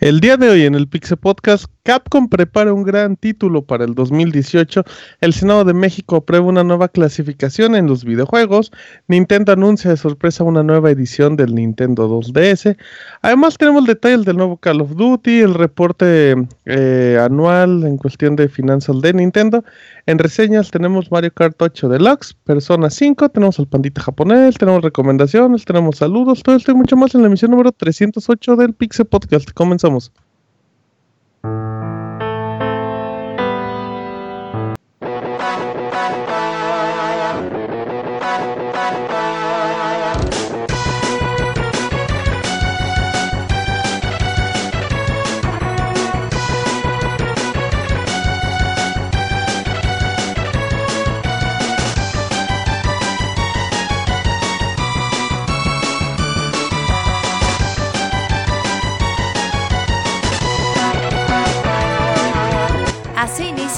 El día de hoy en el Pixel Podcast, Capcom prepara un gran título para el 2018, el Senado de México aprueba una nueva clasificación en los videojuegos, Nintendo anuncia de sorpresa una nueva edición del Nintendo 2DS, además tenemos detalles del nuevo Call of Duty, el reporte eh, anual en cuestión de finanzas de Nintendo, en reseñas tenemos Mario Kart 8 Deluxe, Persona 5, tenemos el pandita japonés, tenemos recomendaciones, tenemos saludos, todo esto y mucho más en la emisión número 308 del Pixel Podcast. Comenzamos.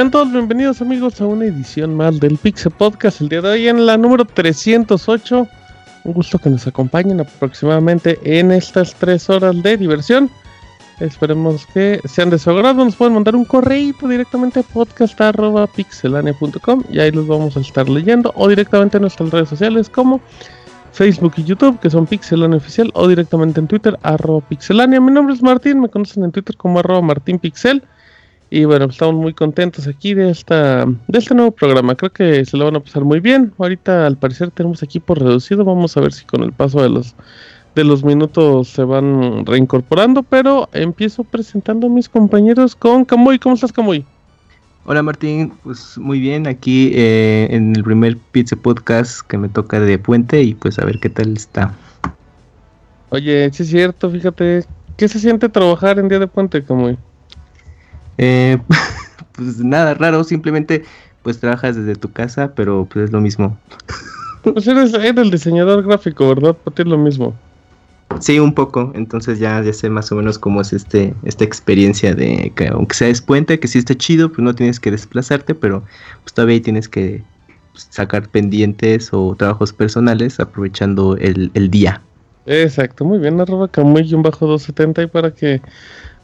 Sean todos bienvenidos amigos a una edición más del Pixel Podcast. El día de hoy en la número 308. Un gusto que nos acompañen aproximadamente en estas tres horas de diversión. Esperemos que sean de su agrado. Nos pueden mandar un correo directamente a podcast.pixelania.com y ahí los vamos a estar leyendo. O directamente en nuestras redes sociales como Facebook y YouTube, que son Pixelania Oficial, o directamente en Twitter, arroba Pixelania. Mi nombre es Martín, me conocen en Twitter como arroba Martín Pixel. Y bueno, estamos muy contentos aquí de esta de este nuevo programa. Creo que se lo van a pasar muy bien. Ahorita al parecer tenemos equipo reducido. Vamos a ver si con el paso de los de los minutos se van reincorporando. Pero empiezo presentando a mis compañeros con Camuy. ¿Cómo estás, Camuy? Hola Martín, pues muy bien, aquí eh, en el primer Pizza Podcast que me toca de puente y pues a ver qué tal está. Oye, sí es cierto, fíjate, ¿qué se siente trabajar en día de puente, Camuy? Eh, pues nada raro, simplemente pues trabajas desde tu casa, pero pues es lo mismo. Pues eres, eres el diseñador gráfico, ¿verdad? Para ti es lo mismo. Sí, un poco, entonces ya, ya sé más o menos cómo es este esta experiencia de que aunque sea puente, que sí está chido, pues no tienes que desplazarte, pero pues todavía tienes que pues, sacar pendientes o trabajos personales aprovechando el, el día. Exacto, muy bien, arroba camuy-270 y para que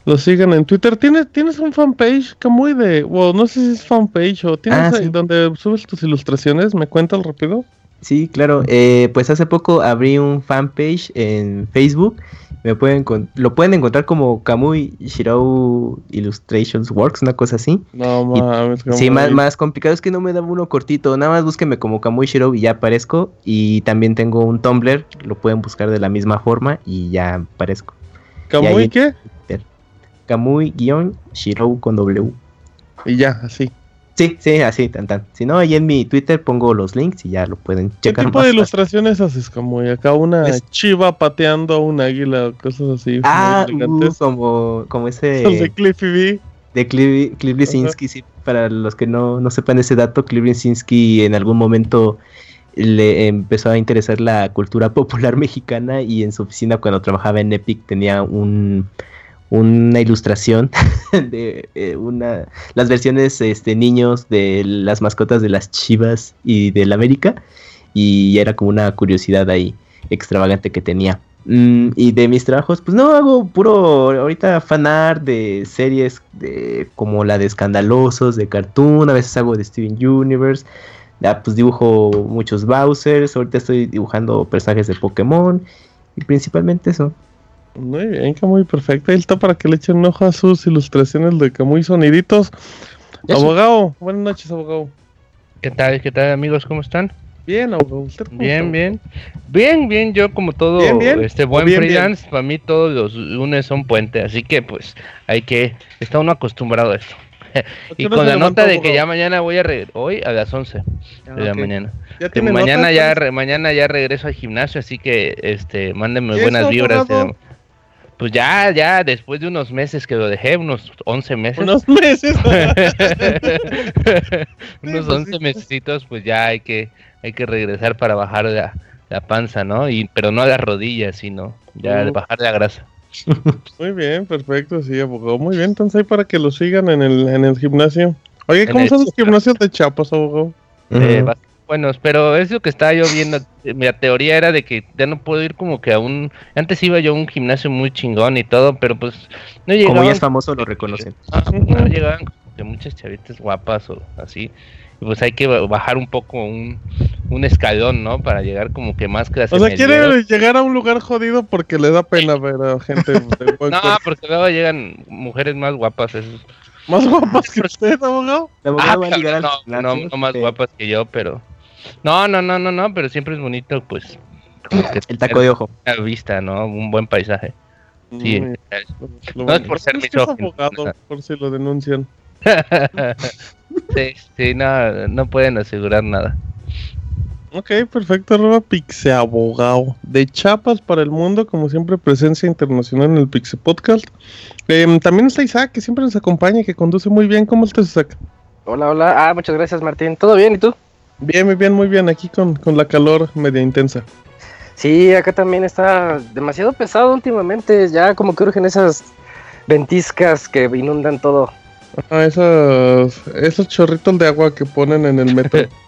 lo sigan en Twitter. ¿Tienes, tienes un fanpage, Camuy, de, well, no sé si es fanpage o tienes Ah, ahí sí. donde subes tus ilustraciones? ¿Me cuentas rápido? Sí, claro. eh, pues hace poco abrí un fanpage en Facebook. Me pueden lo pueden encontrar como Kamui Shirou Illustrations Works, una cosa así. No mames. Sí, más, más complicado es que no me daba uno cortito. Nada más búsquenme como Kamui Shirou y ya aparezco. Y también tengo un Tumblr, lo pueden buscar de la misma forma y ya aparezco. ¿Camuy y ahí- qué? Kamui-Shirou con W. Y ya, así. Sí, sí, así, tan tan. Si no, ahí en mi Twitter pongo los links y ya lo pueden ¿Qué checar. tipo más de fácil. ilustraciones haces, Camuy? Acá una Es- chiva pateando a un águila o cosas así. Ah, uh, como, como ese... Los de Cliffy B. de Cliff, Cliff Bleszinski, sí, para los que no, no sepan ese dato, Cliff Bleszinski en algún momento le empezó a interesar la cultura popular mexicana y en su oficina cuando trabajaba en Epic tenía un una ilustración de eh, una las versiones este niños de las mascotas de las Chivas y del América y era como una curiosidad ahí extravagante que tenía. Mm, y de mis trabajos, pues no hago puro ahorita fanart de series de, como la de Escandalosos, de Cartoon, a veces hago de Steven Universe, ya, pues dibujo muchos Bowsers, ahorita estoy dibujando personajes de Pokémon y principalmente eso. Muy bien, Camuy, perfecto. Ahí está para que le echen un ojo a sus ilustraciones de Camuy Soniditos. Eso. Abogado, buenas noches, abogado. ¿Qué tal? ¿Qué tal amigos? ¿Cómo están? Bien, abogado. ¿Usted cómo Bien, está? bien. Bien, bien, yo como todo Bien, bien. este buen bien, freelance, para mí todos los lunes son puente, así que pues hay que, está uno acostumbrado a esto. ¿A qué Y con la nota de que ya mañana voy a re- hoy a las 11 de la mañana. ¿Ya Que tiene mañana nota, ya re- mañana ya regreso al gimnasio, así que este mándenme ¿Y buenas vibras. abogado? Pues ya, ya, después de unos meses que lo dejé, unos 11 meses. Unos meses. unos pues 11 sí. mesecitos, pues ya hay que hay que regresar para bajar la, la panza, ¿no? Y pero no a las rodillas, sino ya Uh. bajar la grasa. Muy bien, perfecto, sí, abogado. Muy bien, entonces ahí para que lo sigan en el, en el gimnasio. Oye, ¿cómo son los gimnasios de Chiapas, abogado? Eh, va- buenos, pero es lo que estaba yo viendo. Mi teoría era de que ya no puedo ir como que a un. Antes iba yo a un gimnasio muy chingón y todo, pero pues no llegaban. Como ya es famoso, lo reconocen. Ah, no llegaban como que muchas chavitas guapas o así. Y pues hay que ba- bajar un poco un, un escalón, ¿no? Para llegar como que más clase O sea, quiere llegar a un lugar jodido porque le da pena ver a gente de buen No, cuerpo. porque luego llegan mujeres más guapas. Esos. más guapas que usted, abogado. La Ah, va a no, al no, no más eh, guapas que yo, pero. No, no, no, no, no, pero siempre es bonito, pues. El taco de ojo. una vista, ¿no? Un buen paisaje. Sí. Mm, lo No es por ser misógino, abogado, nada. por si lo denuncian. sí, sí, no, no pueden asegurar nada. Ok, perfecto, arroba Pixeabogado. De Chiapas para el mundo, como siempre, presencia internacional en el Pixe Podcast. Em, también está Isaac, que siempre nos acompaña, que conduce muy bien. ¿Cómo estás, Isaac? Hola, hola. Ah, muchas gracias, Martín. ¿Todo bien? ¿Y tú? Bien, muy bien, muy bien. Aquí con, con la calor media intensa. Sí, acá también está demasiado pesado últimamente. Ya como que urgen esas ventiscas que inundan todo. Ah, esos, esos chorritos de agua que ponen en el metro.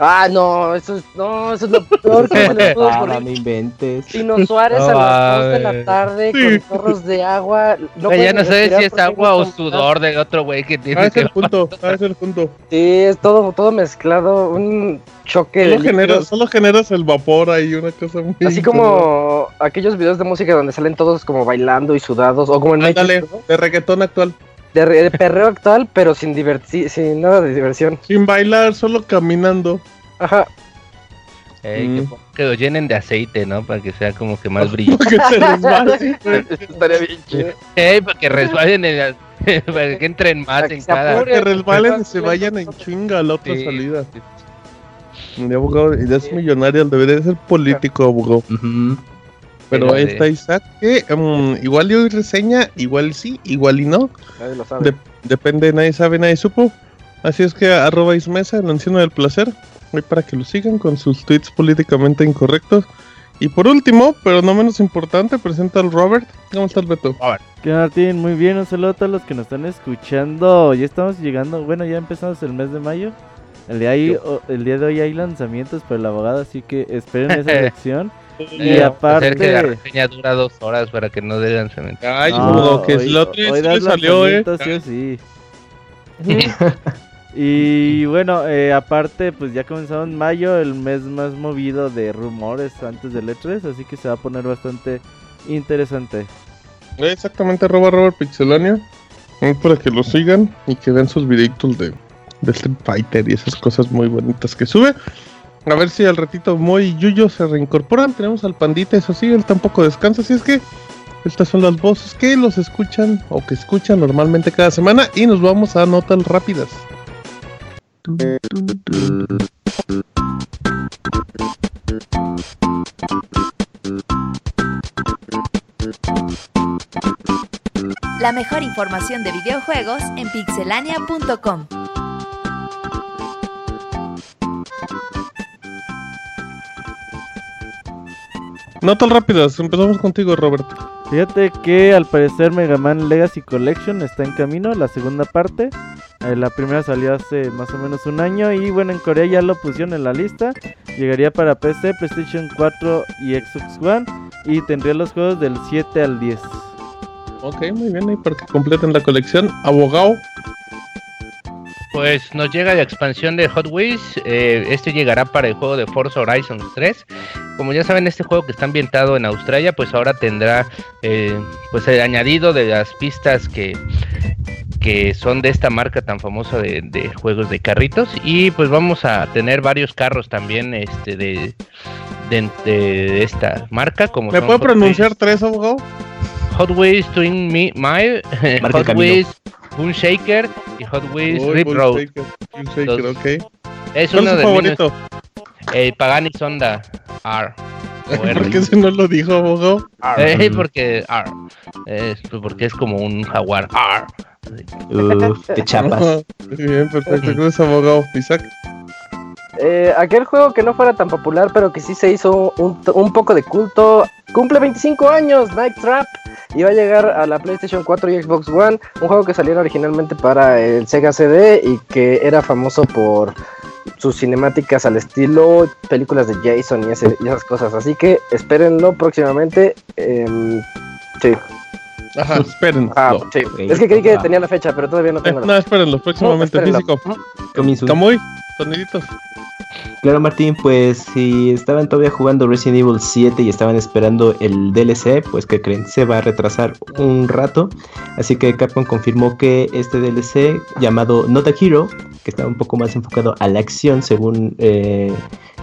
Ah, no, eso es, no, eso es lo peor que se les pudo Ah, ocurrir. no inventes. Pino Suárez No a las 2 de la tarde Sí. con chorros de agua. No ya no sabes si es agua o sudor del otro güey que tiene ah, es que el punto, ah, es el punto. Sí, es todo, todo mezclado. Un choque de Solo, genera, líquidos. solo generas el vapor ahí, una cosa muy... Así como aquellos videos de música donde salen todos como bailando y sudados. O como el Ándale, de reggaetón actual. De, re- de perreo actual, pero sin, diverti sin nada de diversión. Sin bailar, solo caminando. Ajá. Ey, que, Mm. pon- que lo llenen de aceite, ¿no? Para que sea como que más brillo. Para que se resbale. Estaría bien chido. Ey, para que resbalen para que entren más Para que en cada. apure. que resbalen y se vayan en chinga a la otra Sí. salida. Mi abogado, y es millonario, debería de ser político, abogado. Ujú. Pero ahí está Isaac, que mm, igual yo reseña, igual sí, igual y no. Nadie lo sabe. De- depende, nadie sabe, nadie supo. Así es que arroba Ismesa, el anciano del placer. Ahí para que lo sigan con sus tweets políticamente incorrectos. Y por último, pero no menos importante, presenta al Robert. ¿Cómo estás, Beto? ¿Qué Martín? Muy bien, un saludo a todos los que nos están escuchando. Ya estamos llegando, bueno, ya empezamos el mes de mayo. El día, ahí- o- el día de hoy hay lanzamientos para el abogado, así que esperen esa sección. Y Eh, aparte- hacer que la reseña dura dos horas para que no dé lanzamiento. Ay, No, que das le salió, eh. sí sí. Y bueno, eh, aparte, pues ya comenzó en mayo, el mes más movido de rumores antes del E3, así que se va a poner bastante interesante. Exactamente, arroba Robert Pixelania. Para que lo sigan y que vean sus videitos de, de Street Fighter y esas cosas muy bonitas que sube. A ver si al ratito Moy y Yuyo se reincorporan. Tenemos al Pandita, eso sí, él tampoco descansa. Así es que estas son las voces que los escuchan o que escuchan normalmente cada semana. Y nos vamos a notas rápidas. La mejor información de videojuegos en pixelania.com. Notas rápidas, empezamos contigo, Robert. Fíjate que al parecer Mega Man Legacy Collection está en camino, la segunda parte. Eh, la primera salió hace más o menos un año y bueno, en Corea ya lo pusieron en la lista. Llegaría para PC, PlayStation 4 y Xbox One y tendría los juegos del 7 al 10. Ok, muy bien, ahí para que completen la colección. Abogado, Pues nos llega la expansión de Hot Wheels. eh, este llegará para el juego de Forza Horizon 3. Como ya saben, este juego que está ambientado en Australia, pues ahora tendrá eh, pues el añadido de las pistas que, que son de esta marca tan famosa de, de juegos de carritos y pues vamos a tener varios carros también este de, de, de esta marca como ¿Me Hot pronunciar Wheels- tres, abogado? Hot Wheels Twin Mi- Mile, Hot. Wheels Boom Shaker y Hot Wheels Uy, Rip Road. Shaker, Bull Shaker, Los- ok. Es ¿Cuál uno es de favorito? el Pagani Sonda R. ¿Por qué si no lo dijo, abogado? Eh, porque R. Es, pues, porque es como un jaguar R. Uf, qué chapas. Muy bien, perfecto. Gracias, abogado. Isaac. Eh, aquel juego que no fuera tan popular, pero que sí se hizo un, un poco de culto, cumple 25 años, Night Trap, y va a llegar a la PlayStation 4 y Xbox One, un juego que saliera originalmente para el Sega CD y que era famoso por sus cinemáticas al estilo películas de Jason y, ese- y esas cosas, así que espérenlo próximamente. em, sí, Ajá, espérenlo. ah, sí. Es que creí que tenía la fecha, pero todavía no Eh, tengo la no, espérenlo, próximamente No, espérenlo. físico. Camuy, soniditos. Claro, Martín, pues si estaban todavía jugando Resident Evil 7 y estaban esperando el DLC, pues que creen, se va a retrasar un rato. Así que Capcom confirmó que este DLC llamado Not a Hero, que está un poco más enfocado a la acción según eh,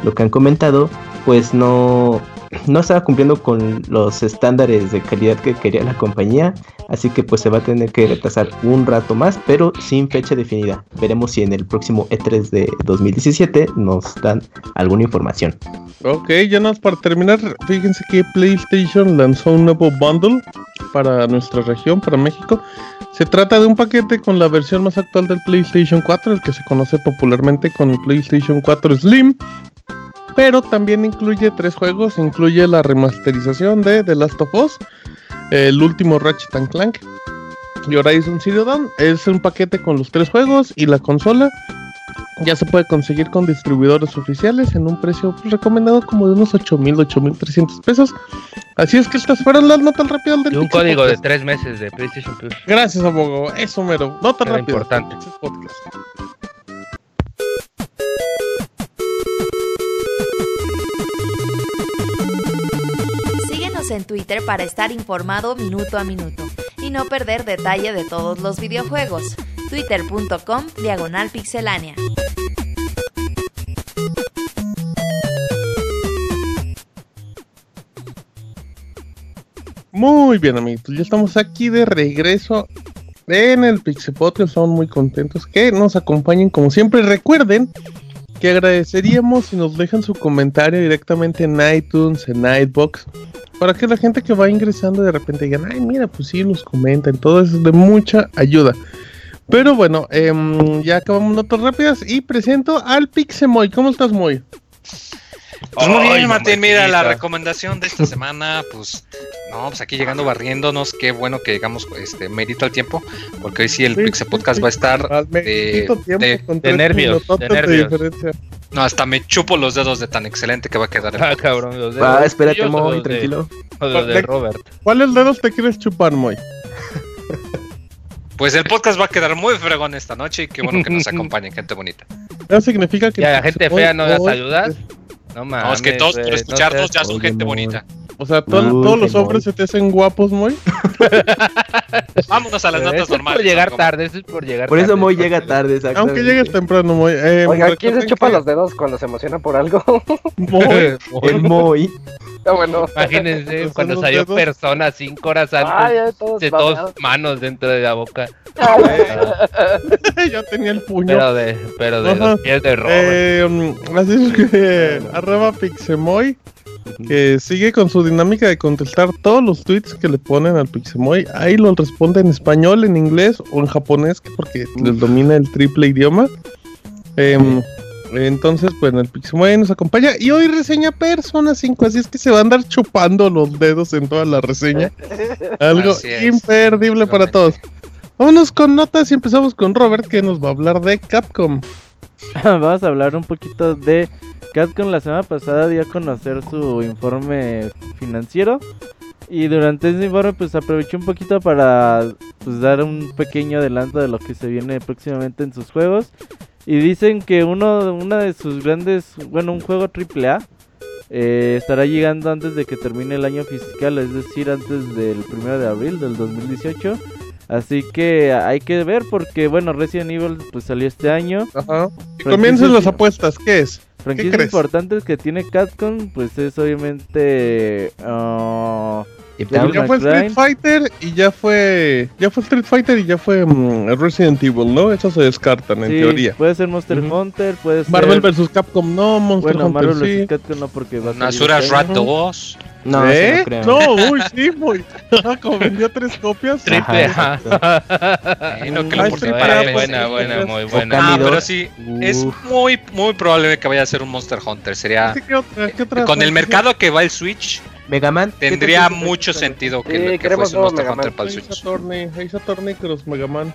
lo que han comentado, pues no, no estaba cumpliendo con los estándares de calidad que quería la compañía. Así que pues se va a tener que retrasar un rato más, pero sin fecha definida. Veremos si en el próximo E3 de 2017 nos dan alguna información. Ok, ya más para terminar, fíjense que PlayStation lanzó un nuevo bundle para nuestra región, para México. Se trata de un paquete con la versión más actual del PlayStation 4, el que se conoce popularmente con PlayStation 4 Slim. Pero también incluye tres juegos, incluye la remasterización de The Last of Us, el último Ratchet and Clank y Horizon Zero Dawn. Es un paquete con los tres juegos y la consola. Ya se puede conseguir con distribuidores oficiales en un precio recomendado como de unos 8.000, 8.300 pesos. Así es que estas fueron las notas rápidas del Y un Pixel código de tres meses de PlayStation Plus. Gracias, abogado. Eso mero. Notas Era rápidas. del importante. Podcast. En Twitter para estar informado minuto a minuto y no perder detalle de todos los videojuegos. Twitter.com Diagonal Pixelánea. Muy bien, amigos. Ya estamos aquí de regreso en el Pixel. Estamos muy contentos que nos acompañen como siempre. Recuerden que agradeceríamos si nos dejan su comentario directamente en iTunes, en iBox, para que la gente que va ingresando de repente digan, ay, mira, pues sí, los comentan. Todo eso es de mucha ayuda. Pero bueno, em, ya acabamos notas rápidas y presento al Pixemoy. ¿Cómo estás, Moy? Pues muy Ay, bien, Martín, mira, la recomendación de esta semana, pues, no, pues aquí llegando barriéndonos, qué bueno que llegamos, este, mérito al tiempo, porque hoy sí el Sí, Pixel Podcast sí. va a estar, de- nervios, de nervios. no, hasta me chupo los dedos de tan excelente que va a quedar. el Ah, cabrón. Los Ah, espérate, Moy, de- tranquilo. los de De- Robert. ¿Cuáles dedos te quieres chupar, Moy? Pues el podcast va a quedar muy fregón esta noche y qué bueno que nos acompañen, gente bonita. Eso significa que. Ya, la gente fea no Hoy- ayudas. No mames. No, es que todos por no escucharnos seas- ya son Oye, gente bonita. O sea, to- Uy, todos los hombres se te hacen guapos, Moy. Vámonos a las notas es por normales. llegar tarde, eso es por llegar Por eso tarde. Moy llega tarde, exactamente. Aunque llegues temprano, Moy. Eh, Oiga, ¿quién se chupa que los dedos cuando se emociona por algo? Moy, El Moy. Está bueno. Imagínense cuando salió dedos. persona cinco horas antes. Ay, ya todos de dos manos dentro de la boca. ya tenía el puño. Pero de, pero de los pies de Robert. Eh, mm, así es que arroba Pixemoy, que sigue con su dinámica de contestar todos los tweets que le ponen al Pixemoy. Ahí lo responde en español, en inglés o en japonés, que porque les domina el triple idioma. Em, entonces, bueno, el Pixemoy nos acompaña y hoy reseña Persona 5, así es que se va a andar chupando los dedos en toda la reseña. Algo es. imperdible para todos. Vámonos con notas y empezamos con Robert, que nos va a hablar de Capcom. Vamos a hablar un poquito de Capcom. La semana pasada dio a conocer su informe financiero. Y durante ese informe pues aprovechó un poquito para pues, dar un pequeño adelanto de lo que se viene próximamente en sus juegos. Y dicen que uno, una de sus grandes, bueno, un juego AAA eh, estará llegando antes de que termine el año fiscal, es decir, antes del 1 de abril del 2018. Así que hay que ver porque, bueno, Resident Evil pues salió este año. Ajá. Y comiencen las apuestas. ¿Qué es? Franquicias crees? importantes que tiene Capcom, pues es obviamente... Down. Ya fue. Street Fighter y ya fue. Ya fue Street Fighter y ya fue mm, Resident Evil, ¿no? Eso se descartan en sí, teoría. puede ser Monster. Hunter, puede ser... Marvel vs Capcom no, Monster Bueno, Hunter Marvel sí. vs. Capcom no porque va a Una salir Suras este Rat año. 2. No, ¿Eh? no creo. No, uy, sí, muy. Como vendió tres copias. Triple Ajá, A. Eh, no, que para- para pues, buena, sí, buena, pues, muy buena. Ah, pero sí, es muy, muy probable que vaya a ser un Monster Hunter. Sería. Sí, ¿qué otra- qué otra Con el mercado que va el Switch, Mega Man. ¿qué te tendría mucho sentido que, Sí, que queremos fuese un Monster Hunter para el Switch. Ace Attorney Cross Mega Man.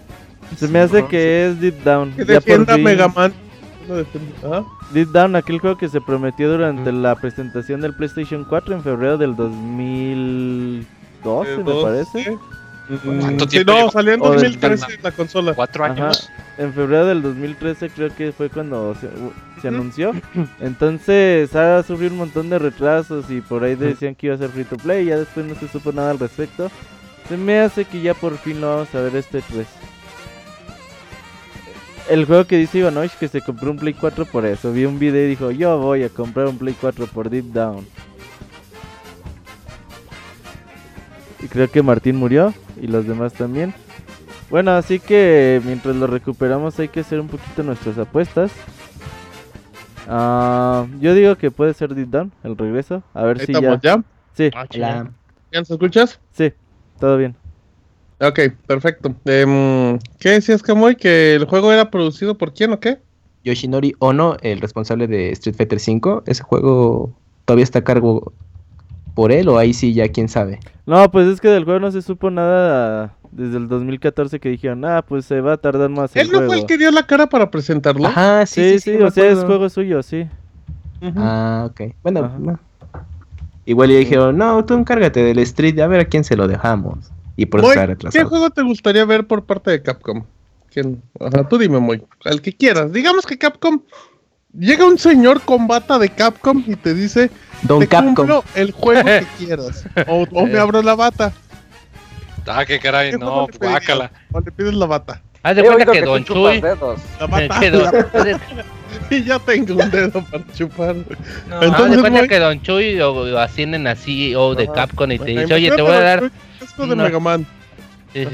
Se me hace que es Deep Down. Que ya por defienda fin. Ajá. Deep Down, aquel juego que se prometió durante la presentación del PlayStation 4 en febrero del 2012, Eh, me parece. ¿Cuánto Mm, tiempo sí, no, salió en O del- 2013 la consola. Cuatro Ajá. años. En febrero del 2013 creo que fue cuando se, anunció. Entonces ha sufrido un montón de retrasos y por ahí decían que iba a ser free to play. Ya después no se supo nada al respecto. Se me hace que ya por fin lo vamos a ver este 3. El juego que dice Ivanovich que se compró un Play 4 por eso. Vi un video y dijo, yo voy a comprar un Play 4 por Deep Down. Y creo que Martín murió y los demás también. Bueno, así que mientras lo recuperamos hay que hacer un poquito nuestras apuestas. Ah, yo digo que puede ser Deep Down, el regreso. A ver Ahí si estamos, ya. ¿ya? Sí, Ah. ¿Ya nos escuchas? sí, todo bien. Ok, perfecto. Em, ¿Qué decías, Camoy? ¿Que el juego era producido por quién o qué? Yoshinori Ono, el responsable de Street Fighter V. Ese juego todavía está a cargo por él o ahí sí ya quién sabe. No, pues es que del juego no se supo nada desde el 2014 que dijeron, ah, pues se va a tardar más el ¿Él no juego. fue el que dio la cara para presentarlo? Ajá, sí, Sí, sí, o sea, es juego suyo, sí. Ah, ok. Bueno, no. Igual le dijeron, no, tú encárgate del Street, a ver a quién se lo dejamos. Y por eso Moy, está ¿Qué juego te gustaría ver por parte de Capcom? ¿Quién? Ajá, tú dime, Moy. El que quieras. Digamos que Capcom. Llega un señor con bata de Capcom y te dice: Don Te Capcom. cumplo el juego que quieras. O, o me abro la bata. Ah, qué caray, ¿Qué no, guácala. O le pides la bata. Haz de He cuenta que tú Don Chuy. La bata. que Don- y ya tengo un dedo para chupar. No, haz de Entonces, cuenta que Don Chuy o, o ascienden así o de Ajá. Capcom y te dice, oye, te voy a dar. Juegos de una- Mega Man. Sí,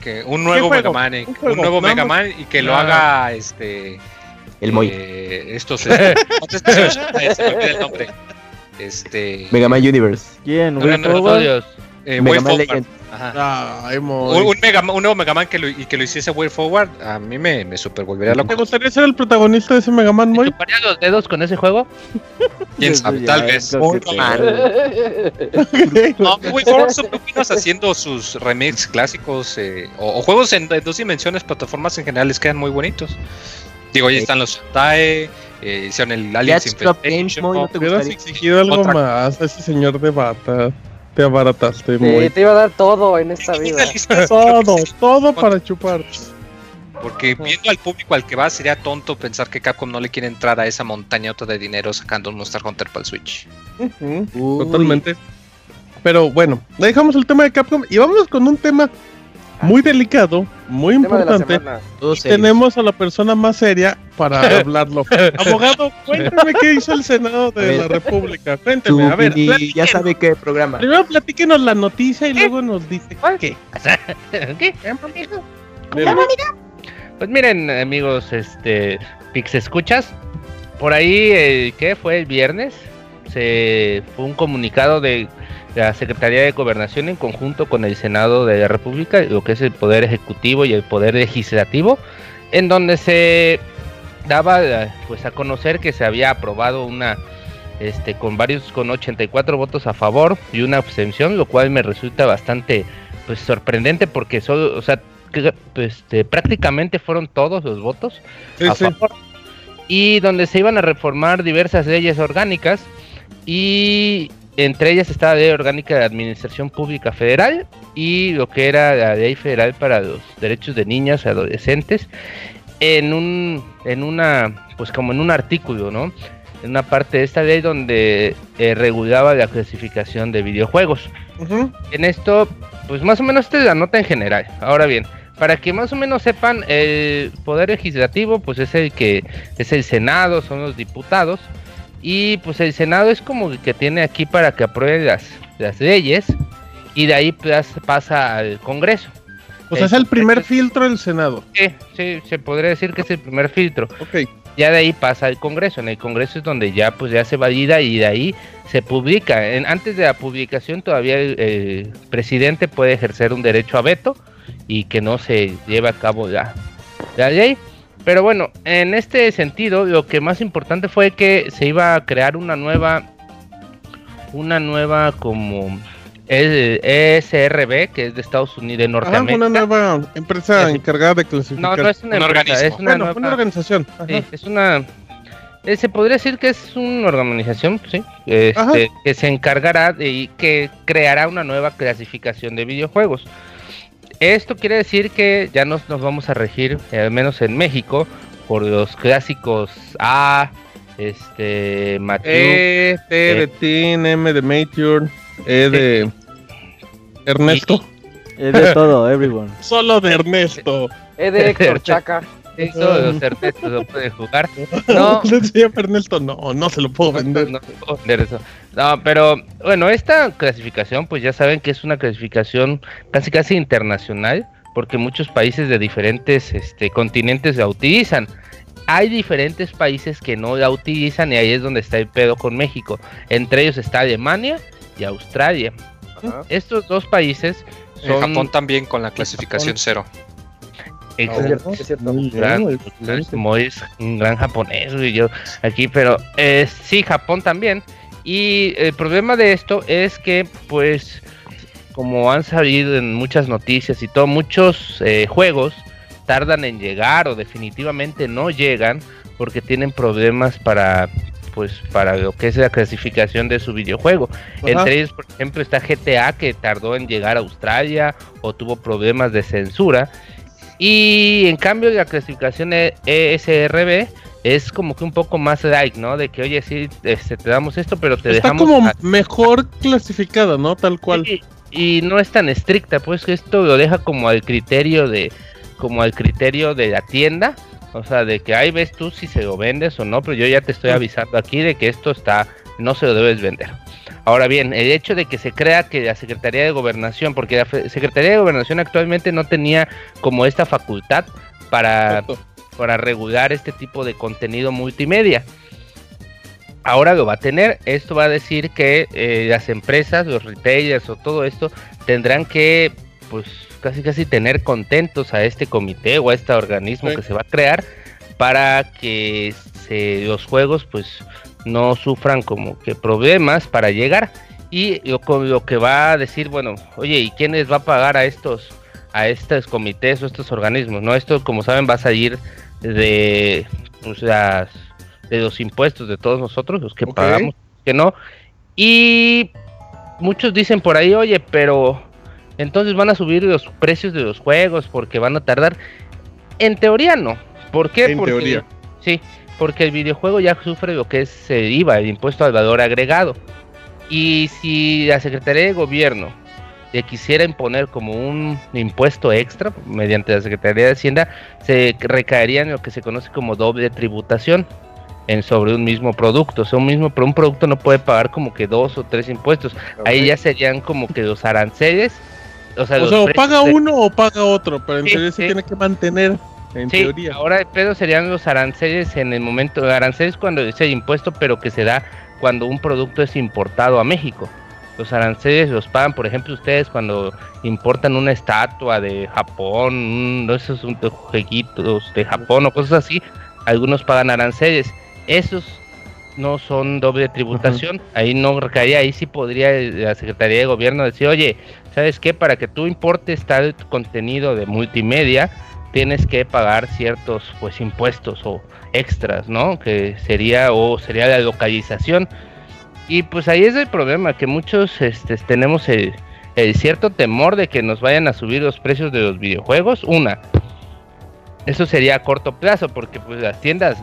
que un nuevo? Mega Man, eh, Un un nuevo Mega. Man y que lo Ah. haga este El Moy. eh, estos este, contestaciones, se me olvida el nombre. Este Mega Man Universe. ¿Quién? No, no, no. Eh, Mega Way Man Forward. Legend. Ajá. Ay, Moy. Un, un Mega un nuevo Mega Man que lo, y que lo hiciese Way Forward, a mí me, me super volvería ¿Te loco. gustaría ser el protagonista de ese Mega Man, ¿Te Moy? chuparías los dedos con ese juego? Quién sabe, tal vez. No, Way Forward son buenos haciendo sus remakes clásicos eh, o, o juegos en, en dos dimensiones, plataformas en general les quedan muy bonitos. Digo, ahí están los TAE, eh, hicieron el Aliens Infestation. Moy, ¿no te Hubieras gustaría? exigido algo más a ese señor de bata. Te abarataste, Sí, te iba a dar todo en esta vida. Todo, todo para chupar. Porque viendo al público al que va, sería tonto pensar que Capcom no le quiere entrar a esa montañota de dinero sacando un Monster Hunter para el Switch. Totalmente. Pero bueno, dejamos el tema de Capcom y vamos con un tema muy delicado, muy importante. Y tenemos a la persona más seria para hablarlo. Abogado, cuéntame qué hizo el Senado de la República. Cuénteme, a ver. Ya sabe qué programa. Primero platíquenos la noticia y luego nos dice qué. ¿Qué? Pues miren, amigos, este Pix escuchas. Por ahí, eh, ¿qué fue el viernes? Se fue un comunicado de la Secretaría de Gobernación en conjunto con el Senado de la República, lo que es el Poder Ejecutivo y el Poder Legislativo, en donde se daba pues a conocer que se había aprobado una este con varios con 84 votos a favor y una abstención, lo cual me resulta bastante pues sorprendente porque solo, o sea, que, pues, este, prácticamente fueron todos los votos Sí, a sí. favor y donde se iban a reformar diversas leyes orgánicas y entre ellas estaba la ley orgánica de administración pública federal y lo que era la ley federal para los derechos de niñas y adolescentes en un en una pues como en un artículo no en una parte de esta ley donde eh, regulaba la clasificación de videojuegos. En esto, pues más o menos esta es la nota en general. Ahora bien, para que más o menos sepan, el poder legislativo, pues es el que es el Senado, son los diputados. Y pues el Senado es como que tiene aquí para que apruebe las, las leyes. Y de ahí pues, pasa al Congreso. O sea, es el primer filtro del Senado. Sí, sí, se podría decir que es el primer filtro. Ok. Ya de ahí pasa al Congreso. En el Congreso es donde ya pues ya se valida y de ahí se publica. En- antes de la publicación todavía el, el presidente puede ejercer un derecho a veto y que no se lleve a cabo la, la ley. Pero bueno, en este sentido, lo que más importante fue que se iba a crear una nueva, una nueva como el ESRB, que es de Estados Unidos, de Ajá, Norteamérica. una nueva empresa encargada de No, clasificar. no es una Un empresa, organismo. es una bueno, nueva- una organización. Ajá. Sí, es una. eh, se podría decir que es una organización, sí, este, Ajá. que se encargará de y que creará una nueva clasificación de videojuegos. Esto quiere decir que ya nos, nos vamos a regir, eh, al menos en México, por los clásicos A, este, Mature, E, T de Teen, M de Mature, E de Ernesto. Es de todo, everyone. Solo de Ernesto. E de Héctor Chaca. sí, todos los Ernestos lo pueden jugar. No, No, Ernesto, no, no se lo puedo vender. No, puedo vender eso. No, pero bueno, esta clasificación, pues ya saben que es una clasificación casi casi internacional, porque muchos países de diferentes este, continentes la utilizan. Hay diferentes países que no la utilizan y ahí es donde está el pedo con México. Entre ellos está Alemania y Australia. Ajá. Estos dos países En son Japón también con la clasificación cero. Es gran, un gran japonés y yo aquí, pero eh, sí, Japón también. Y el problema de esto es que, pues, como han salido en muchas noticias y todo, muchos eh, juegos tardan en llegar o definitivamente no llegan porque tienen problemas para pues para lo que es la clasificación de su videojuego. Ajá. Entre ellos, por ejemplo, está GTA que tardó en llegar a Australia o tuvo problemas de censura. Y en cambio la clasificación E- ESRB es como que un poco más light, ¿no? De que, oye, sí, este, te damos esto, pero te Está dejamos... como a- mejor clasificada, ¿no? Tal cual. Sí, y no es tan estricta, pues que esto lo deja como al criterio de como al criterio de la tienda, o sea, de que ahí ves tú si se lo vendes o no, pero yo ya te estoy avisando aquí de que esto está no se lo debes vender. Ahora bien, el hecho de que se crea que la Secretaría de Gobernación, porque la Secretaría de Gobernación actualmente no tenía como esta facultad para Exacto. para regular este tipo de contenido multimedia. Ahora lo va a tener. Esto va a decir que eh, las empresas, los retailers o todo esto tendrán que, pues, casi casi tener contentos a este comité o a este organismo Sí. que se va a crear para que se- los juegos, pues, no sufran como que problemas para llegar. Y lo, con lo que va a decir, bueno, oye, ¿y quién les va a pagar a estos, a estos comités o estos organismos? No, esto, como saben, va a salir de las de los impuestos de todos nosotros, los que pagamos, que no. Y muchos dicen por ahí, oye, pero entonces van a subir los precios de los juegos porque van a tardar. En teoría no. ¿Por qué? En porque, teoría. Sí, porque el videojuego ya sufre lo que es el IVA, el impuesto al valor agregado. Y si la Secretaría de Gobierno le quisiera imponer como un impuesto extra mediante la Secretaría de Hacienda, se recaería en lo que se conoce como doble tributación en sobre un mismo producto. O sea, un mismo pero un producto no puede pagar como que dos o tres impuestos. Ahí ya serían como que los aranceles. O sea, O los sea, o paga de- uno o paga otro, pero en Sí, sí. tiene que mantener, en Sí, teoría. ahora el pedo serían los aranceles en el momento, aranceles cuando es el impuesto, pero que se da cuando un producto es importado a México. Los aranceles los pagan, por ejemplo, ustedes cuando importan una estatua de Japón, no esos jueguitos de Japón o cosas así, algunos pagan aranceles. Esos no son doble tributación, ahí no recaería, ahí sí podría la Secretaría de Gobierno decir, oye, ¿sabes qué? Para que tú importes tal contenido de multimedia, tienes que pagar ciertos pues impuestos o extras, ¿no? Que sería o sería la localización. Y pues ahí es el problema, que muchos este, tenemos el, el cierto temor de que nos vayan a subir los precios de los videojuegos. Una, eso sería a corto plazo, porque pues las tiendas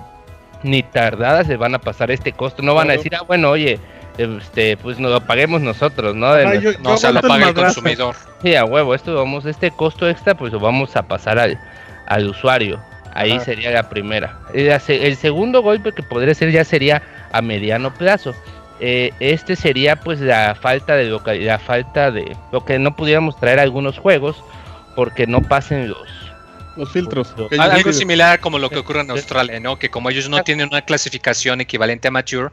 ni tardadas se van a pasar este costo. No van a decir, ah, bueno, oye, este, pues nos lo paguemos nosotros, ¿no? De yo- No se lo aguanto el paga el consumidor. Sí, a huevo, esto vamos, este costo extra, pues lo vamos a pasar al, al usuario. Ahí Ajá. sería la primera. El, se- el segundo golpe que podría ser ya sería a mediano plazo. Eh, este sería pues la falta de local, la falta de lo que no pudiéramos traer algunos juegos porque no pasen los Los filtros. Los- Algo similar como lo que ocurre en. Australia, ¿no? Que como ellos no tienen una clasificación equivalente a mature,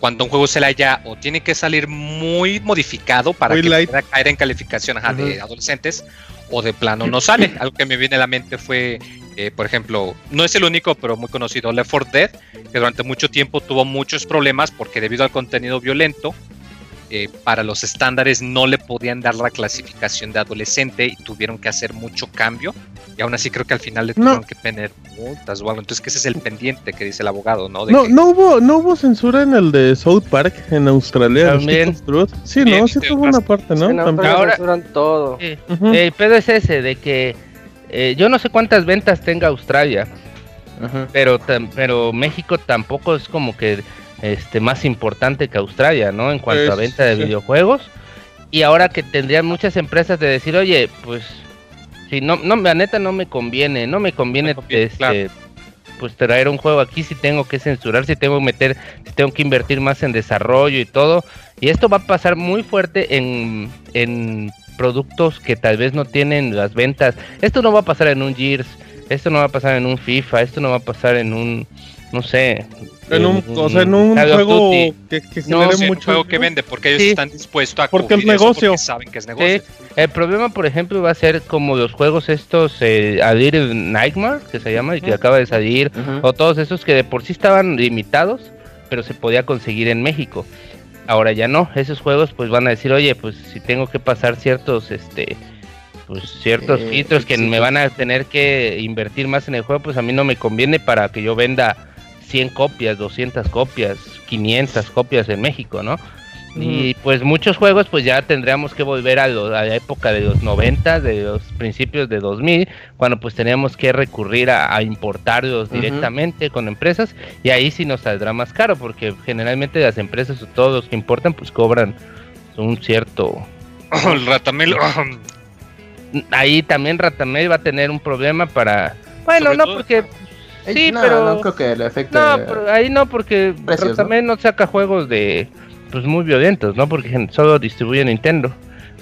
cuando un juego se la ya o tiene que salir muy modificado para Muy que light. pueda caer en calificación ajá, de adolescentes, o de plano no sale. Algo que me viene a la mente fue, eh, por ejemplo, no es el único, pero muy conocido, Left 4 Dead, que durante mucho tiempo tuvo muchos problemas porque debido al contenido violento, eh, para los estándares no le podían dar la clasificación de adolescente y tuvieron que hacer mucho cambio. Y aún así creo que al final le No. tuvieron que poner multas o algo. Entonces que ese es el pendiente que dice el abogado, ¿no? De No, que- no hubo, no hubo censura en el de South Park en Australia. También. Sí, Bien, no, sí tuvo una parte, ¿no? Sí, no, También. pero Ahora- censuran todo. Sí. Ujú. El pedo es ese, de que eh, yo no sé cuántas ventas tenga Australia, pero, pero México tampoco es como que este más importante que Australia, ¿no? En cuanto a venta de sí. videojuegos. Y ahora que tendrían muchas empresas de decir, oye, pues, si no, no, la neta no me conviene, no me conviene, No conviene, este, claro. pues traer un juego aquí si tengo que censurar, si tengo que meter, si tengo que invertir más en desarrollo y todo. Y esto va a pasar muy fuerte en, en productos que tal vez no tienen las ventas. Esto no va a pasar en un Gears, esto no va a pasar en un FIFA, esto no va a pasar en un, no sé. En un, o sea, en un Call juego que, que No, genere sí, un mucho. juego que vende, porque ellos Sí. están dispuestos a Porque es negocio. porque saben que es negocio. Sí, el problema, por ejemplo, va a ser como los juegos estos, eh, A Little Nightmare, que se llama, y que acaba de salir, o todos esos que de por sí estaban limitados, pero se podía conseguir en México. Ahora ya no, esos juegos pues van a decir, oye, pues si tengo que pasar ciertos, este, pues ciertos Eh, filtros que sí, me van a tener que invertir más en el juego, pues a mí no me conviene para que yo venda 100 copias, 200 copias, 500 copias en México, ¿no? Y pues muchos juegos pues ya tendríamos que volver a, lo- a la época de los 90, de los principios de 2000, cuando pues teníamos que recurrir a, a importarlos directamente con empresas y ahí sí nos saldrá más caro porque generalmente las empresas o todos los que importan pues cobran un cierto... el ratamelo. Ahí también Ratamel va a tener un problema para... Bueno, Sobre no porque... Eh, Sí, no, pero- no creo que le afecte. No, pero ahí no, porque también ¿no? saca juegos de pues muy violentos, ¿no? Porque solo distribuye Nintendo.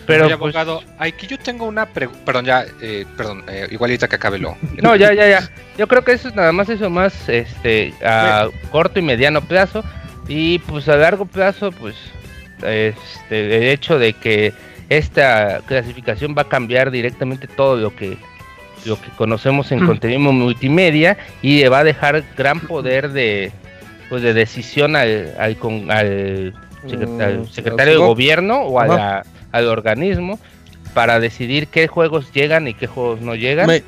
Pero Oye, pues, abogado, aquí yo tengo una pregunta. Perdón, ya, eh, perdón, eh, igualita que acabe lo. no, ya, ya, ya. Yo creo que eso es nada más eso más este a corto y mediano plazo y pues a largo plazo pues este el hecho de que esta clasificación va a cambiar directamente todo lo que lo que conocemos en Mm. contenido multimedia y le va a dejar gran poder de pues de decisión al al, con- al secret- al Mm, secretario de gobierno o a la- al organismo para decidir qué juegos llegan y qué juegos no llegan. Me-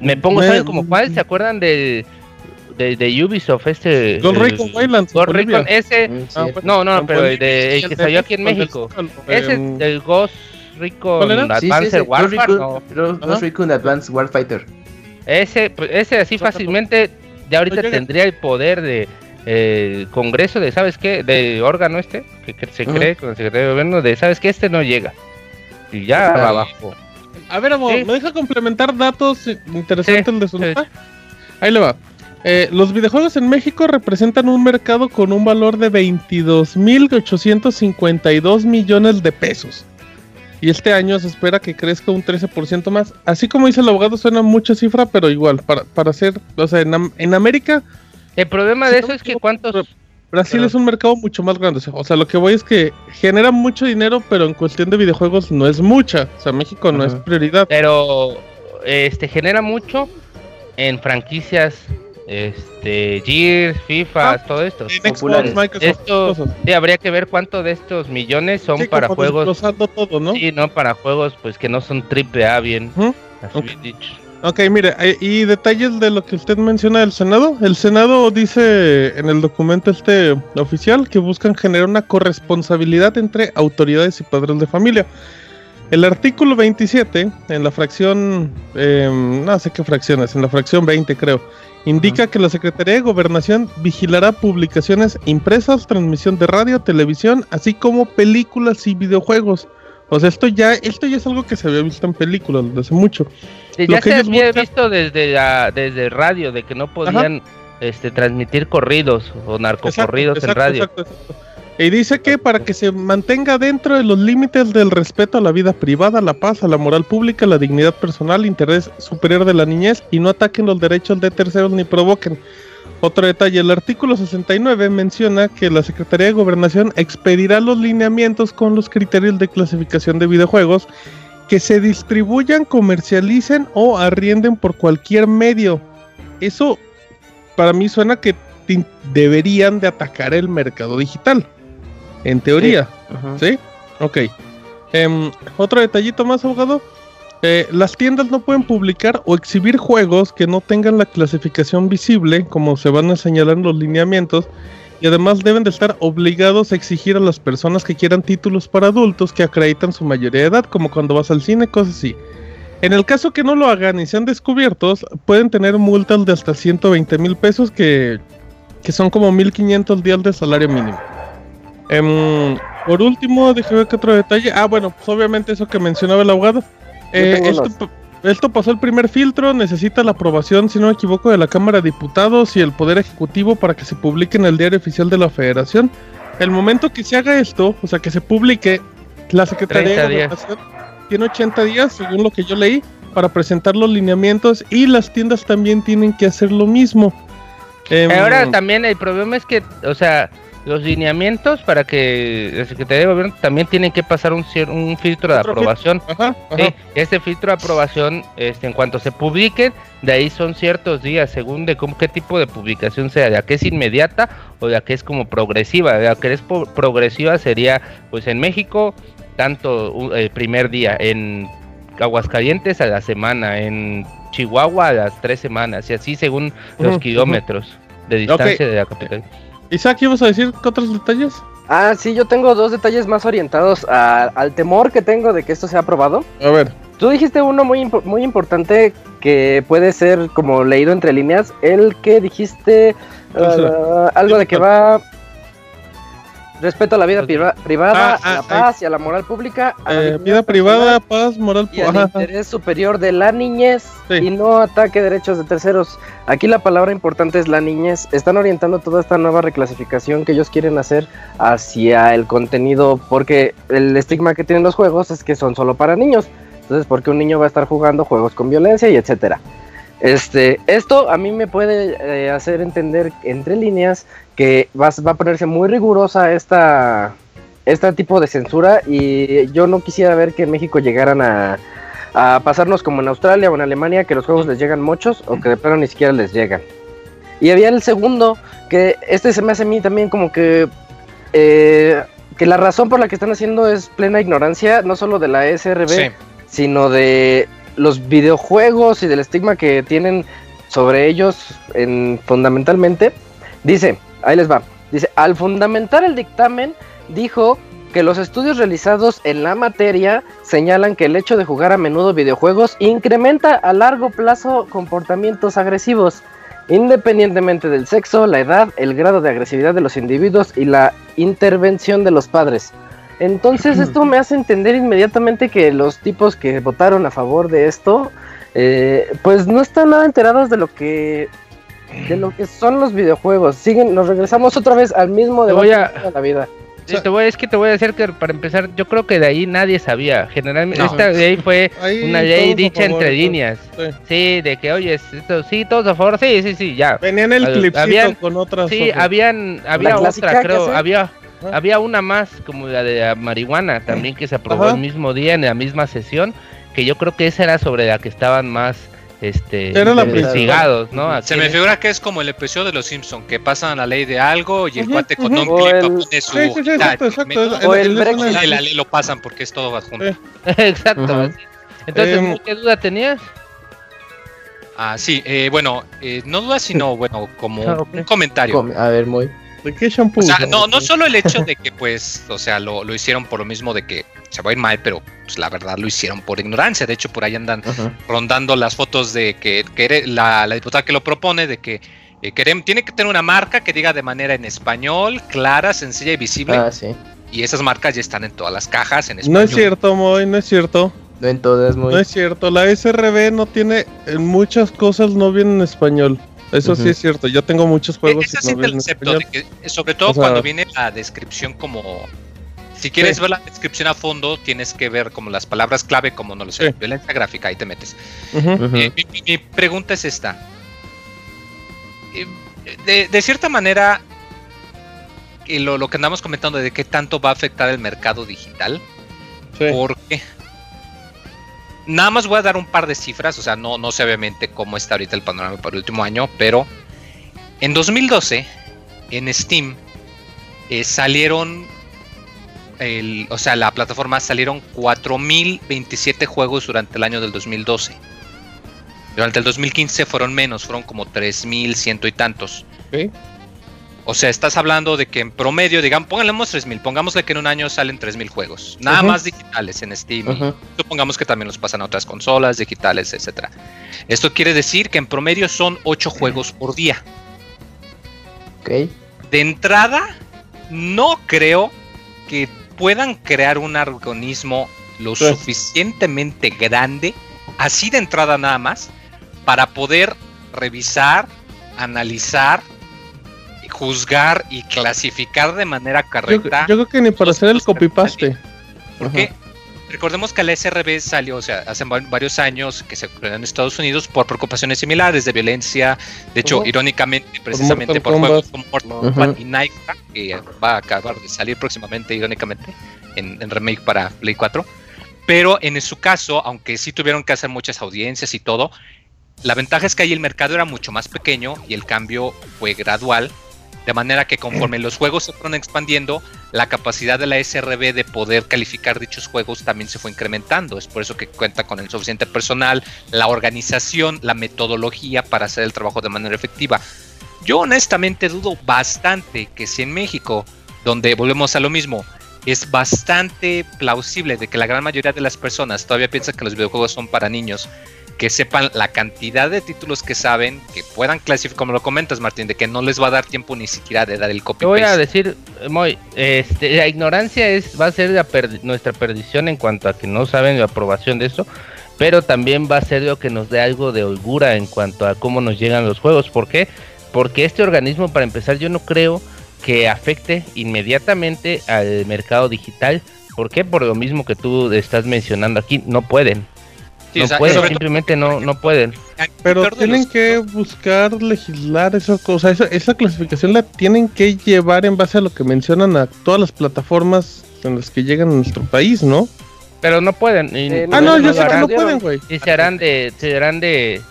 Me pongo, me- ¿saben como cuál? ¿Se acuerdan de, de, de Ubisoft? Este. Ghost el- Recon Wildlands, Ghost Bolivia. Recon, ese. Sí. Ah, No, no, en pero de, el que salió aquí en México. Ese es el Ghost Sí, sí, Advanced. Recon- no. Ghost Recon Advanced Warfighter. Ese, pues, ese así fácilmente ya ahorita No tendría el poder de eh, Congreso de, ¿sabes qué? De órgano este, que, que se cree con el secretario de gobierno, de, ¿sabes qué? Este no llega. Y ya Ah. va abajo. A ver, amor, Sí. ¿me deja complementar datos interesantes Sí, el de su sí. nota? Ahí le va. Eh, los videojuegos en México representan un mercado con un valor de 22.852 millones de pesos. Y este año se espera que crezca un 13% más. Así como dice el abogado, suena mucha cifra, pero igual, para, para hacer, o sea, en, en América, El problema de eso es que cuántos... Brasil Pero- es un mercado mucho más grande. o sea, lo que voy es que genera mucho dinero, pero en cuestión de videojuegos no es mucha. O sea, México no es Ajá. prioridad. Pero este genera mucho en franquicias este Gears, FIFA, Ah, todo esto. Xbox, Esto sí, habría que ver cuánto de estos millones son Sí, para juegos todo, ¿no? sí, no para juegos pues que no son triple A bien, así Ok. bien dicho. Ok, mire, eh, y detalles de lo que usted menciona del Senado. El Senado dice en el documento este oficial que buscan generar una corresponsabilidad entre autoridades y padres de familia. El artículo 27, en la fracción, eh, no sé qué fracciones, en la fracción 20 creo, indica que la Secretaría de Gobernación vigilará publicaciones impresas, transmisión de radio, televisión, así como películas y videojuegos. O sea, esto ya, esto ya es algo que se había visto en películas desde hace mucho. Sí, Lo ya que se había buscan- visto desde la, desde radio de que no podían este transmitir corridos o narcocorridos en Exacto, radio. exacto, exacto. Y dice que para que se mantenga dentro de los límites del respeto a la vida privada, la paz, a la moral pública, la dignidad personal, interés superior de la niñez y no ataquen los derechos de terceros ni provoquen. Otro detalle, el artículo 69 menciona que la Secretaría de Gobernación expedirá los lineamientos con los criterios de clasificación de videojuegos que se distribuyan, comercialicen o arrienden por cualquier medio. Eso para mí suena que deberían de atacar el mercado digital. En teoría, Ujú. ¿sí? Ok. Em, otro detallito más, abogado. Eh, las tiendas no pueden publicar o exhibir juegos que no tengan la clasificación visible, como se van a señalar en los lineamientos, y además deben de estar obligados a exigir a las personas que quieran títulos para adultos que acreditan su mayoría de edad, como cuando vas al cine, cosas así. En el caso que no lo hagan y sean descubiertos, pueden tener multas de hasta 120 mil pesos, que, que son como 1500 días de salario mínimo. Em, por último, déjame ver qué otro detalle. Ah, bueno, pues obviamente eso que mencionaba el abogado. Eh, esto, pasó el primer filtro, necesita la aprobación, si no me equivoco, de la Cámara de Diputados y el Poder Ejecutivo para que se publique en el diario oficial de la Federación. El momento que se haga esto, o sea, que se publique, la Secretaría de 30 días. Gobernación tiene 80 días, según lo que yo leí, para presentar los lineamientos y las tiendas también tienen que hacer lo mismo. Em, Ahora también el problema es que, o sea, los lineamientos para que la Secretaría de Gobierno también tienen que pasar un, un filtro de aprobación. Ajá, ajá. Sí, este filtro de aprobación, este, en cuanto se publiquen, de ahí son ciertos días, según de cómo, qué tipo de publicación sea, de la que es inmediata o de la que es como progresiva. De la que es progresiva sería, pues en México, tanto el primer día, en Aguascalientes a la semana, en Chihuahua a las tres semanas, y así según los kilómetros de distancia de la capital. Isaac, ¿ibas a decir qué otros detalles? Ah, sí, yo tengo dos detalles más orientados a- al temor que tengo de que esto sea aprobado. A ver. Tú dijiste uno muy, muy importante que puede ser como leído entre líneas, el que dijiste ah, algo de que va respeto a la vida priva- privada, Ah, ah, a la ah. paz y a la moral pública, a la Eh, vida privada, paz, moral. y al ajá, ajá. interés superior de la niñez Sí. y no ataque derechos de terceros. Aquí la palabra importante es la niñez. Están orientando toda esta nueva reclasificación que ellos quieren hacer hacia el contenido porque el estigma que tienen los juegos es que son solo para niños. Entonces, porque un niño va a estar jugando juegos con violencia y etcétera. Este, esto a mí me puede eh, hacer entender entre líneas que va, a- va a ponerse muy rigurosa esta este tipo de censura y yo no quisiera ver que en México llegaran a, a pasarnos como en Australia o en Alemania que los juegos les llegan muchos o que de plano ni siquiera les llegan. Y había el segundo que este se me hace a mí también como que eh, que la razón por la que están haciendo es plena ignorancia no solo de la SRB Sí. sino de los videojuegos y del estigma que tienen sobre ellos en, fundamentalmente. Dice, ahí les va, dice, al fundamentar el dictamen, dijo que los estudios realizados en la materia señalan que el hecho de jugar a menudo videojuegos incrementa a largo plazo comportamientos agresivos, independientemente del sexo, la edad, el grado de agresividad de los individuos y la intervención de los padres. Entonces esto me hace entender inmediatamente que los tipos que votaron a favor de esto, eh, pues no están nada enterados de lo que de lo que son los videojuegos. Siguen, nos regresamos otra vez al mismo Te debate a- de la vida. Sí, te voy, es que te voy a decir que para empezar, yo creo que de ahí nadie sabía. Generalmente No. esta ley fue Ahí una ley dicha favor, entre líneas. Sí. Sí, de que, oye, esto, sí, todos a favor, sí, sí, sí, ya. Venían el clipcito habían- con otras. Sí, otras. habían, había otra, creo, había, Ajá. había una más, como la de la marihuana, también que se aprobó Ajá. el mismo día, en la misma sesión, que yo creo que esa era sobre la que estaban más, este, Era la investigados, ¿no? Se me figura que es como el episodio de los Simpson que pasan la ley de algo y el cuate con un clip el- pone su Sí, sí, sí, exacto, de exacto. O el Brexit. una- y la ley lo pasan porque es todo adjunto. Sí. Exacto. Ujú. así. Entonces, ¿tú ¿qué duda tenías? Ah, sí, eh, bueno, eh, no dudas, sino, bueno, como Ah, un comentario. Com- A ver, muy. ¿De qué shampoo? O sea, no, no solo el hecho de que, pues, o sea, lo, lo hicieron por lo mismo de que se va a ir mal, pero pues, la verdad lo hicieron por ignorancia. De hecho, por ahí andan rondando las fotos de que, que eres- la, la diputada que lo propone, de que eh, querem- tiene que tener una marca que diga de manera en español, clara, sencilla y visible. Ah, sí. Y esas marcas ya están en todas las cajas en No español. es cierto, Moy, no es cierto. No en todas, muy. No es cierto. La SRB no tiene. En muchas cosas no viene en español. Eso sí es cierto. Yo tengo muchos E- juegos Ese que sí no acepto, español. de que, sobre todo O sea- cuando viene la descripción como... Si quieres Sí. ver la descripción a fondo, tienes que ver como las palabras clave, como no lo sé, Sí. violencia gráfica, ahí te metes. Eh, mi, mi- mi pregunta es esta. Eh, De, de cierta manera, y lo, lo que andamos comentando de qué tanto va a afectar el mercado digital, Sí. porque nada más voy a dar un par de cifras, o sea, no, no sé obviamente cómo está ahorita el panorama para el último año, pero en 2012, en Steam, eh, salieron, el, o sea, la plataforma salieron 4.027 juegos durante el año del 2012. Durante el 2015 fueron menos, fueron como 3.100 y tantos. O sea, estás hablando de que en promedio, digamos, pónganlemos 3000, pongámosle que en un año salen 3000 juegos, nada más digitales en Steam. Supongamos que también los pasan a otras consolas digitales, etcétera. Esto quiere decir que en promedio son 8 juegos por día. Ok. De entrada, no creo que puedan crear un organismo lo Sí. suficientemente grande, así de entrada nada más, para poder revisar, analizar, juzgar y clasificar de manera correcta. yo creo que ni para hacer el juegos copy paste. Porque recordemos que la SRB salió, o sea, hace va- varios años que se creó en Estados Unidos por preocupaciones similares de violencia. De hecho, irónicamente, precisamente por, juegos como Mortal. Kombat y Nightcraft, que va a acabar de salir próximamente, irónicamente, en, en remake para Play 4. Pero en su caso, aunque sí tuvieron que hacer muchas audiencias y todo, la ventaja es que ahí el mercado era mucho más pequeño y el cambio fue gradual. De manera que conforme los juegos se fueron expandiendo, la capacidad de la SRB de poder calificar dichos juegos también se fue incrementando. Es por eso que cuenta con el suficiente personal, la organización, la metodología para hacer el trabajo de manera efectiva. Yo honestamente dudo bastante que si en México, donde volvemos a lo mismo, es bastante plausible de que la gran mayoría de las personas todavía piensan que los videojuegos son para niños, que sepan la cantidad de títulos que saben, que puedan clasificar, como lo comentas Martín, de que no les va a dar tiempo ni siquiera de dar el copy Te voy a decir, Moy, este, la ignorancia es va a ser perdi- nuestra perdición en cuanto a que no saben la aprobación de esto, pero también va a ser lo que nos dé algo de holgura en cuanto a cómo nos llegan los juegos. ¿Por qué? Porque este organismo, para empezar, yo no creo que afecte inmediatamente al mercado digital. ¿Por qué? Por lo mismo que tú estás mencionando aquí, no pueden. Sí, no o sea, pueden, sobre todo- simplemente no, no pueden. Pero tienen los- que buscar legislar esas cosas. Esa, esa clasificación la tienen que llevar en base a lo que mencionan a todas las plataformas en las que llegan a nuestro país, ¿no? Pero no pueden. y- Eh, Ah, no, no yo sé que no pueden, güey. y se harán de, se harán de,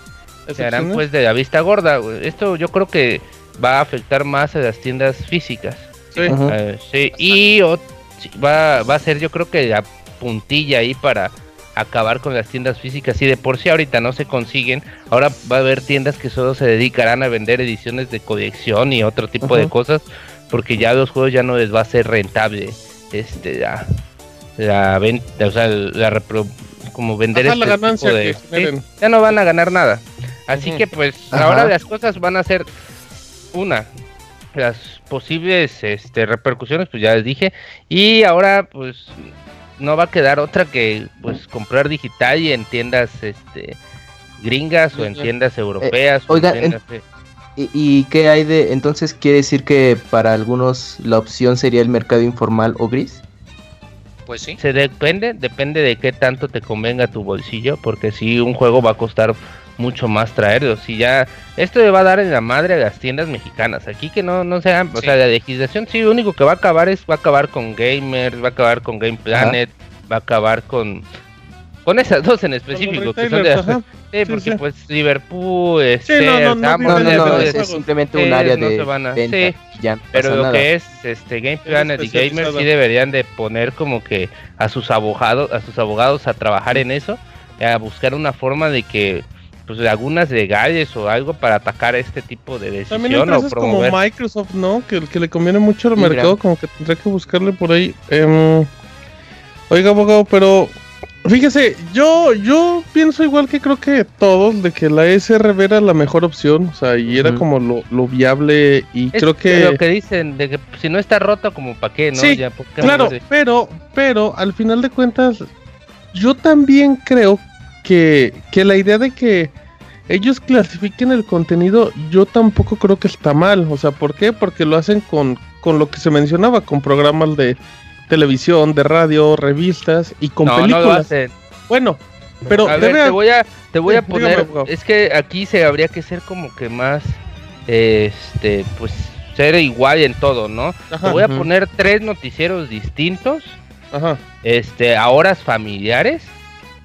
se harán pues de la vista gorda. güey. Esto yo creo que va a afectar más a las tiendas físicas. Sí. Eh, sí, y sí, va, va a ser yo creo que la puntilla ahí para acabar con las tiendas físicas. Y de por sí ahorita no se consiguen, ahora va a haber tiendas que solo se dedicarán a vender ediciones de colección y otro tipo de cosas, porque ya los juegos ya no les va a ser rentable este la, la venta, o sea, la repro- como vender Ajá, la este ganancia tipo de que generen. sí, ya no van a ganar nada. Así que pues Ajá. ahora las cosas van a ser una las posibles este, repercusiones, pues ya les dije, y ahora pues no va a quedar otra que pues comprar digital y en tiendas este gringas o en tiendas europeas. o en oiga, en- tiendas ¿Y, y qué hay de...? Entonces, ¿quiere decir que para algunos la opción sería el mercado informal o gris? Pues sí. Se depende, depende de qué tanto te convenga tu bolsillo, porque si un juego va a costar mucho más traerlo, si ya esto le va a dar en la madre a las tiendas mexicanas, aquí que no no sean, o Sí. sea, la legislación sí lo único que va a acabar es va a acabar con Gamers, va a acabar con Game Planet, va a acabar con con esas dos en específico que son de las- sí, sí, porque sí. pues Liverpool, este, no, no, no, Amazon, No, no, no, no, es, es simplemente un área no de se van a- venta. sí. Ya Pero lo nada. que es este Game Planet y Gamers sí deberían de poner como que a sus abogados, a sus abogados a trabajar en eso, a buscar una forma de que pues lagunas legales o algo para atacar este tipo de decisión También empresas o como promover. Microsoft, ¿no? Que, que le conviene mucho al Sí, mercado, mira. como que tendría que buscarle por ahí. Em, oiga, abogado, pero fíjese, yo, yo pienso igual que creo que todos, de que la SRB era la mejor opción, o sea, y era como lo, lo viable, y Es creo que... lo que dicen de que si no está roto como para qué, ¿no? Sí, Ya, ¿por qué Claro, pero, pero al final de cuentas, yo también creo que, que la idea de que ellos clasifiquen el contenido, yo tampoco creo que está mal. O sea, ¿por qué? Porque lo hacen con, con lo que se mencionaba, con programas de televisión, de radio, revistas y con no, no lo películas. hacen. bueno, pero a ver, debe- te voy a, te voy a Sí, poner, es que aquí se habría que ser como que más, este, pues, ser igual en todo, ¿no? Ajá, te voy a poner tres noticieros distintos, ajá, este, a horas familiares,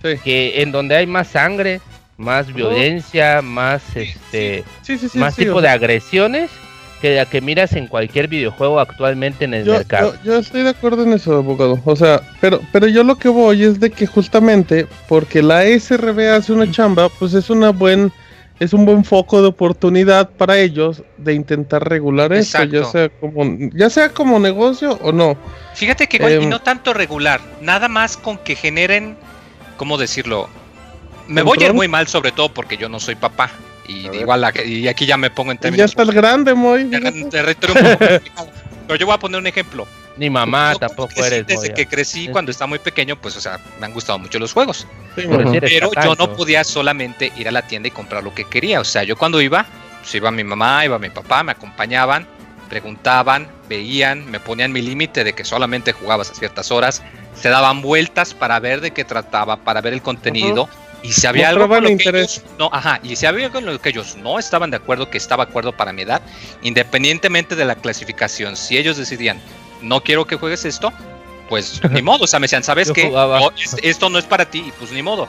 sí. que en donde hay más sangre, más violencia, más, este, Sí, sí, sí, más o tipo sea, de agresiones que la que miras en cualquier videojuego actualmente en el Yo, mercado. yo- yo estoy de acuerdo en eso, abogado. O sea, pero, pero yo lo que voy es de que justamente porque la SRB hace una chamba, pues es una buen, es un buen foco de oportunidad para ellos de intentar regular esto, ya Exacto. sea como, ya sea como negocio o no. Fíjate que y Em, no tanto regular, nada más con que generen, ¿cómo decirlo? Me voy a ir muy mal, sobre todo porque yo no soy papá. Y A igual, y aquí ya me pongo en Ya términos. está el grande, Moy. Te- fíjate. te reitero un poco complicado. Pero yo voy a poner un ejemplo. Ni mamá cuando tampoco crecí, eres. Desde Moya. que crecí, Sí. cuando estaba muy pequeño, pues, o sea, me han gustado mucho los juegos. Sí, Pero yo no podía solamente ir a la tienda y comprar lo que quería. O sea, yo cuando iba, pues iba mi mamá, iba mi papá, me acompañaban, preguntaban, veían, me ponían mi límite de que solamente jugabas a ciertas horas, se daban vueltas para ver de qué trataba, para ver el contenido. Y si había algo con lo que ellos, no, ajá, y si había algo con lo que ellos no estaban de acuerdo, que estaba de acuerdo para mi edad, independientemente de la clasificación, si ellos decidían, no quiero que juegues esto, pues ni modo, o sea, me decían, ¿sabes Yo qué? No, esto no es para ti, y pues ni modo.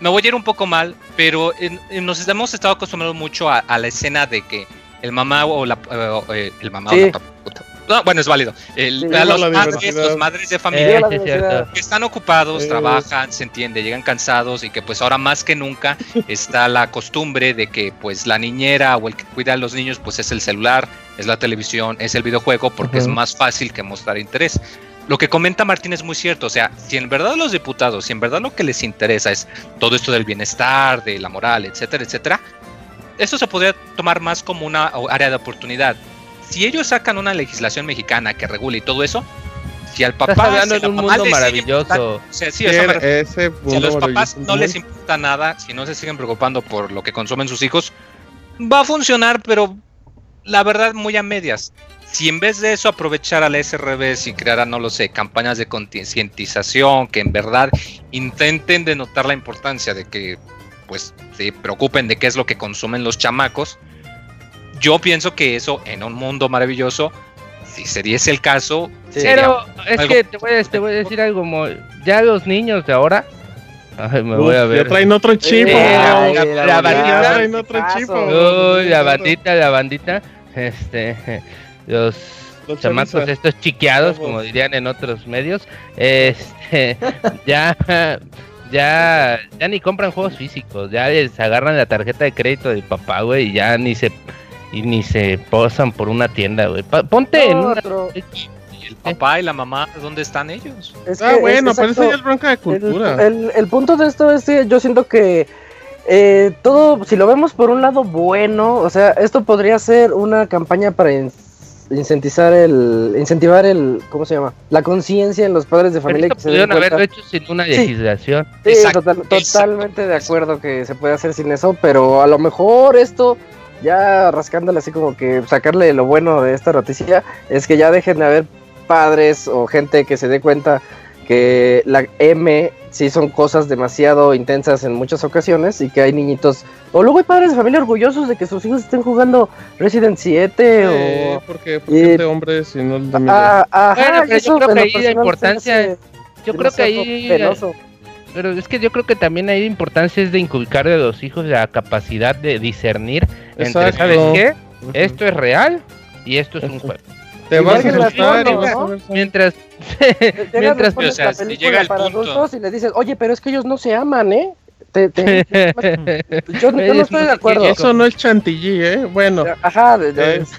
Me voy a ir un poco mal, pero en- en- nos hemos estado acostumbrados mucho a, a la escena de que el mamá o la eh, eh, el mamá Sí. o la no, bueno, es válido. El- Sí, a los padres, los madres de familia que están ocupados, Eh. trabajan, se entiende, llegan cansados y que pues ahora más que nunca está la costumbre de que pues la niñera o el que cuida a los niños pues es el celular, es la televisión, es el videojuego porque es más fácil que mostrar interés. Lo que comenta Martín es muy cierto, o sea, si en verdad los diputados, si en verdad lo que les interesa es todo esto del bienestar, de la moral, etcétera, etcétera, esto se podría tomar más como una área de oportunidad. Si ellos sacan una legislación mexicana que regule y todo eso, si al papá hablando si a un mundo maravilloso. o sea, sí, me si a los papás no les importa nada, si no se siguen preocupando por lo que consumen sus hijos, va a funcionar, pero la verdad muy a medias. Si en vez de eso aprovechar al SRB y creara, no lo sé, campañas de concientización que en verdad intenten denotar la importancia de que pues se preocupen de qué es lo que consumen los chamacos, yo pienso que eso en un mundo maravilloso, si se diese el caso, sería Pero es que te voy, a, te voy a decir algo, como ya los niños de ahora. Ay, me voy a ver. Ya traen otro chip. Sí, la- la- la la- bandita. Ya traen otro chip. Uy, la bandita, la bandita. Este, los Los chamacos estos chiqueados, como dirían en otros medios, este, ya, ya, ya ni compran juegos físicos, ya les agarran la tarjeta de crédito del papá, güey, y ya ni se, y ni se posan por una tienda, güey. Pa- Ponte en una... pero ¿Y el papá y la mamá, ¿dónde están ellos? es Ah, que bueno, es pero eso ya es bronca de cultura. El, el- el punto de esto es que yo siento que eh, todo, si lo vemos por un lado bueno, o sea, esto podría ser una campaña para incentivar el, incentivar el, ¿cómo se llama? La conciencia en los padres de familia que se pudieron haberlo hecho sin una legislación. Sí, Exacto, total- exacto. totalmente de acuerdo que se puede hacer sin eso, pero a lo mejor esto, ya rascándole así como que sacarle lo bueno de esta noticia, es que ya dejen de haber padres o gente que se dé cuenta que la M sí son cosas demasiado intensas en muchas ocasiones y que hay niñitos, o luego hay padres de familia orgullosos de que sus hijos estén jugando Resident 7 Eh, o... porque, porque y- es de hombres y no de Ah, ajá, Bueno, pero yo creo que ahí la importancia- hace Yo creo que ahí... penoso. Pero es que yo creo que también hay importancia es de inculcarle a los hijos la capacidad de discernir entre. ¿sabes qué? Esto es real y esto es un juego. Te vas a asustar y vas a. Mientras, mientras les o sea, si llega el para punto- adultos y le dices, oye, pero es que ellos no se aman, ¿eh? te- te- yo, yo no estoy de acuerdo. Eso no es chantilly, ¿eh? Bueno, Ajá, es-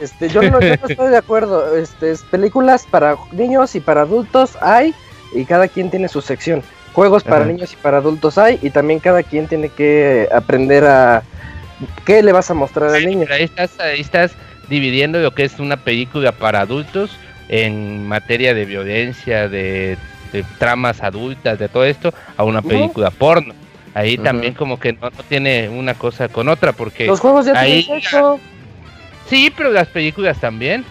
este, yo, no, yo no estoy de acuerdo. Este, es películas para niños y para adultos hay, y cada quien tiene su sección. Juegos para Ajá. niños y para adultos hay, y también cada quien tiene que aprender a qué le vas a mostrar al niño. Ahí estás, ahí estás dividiendo lo que es una película para adultos en materia de violencia, de, de tramas adultas, de todo esto, a una película porno. Ahí también como que no, no tiene una cosa con otra, porque Los juegos ya ahí tienen sexo. sí, pero las películas también.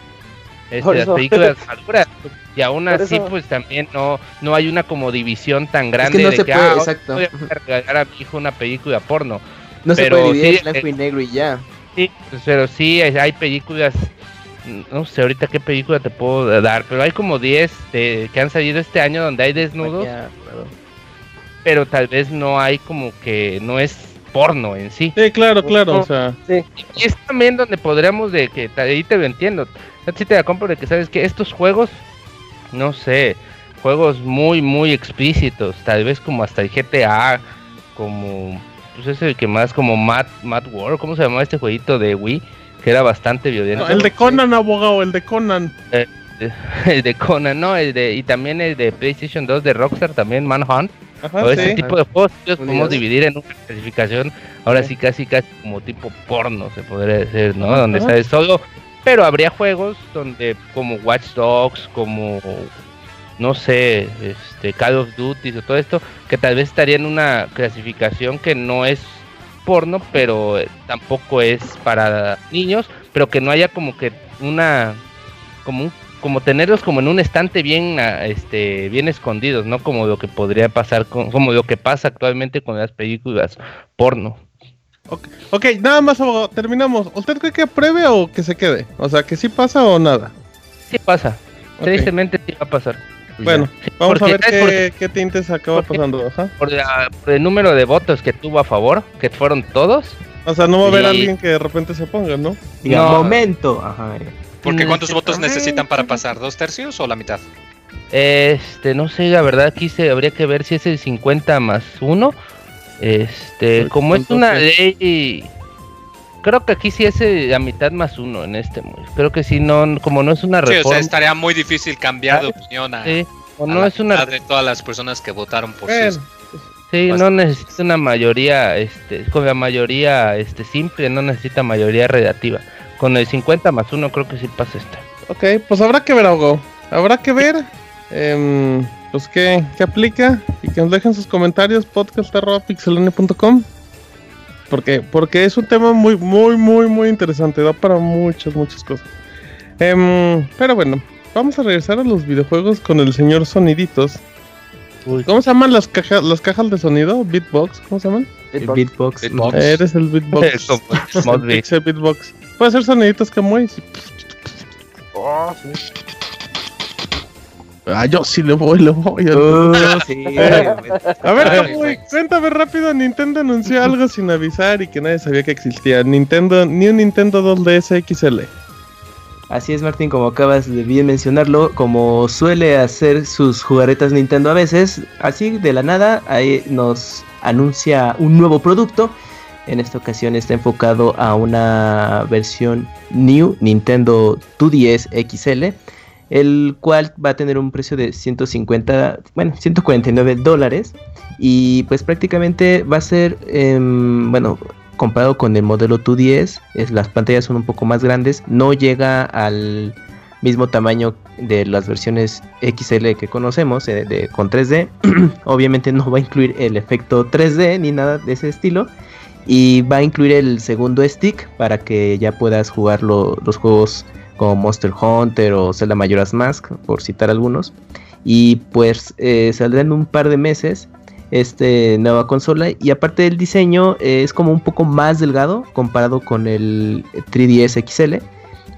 Este, las películas maduras. Y aún así, pues también no, no hay una como división tan grande no de se que puede, ah, exacto. voy a regalar a mi hijo una película porno. No se Pero puede dividir sí, blanco eh, y negro y ya. Sí, pues, pero sí hay hay películas, no sé ahorita qué película te puedo dar, pero hay como 10 de- que han salido este año donde hay desnudos, pero tal vez no hay como que no es porno en sí. sí, claro, claro, o sea, Y es también donde podríamos de que ahí te lo entiendo. Si te la compro de que sabes que estos juegos, no sé, juegos muy muy explícitos, tal vez como hasta el GTA, como pues es el que más como Mad Mad World, ¿cómo se llamaba este jueguito de Wii? Que era bastante violento. no, el de Conan, abogado, el de Conan. el de Conan, no, el de y también el de PlayStation 2 de Rockstar también Manhunt. Ajá, o ese sí. tipo de juegos los podemos dividir en una clasificación, ahora sí casi casi como tipo porno se podría decir, ¿no? Donde Ajá. sabes solo, pero habría juegos donde como Watch Dogs, como no sé, este Call of Duty o todo esto, que tal vez estaría en una clasificación que no es porno, pero eh, tampoco es para niños, pero que no haya como que una como un como tenerlos como en un estante bien ah, este bien escondidos, no como lo que podría pasar con como lo que pasa actualmente con las películas porno. Ok, nada más, abogado, terminamos. ¿Usted cree que apruebe o que se quede? O sea, que sí pasa o nada. Sí pasa. Tristemente sí va a pasar. Bueno, vamos a ver ¿sabes por qué, qué tintes acaba Porque- pasando. Ajá. Por, la- por el número de votos que tuvo a favor, que fueron todos. O sea, no va a haber alguien que de repente se ponga, ¿no? Diga, No. momento. Ajá. Porque Mm, ¿cuántos votos necesitan para pasar? ¿Dos tercios o la mitad? Este, no sé, la verdad aquí se habría que ver si es el 50 más 1. Este, Pues, como es una ley creo que aquí sí es eh, la mitad más uno en este, creo que sí no como no es una Sí, o sea, reforma, estaría muy difícil cambiar de Ah, opinión a, sí, o a no la es una mitad de todas las personas que votaron por Bueno, sí. Sí, no Bastante. necesita una mayoría, este, con la mayoría este, simple, no necesita mayoría relativa. Con el 50 más 1 creo que sí pasa esto. Ok, pues habrá que ver algo. Habrá que ver. em, pues qué, qué aplica. Y que nos dejen sus comentarios. podcast.pixelania.com porque, porque es un tema muy, muy, muy, muy interesante. Da para muchas, muchas cosas. Em, pero bueno, vamos a regresar a los videojuegos con el señor Soniditos. ¿Cómo se llaman las cajas, las cajas de sonido? Beatbox, ¿cómo se llaman? El beatbox. Beatbox. Eres el beatbox. Como. Pixel beatbox. Puede ser soniditos que muy. Oh, sí. Ah, yo sí le voy, le voy. Uh, sí, A ver, Camuy, cuéntame rápido. Nintendo anunció algo sin avisar y que nadie sabía que existía. Nintendo, ni un Nintendo 2DS XL. Así es, Martín, como acabas de bien mencionarlo, como suele hacer sus jugaretas Nintendo a veces, así de la nada, ahí nos anuncia un nuevo producto. En esta ocasión está enfocado a una versión New Nintendo 2DS XL, el cual va a tener un precio de 150, bueno, 149 dólares. Y pues prácticamente va a ser, em, bueno, comparado con el modelo 2DS, es, las pantallas son un poco más grandes, no llega al mismo tamaño de las versiones XL que conocemos eh, de, con 3D. Obviamente no va a incluir el efecto 3D ni nada de ese estilo. Y va a incluir el segundo stick para que ya puedas jugar lo- los juegos como Monster Hunter o Zelda Majora's Mask, por citar algunos. Y pues eh, saldrá en un par de meses este nueva consola. Y aparte del diseño eh, es como un poco más delgado comparado con el 3DS XL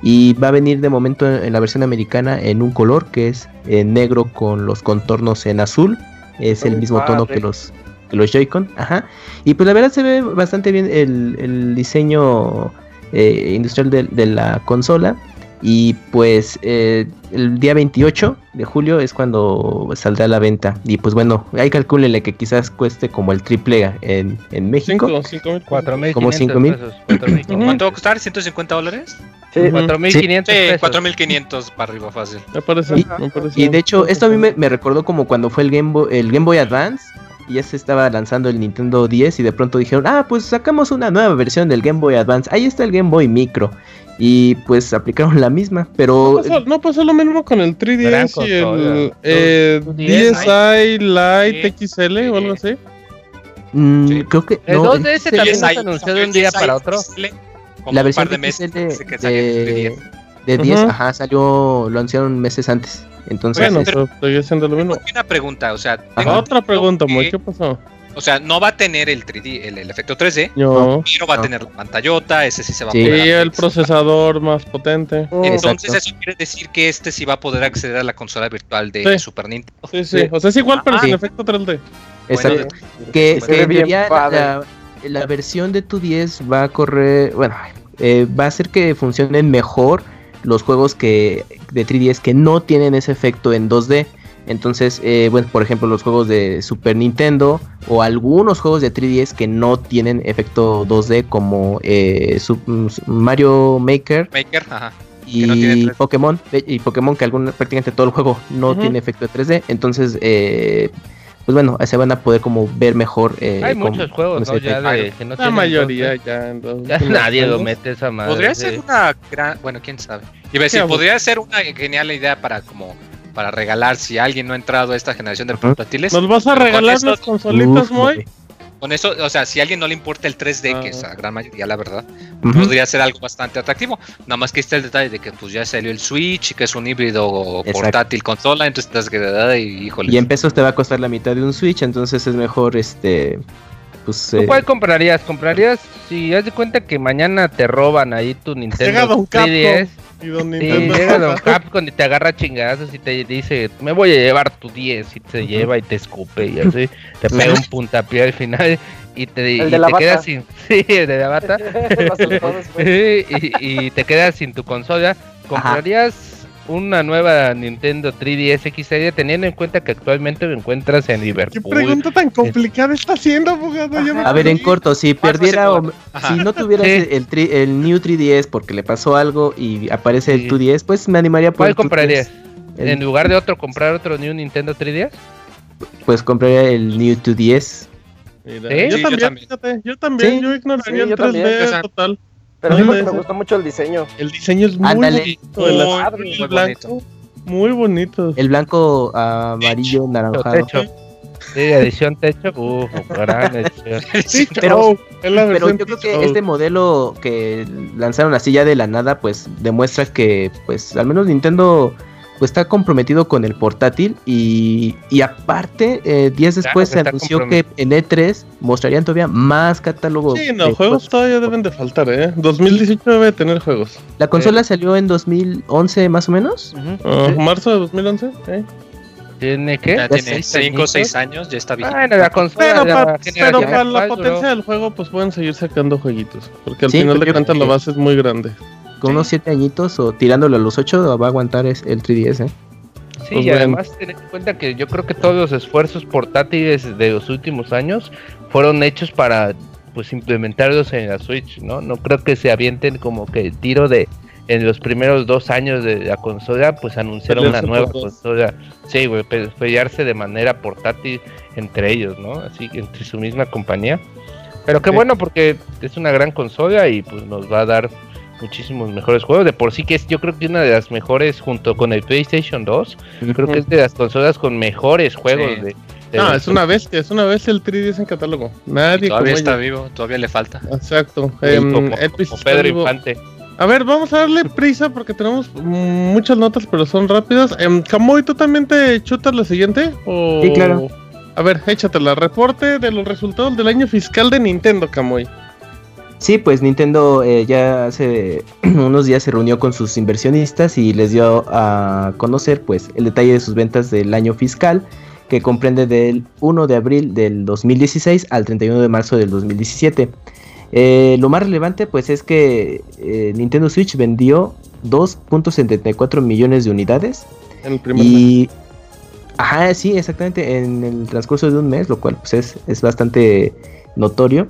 y va a venir de momento en, en la versión americana en un color que es eh, negro con los contornos en azul. Es el Muy mismo tono que los que los Joy-Con ajá. Y pues la verdad se ve bastante bien el, el diseño eh, industrial de, de la consola Y pues eh, el día 28 de julio es cuando saldrá a la venta. Y pues bueno, ahí calcúlenle que quizás cueste como el triple en, en México. 5, 5 mil. Cuatro mil Como mil. ¿Cuánto va a costar? ¿150 dólares? Sí, Ujú. Cuatro mil Sí. quinientos Sí, pesos. 4500 para arriba fácil. Me parece, Y- me parece. Y de hecho, esto a mí me, me recordó como cuando fue el Game, Boy, el Game Boy Advance. Y ya se estaba lanzando el Nintendo 10 y de pronto dijeron, ah, pues sacamos una nueva versión del Game Boy Advance. Ahí está el Game Boy Micro. Y pues aplicaron la misma, ¿No pero... pasó, no pasó lo mismo con el Gran 3DS y el eh, DSi Lite Sí. XL o algo así? mm, Sí. creo que... El no, 2DS ese- también no se anunció de un día para otro. Como la un versión par de de meses de, 10. de 10, Ujú. ajá, salió, lo anunciaron meses antes. Entonces, Bueno, pero- pero estoy haciendo lo mismo. Una pregunta, o sea, Ajá. tengo Otra pregunta, ¿qué pasó? O sea, no va a tener el 3D, el, el efecto 3D, No. pero va a tener la pantallota, ese sí se va Sí. a Sí, poder. el procesador más potente. Mm, Entonces Exacto. eso quiere decir que este sí va a poder acceder a la consola virtual de Sí. Super Nintendo. Sí, sí. O sea, es igual, pero Ah, sin sí. efecto 3D. exacto. Bueno, que, bien la versión de tu 10 va a correr, bueno, eh, va a hacer que funcionen mejor los juegos que de 3DS que no tienen ese efecto en 2D. Entonces, eh, bueno, por ejemplo, los juegos de Super Nintendo o algunos juegos de 3DS que no tienen efecto 2D como eh, Mario Maker Maker, ajá. y no tiene 3D. Pokémon y Pokémon que algún, prácticamente todo el juego no tiene efecto de 3D. Entonces, eh, pues bueno, se van a poder como ver mejor. eh, Hay con- muchos juegos, ¿no? Ya de que no La tienen mayoría entonces, ya. en los Ya nadie lo mete esa madre. Podría sí. ser una gran, bueno, quién sabe. Iba a decir, Sí, podría ser una genial idea para como para regalar si alguien no ha entrado a esta generación de portátiles. ¿Nos vas a con regalar eso- las consolitas, Moy? Con eso, o sea, si a alguien no le importa el 3D, que Ah. es la gran mayoría, la verdad, podría ser algo bastante atractivo. Nada más que está el detalle de que pues ya salió el Switch, que es un híbrido Exacto. portátil consola, entonces estás que y híjole. Y en pesos te va a costar la mitad de un Switch, entonces es mejor este. Pues. ¿Tú eh, cuál comprarías? ¿Comprarías si haz de cuenta que mañana te roban ahí tu Nintendo Don Capcom 3DS? Y Don Sí, Nintendo. llega Don Capcom y te agarra chingazos y te dice, me voy a llevar tu 10 y te lleva y te escupe y así, te pega un puntapié al final y te, y te quedas sin, sí, el de la bata, y, y te quedas sin tu consola. ¿Comprarías una nueva Nintendo 3DS XL teniendo en cuenta que actualmente lo encuentras en ¿Qué Liverpool? pregunta tan complicada está haciendo, abogado? Yo A ver, en corto, si ¿Cuál fue perdiera o si no tuvieras Sí. el, tri- el New 3DS porque le pasó algo y aparece Sí. el 2DS, pues me animaría por ¿Cuál el 2DS. comprarías? El- En lugar de otro, comprar otro New Nintendo 3DS? Pues compraría el New 2DS. Mira, ¿Sí? Yo, Sí, yo también, también. fíjate, yo también, Sí. yo ignoraría Sí, el yo 3D también. O sea, total. Pero Ajá. porque me gustó mucho el diseño. El diseño es muy Ándale. bonito, el Muy, azul muy y el bonito. blanco, muy bonito. El blanco amarillo naranjado. Techo. Sí, edición techo. Uf, gran edición. Sí, Pero- Pero yo creo que este modelo que lanzaron así ya de la nada, pues demuestra que, pues, al menos Nintendo pues está comprometido con el portátil y, y aparte, eh, días Claro después que se anunció que en E3 mostrarían todavía más catálogo. Sí, no, de juegos todavía deben de faltar, ¿eh? 2018 debe tener juegos. La consola salió en 2011 más o menos. Ah, Sí. ¿Marzo de 2011? Sí. ¿Tiene qué? Ya tiene seis 5 o 6 años, ya está bien. Bueno, la consola Pero, de pa- la pero para la potencia duró- del juego, pues pueden seguir sacando jueguitos. Porque al Sí, final pero de cuentas la base es muy grande. Con unos 7 añitos o tirándolo a los 8 va a aguantar es- el 3DS. ¿eh? Sí, Pues y bueno. además tener en cuenta que yo creo que todos los esfuerzos portátiles de los últimos años fueron hechos para pues implementarlos en la Switch, ¿no? No creo que se avienten como que el tiro de en los primeros dos años de la consola, pues anunciaron una nueva consola. Sí, güey, pe- pelearse de manera portátil entre ellos, ¿no? Así, entre su misma compañía. Pero qué Sí. bueno porque es una gran consola y pues nos va a dar muchísimos mejores juegos. De por sí que es yo creo que una de las mejores junto con el PlayStation 2. Creo que es de las consolas con mejores juegos Sí. de, de No, es una bestia, es una bestia el 3DS en catálogo. Nadie Todavía como está ella. vivo, todavía le falta. Exacto. Sí, Em, como, Pedro vivo. Infante. A ver, vamos a darle prisa porque tenemos muchas notas, pero son rápidas. Em, Camoy, ¿tú también te chutas la siguiente? ¿O- Sí, claro. A ver, échatela. Reporte de los resultados del año fiscal de Nintendo, Camoy. Sí, pues Nintendo eh, ya hace unos días se reunió con sus inversionistas y les dio a conocer pues el detalle de sus ventas del año fiscal que comprende del 1 de abril del 2016 al 31 de marzo del 2017. Eh, lo más relevante pues es que eh, Nintendo Switch vendió 2.74 millones de unidades. En el primer mes. Y. Ajá, sí, exactamente, en el transcurso de un mes, lo cual pues es, es bastante notorio.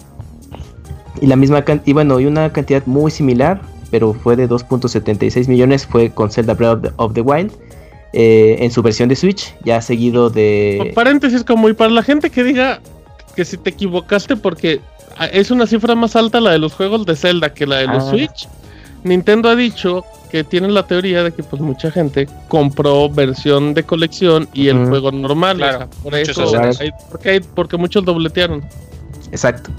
Y la misma y bueno, y una cantidad muy similar, pero fue de 2.76 millones, fue con Zelda Breath of the, of the Wild. eh, en su versión de Switch, ya seguido de... Paréntesis, como y para la gente que diga que si te equivocaste porque ah, es una cifra más alta la de los juegos de Zelda que la de los Ah. Switch, Nintendo ha dicho que tienen la teoría de que pues mucha gente compró versión de colección y el juego normal. Claro, o sea, por eso. hay- porque, hay- porque muchos dobletearon. Exacto.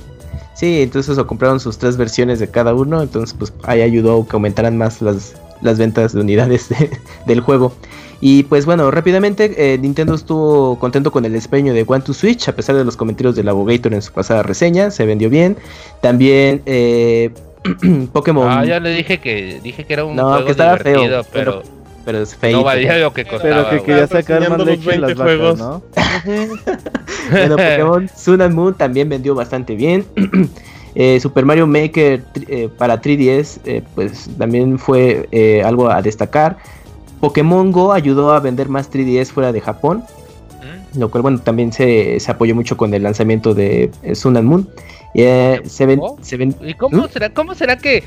Sí, entonces o compraron sus tres versiones de cada uno, entonces pues ahí ayudó a que aumentaran más las, las ventas de unidades de- del juego. Y pues bueno, rápidamente eh, Nintendo estuvo contento con el desempeño de One to Switch, a pesar de los comentarios del Abogator en su pasada reseña, se vendió bien. También eh, Pokémon, Ah, ya le dije que dije que era un No, juego que estaba feo, divertido, pero pero, pero es feito. no valía lo que costaba. Pero que quería sacar más leche en las 20 vacas, juegos. ¿no? Bueno, Pokémon Sun and Moon también vendió bastante bien. Eh, Super Mario Maker eh, para 3DS, eh, pues también fue eh, algo a destacar. Pokémon Go ayudó a vender más 3DS fuera de Japón, Mm. lo cual bueno también se, se apoyó mucho con el lanzamiento de eh, Sun and Moon. Eh, se ven, se ven- ¿Y cómo ¿Mm? será, cómo será que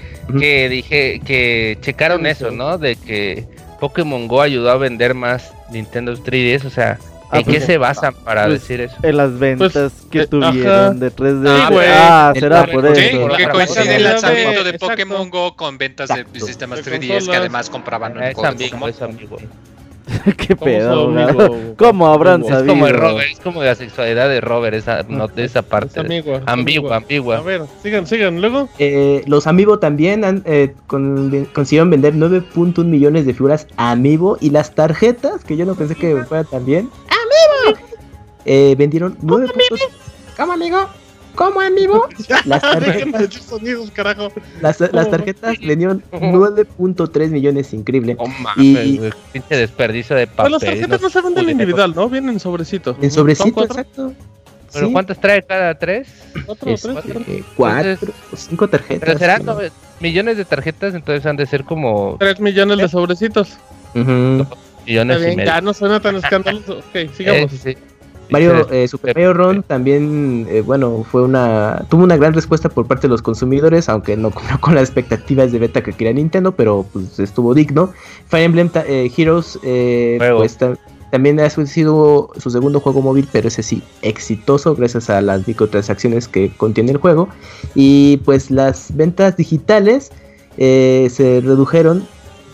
dije que checaron eso, no? De que Pokémon Go ayudó a vender más Nintendo 3DS, o sea, Ah, ¿en qué pues, se basan para pues, decir eso? En las ventas que eh, tuvieron ajá. de 3D. Ah, güey. Ah, El será por sí, Sí, eso. que Para coincide el lanzamiento de Exacto. Pokémon Go con ventas de sistemas De 3DS que además compraban el Es amigo, amigo. Qué Como pedo, amigo. ¿Cómo habrán Es Es como Robert, es como la sexualidad de Robert, esa, no, de esa Es parte. ambigua, Ambigua, ambigua. A ver, sigan, sigan. Luego, eh, los Amiibo también han, eh, con- consiguieron vender 9.1 millones de figuras Amiibo y las tarjetas, que yo no pensé que fuera tan bien. ¡Amiibo! Eh, vendieron 9. ¿Cómo amigo? ¿Cómo amigo? Las de tarjetas, echar sonidos, carajo. las, las tarjetas vendieron 9.3 millones, increíble. Mames, güey, pinche desperdicio de Pues papel. las tarjetas no se venden individual, ¿no? Vienen en sobrecito. En ¿Son sobrecito, exacto. ¿Pero Sí, cuántas trae cada tres? ¿Cuatro tres? cinco tarjetas. Pero serán no, millones de tarjetas, entonces han de ser como Tres millones de sobrecitos. Ujú. millones Está y bien, medio. ya no suena tan escandaloso. Ok, sigamos. Eh, sí. Mario, eh, Super Mario Run también, eh, bueno, fue una, tuvo una gran respuesta por parte de los consumidores, aunque no cumplió con las expectativas de beta que quería Nintendo, pero pues estuvo digno. Fire Emblem eh, Heroes, eh, pues ta- también ha sido su segundo juego móvil, pero ese sí, exitoso gracias a las microtransacciones que contiene el juego. Y pues las ventas digitales eh, se redujeron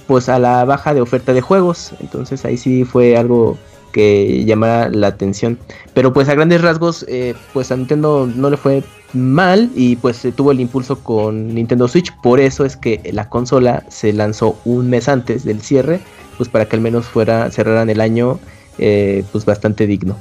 pues a la baja de oferta de juegos, entonces ahí sí fue algo que llamara la atención. Pero pues a grandes rasgos, eh, pues a Nintendo no le fue mal y pues se tuvo el impulso con Nintendo Switch. Por eso es que la consola se lanzó un mes antes del cierre, pues para que al menos fuera cerraran el año eh, pues bastante digno.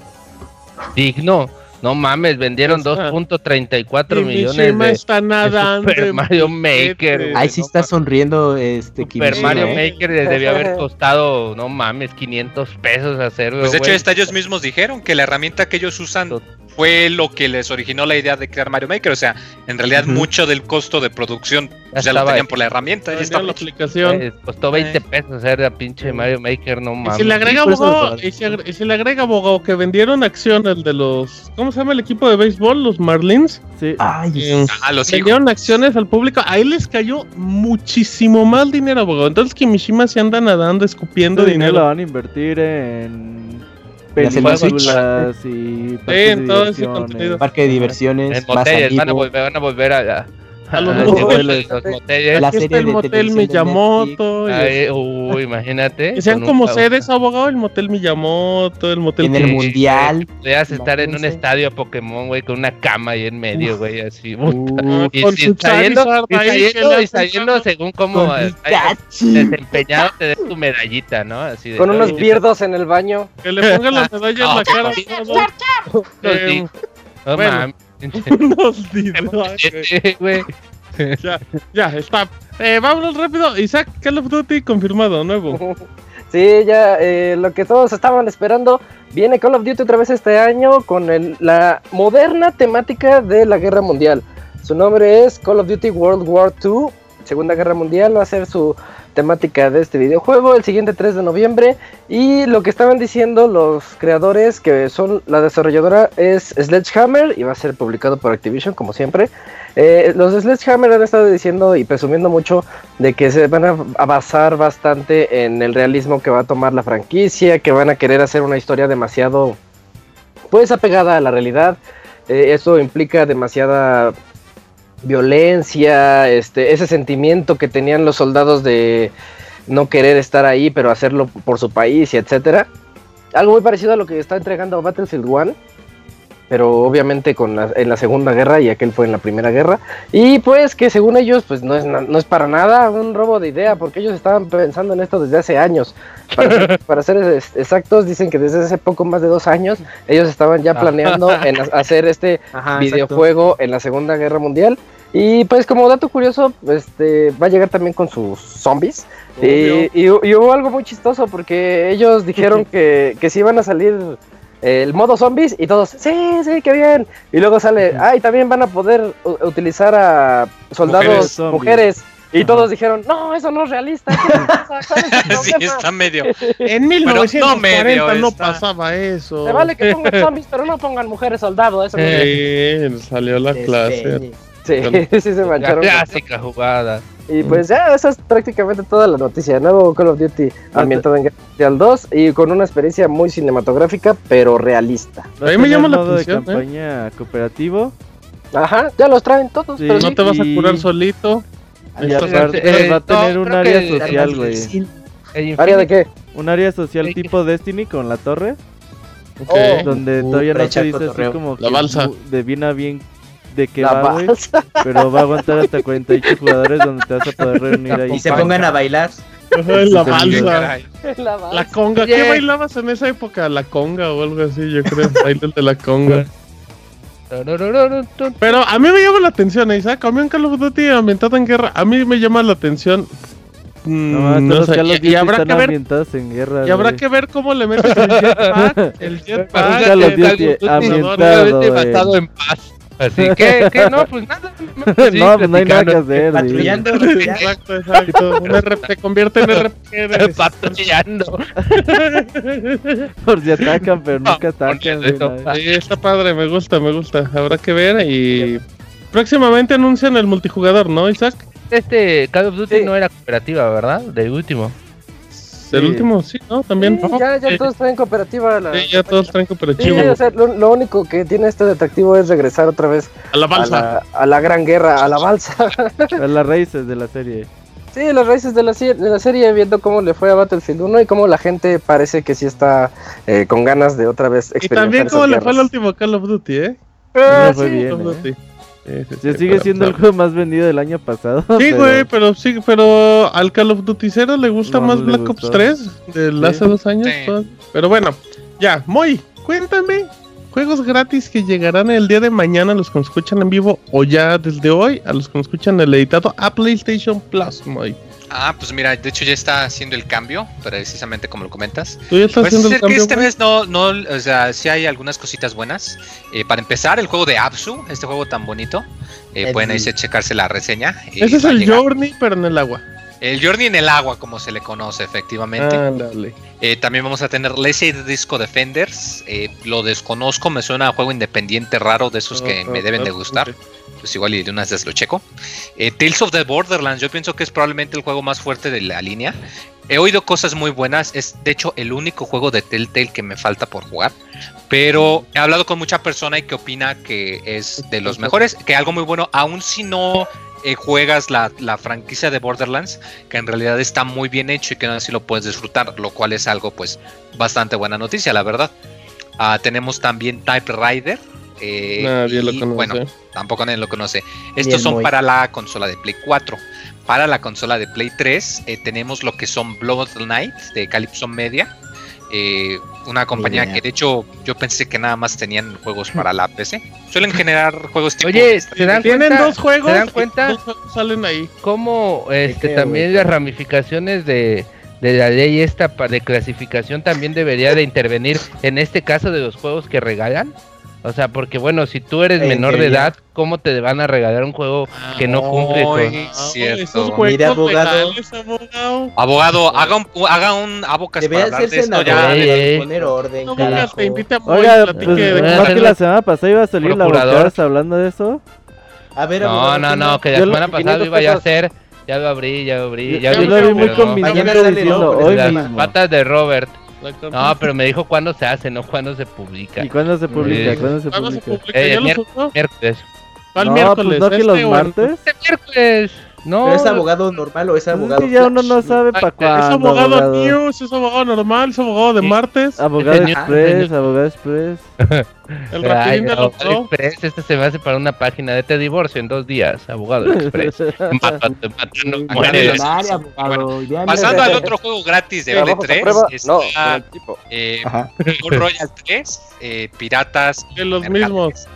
Digno. No mames, vendieron Esa. 2.34 Y millones de está nadando. Super en Mario. Maker. Ahí sí no está mames. sonriendo este Super Kimishima, Mario ¿eh? Maker les debió haber costado, no mames, 500 pesos hacerlo. Pues de hecho, hasta ellos mismos dijeron que la herramienta que ellos usan fue lo que les originó la idea de crear Mario Maker. O sea, en realidad mucho del costo de producción ya, lo tenían por la herramienta. Ya estaba la aplicación. Eh, costó 20 pesos hacer la pinche Mario Maker, no Y mames. si le agrega abogado, y si, y si le agrega abogado que vendieron acciones de los, ¿cómo se llama el equipo de béisbol? Los Marlins. Sí. Ay, Eh, Ah, los hijos. vendieron acciones al público. Ahí les cayó muchísimo más dinero, abogado. Entonces Kimishima se anda nadando, escupiendo Este dinero lo dinero. van a invertir en películas y parques en de todo ese diversiones. contenido. parque de diversiones, En más moteles, van a volver, van a volver a, a, A los a- moteles. La serie el de motel Miyamoto. Ay, uy, imagínate. Que sean como sedes, abogado, el motel Miyamoto, el motel... En el mundial. Podrías estar en un estadio Pokémon, güey, con una cama ahí en medio, güey, así. Ah, Y, saliendo, según eh, Pikachu. desempeñado te des tu medallita, ¿no? Así de, Con unos "Ay, bierdos en el baño. Que le pongan la medalla en la cara. abogado. sí, no bueno. Unos. Sí, güey. Ya, ya, está. Eh, vámonos rápido. Isaac, Call of Duty confirmado, nuevo. Sí, ya eh, lo que todos estaban esperando. Viene Call of Duty otra vez este año con el- la moderna temática de la guerra mundial. Su nombre es Call of Duty World War II, Segunda Guerra Mundial. Va a ser su temática de este videojuego el siguiente 3 de noviembre. Y lo que estaban diciendo los creadores, que son la desarrolladora es Sledgehammer y va a ser publicado por Activision como siempre. Eh, los de Sledgehammer han estado diciendo y presumiendo mucho de que se van a basar bastante en el realismo que va a tomar la franquicia, que van a querer hacer una historia demasiado pues apegada a la realidad. Eh, eso implica demasiada violencia, este, ese sentimiento que tenían los soldados de no querer estar ahí, pero hacerlo por su país y etcétera. Algo muy parecido a lo que está entregando Battlefield 1 pero obviamente con la, en la Segunda Guerra y aquel fue en la Primera Guerra. Y pues que según ellos, pues no es, no es para nada un robo de idea, porque ellos estaban pensando en esto desde hace años. Para, ser exactos, dicen que desde hace poco más de dos años, ellos estaban ya ah. planeando en hacer este videojuego en la Segunda Guerra Mundial. Y pues como dato curioso, este va a llegar también con sus zombies. Y, y, hubo algo muy chistoso porque ellos dijeron que, que si iban a salir el modo zombies y todos, sí, sí, qué bien. Y luego sale, ay, también van a poder utilizar a soldados mujeres. y todos dijeron, no, eso no es realista. sí, está medio. En 1940 no, pasaba eso. Se vale que pongan zombies, pero no pongan mujeres soldados. Eso sí, salió la clase. Sí, sí, se mancharon. Clásica jugada. Y pues ya, esa es prácticamente toda la noticia. Nuevo Call of Duty ambientado en Guerra Mundial 2 y con una experiencia muy cinematográfica, pero realista. A mí me llama la atención. de ¿eh? campaña cooperativo. Ajá, ya los traen todos. pero no te vas a curar solito. Y aparte va a tener un área social, güey. ¿Área de qué? Un área social tipo Destiny con la torre. Okay. Donde uh, todavía no se dice así como la balsa. de bien a bien de que va, güey. Pero va a aguantar hasta 48 jugadores donde te vas a poder reunir ahí. Y se pongan a bailar. la balsa. La, conga. ¿Qué bailabas en esa época? La conga o algo así, yo creo. Baile de la conga. Pero a mí me llama la atención, Isaac. A mí en Call of Duty ambientado en guerra, a mí me llama la atención. No, no sé, y, y, habrá que ver, en guerra, y habrá que ver cómo le metes el jetpack, el jetpack, Call of Duty ambientado en paz. Así que, que no, pues nada. no, pues no hay nada que hacer. Patrullando. Exacto, exacto. Un RP, se convierte en RP. Patrullando. Por si atacan, pero nunca atacan. Sí, está padre, me gusta, me gusta. Habrá que ver y. Próximamente anuncian el multijugador, ¿no, Isaac? Este Call of Duty no era cooperativa, ¿verdad? Del último. El último, sí, ¿no? También. ya, ya todos traen cooperativa. La, sí, ya todos traen cooperativa. Sí, o sea, lo, único que tiene este detectivo es regresar otra vez a la balsa. A la, gran guerra, a la balsa. a las raíces de la serie. Sí, las raíces de la, de la serie, viendo cómo le fue a Battlefield 1 y cómo la gente parece que sí está eh, con ganas de otra vez experimentar. Y también cómo le fue al último Call of Duty, ¿eh? Ah, fue bien, ¿eh? Sí, sigue siendo el juego más vendido del año pasado. Sí, güey, pero... sí, pero al Call of Duty 0 le gusta más Black Ops 3 de hace dos años. Pero bueno, ya, Moy, cuéntame juegos gratis que llegarán el día de mañana a los que nos escuchan en vivo o ya desde hoy a los que nos escuchan el editado a PlayStation Plus, Moy. Ah, pues mira, de hecho ya está haciendo el cambio, precisamente como lo comentas. ¿Tú ya estás haciendo el cambio? Que esta vez no, no, o sea, sí hay algunas cositas buenas. Eh, para empezar, el juego de Absu, este juego tan bonito, eh, pueden ahí checarse la reseña. Ese es el Journey, pero en el agua. El Journey en el agua, como se le conoce, efectivamente. Ándale. Eh, también vamos a tener Lazy Disco Defenders. Eh, lo desconozco, me suena a juego independiente raro de esos que me deben de gustar pues igual y de unas veces lo checo. Eh, Tales of the Borderlands, yo pienso que es probablemente el juego más fuerte de la línea. He oído cosas muy buenas, es de hecho el único juego de Telltale que me falta por jugar. Pero he hablado con mucha persona y que opina que es de los mejores, que algo muy bueno, aun si no eh, juegas la, franquicia de Borderlands, que en realidad está muy bien hecho y que así lo puedes disfrutar, lo cual es algo pues bastante buena noticia, la verdad. Ah, tenemos también Type Rider, eh, nadie lo conoce. Bueno, tampoco nadie lo conoce. Estos son para la consola de Play 4. Para la consola de Play 3 eh, tenemos lo que son Blood Knight de Calypso Media. Eh, una compañía que de hecho yo pensé que nada más tenían juegos para la PC. Suelen generar juegos tipo. Oye, ¿se dan tienen dos juegos. ¿Se dan cuenta? salen ahí. Cómo este, también las ramificaciones de, de la ley esta de clasificación también debería de intervenir en este caso de los juegos que regalan. O sea, porque bueno, si tú eres En menor de edad, ¿cómo te van a regalar un juego que no cumple con... Muy esos cierto. Mire, abogado. legales, abogado. Abogado, haga un, haga un abocas para Debería hablar ser de esto senador ya. Ey. poner orden, No carajo. te invita a Moy, Oiga, pues, de ¿no que la la- semana pasada iba a salir la Procurador. abogada hablando de eso? A ver, No, abogado, no, ¿quién no, que la semana pasada 500 iba ya a hacer, ya lo abrí, ya lo abrí, Yo, ya yo lo lo vi muy no. Convincente diciendo ¿no? hoy Las mismo. patas de Robert. No, pero me dijo cuándo se hace, no cuándo se publica. ¿Y cuándo se publica? Sí. ¿Cuándo se ¿Cuándo se publica? publica? Eh, ¿Ya subió? Miércoles. ¿Cuál no, miércoles? pues no que ¿Este los o el- martes. Este miércoles. No. ¿Pero es abogado normal o es abogado ya uno no sabe Ah, Es cuándo. abogado abogado. news, es abogado normal, es abogado de Sí. martes. Abogado Express, abogado Express. El Ay, rapidín de los abogado Express, este se me hace para una página de te divorcio en dos días. Abogado Express. Mátate, no mueres. Pasando al otro juego gratis de ¿Trabajos a L3, prueba? No, con está el tipo. eh, Royal 3, eh, Piratas. De los mismos.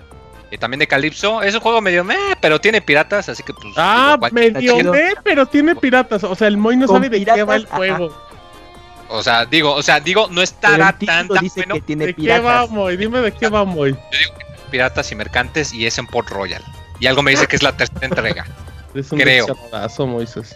Eh, también de Calypso. Es un juego medio meh, pero tiene piratas, así que pues. Ah, digo, medio. B, pero tiene piratas. O sea, el Moy no sabe de qué va el ajá. juego. O sea, digo, o sea, digo, no Pero estará el tan, tan dice bueno. que tiene ¿De qué va. Moy? Dime de qué va, Moy. Piratas y mercantes y es en Port Royal. Y algo me dice que es la tercera entrega. Es un Creo. Moises.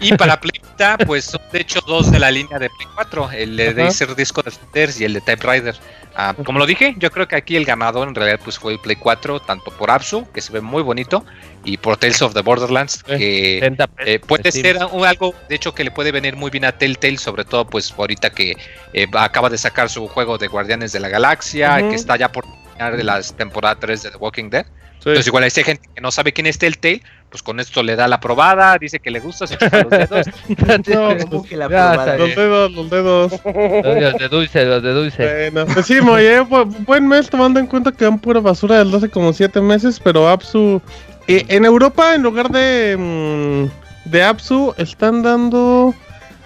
Y para Play pues son de hecho dos de la línea de Play 4, el de Ajá. Dacer Disco Defenders y el de Type Rider. Ah, como lo dije, yo creo que aquí el ganador en realidad pues fue el Play 4, tanto por Apsu, que se ve muy bonito, y por Tales of the Borderlands, Eh, que 70 pesos eh, puede ser un- algo, de hecho, que le puede venir muy bien a Telltale, sobre todo pues ahorita que eh, acaba de sacar su juego de Guardianes de la Galaxia, que está ya por terminar de las temporadas 3 de The Walking Dead. Sí. Entonces igual hay gente que no sabe quién es Telltale, pues con esto le da la probada, dice que le gusta, se chupa los dedos. No, ¿Cómo que la Ya, probada? Los dedos, los dedos. Los de dulce, los de dulce. Bueno, pues sí, buen mes tomando en cuenta que dan pura basura desde hace como 7 meses, pero Apsu... eh, en Europa, en lugar de, mm, de Apsu, están dando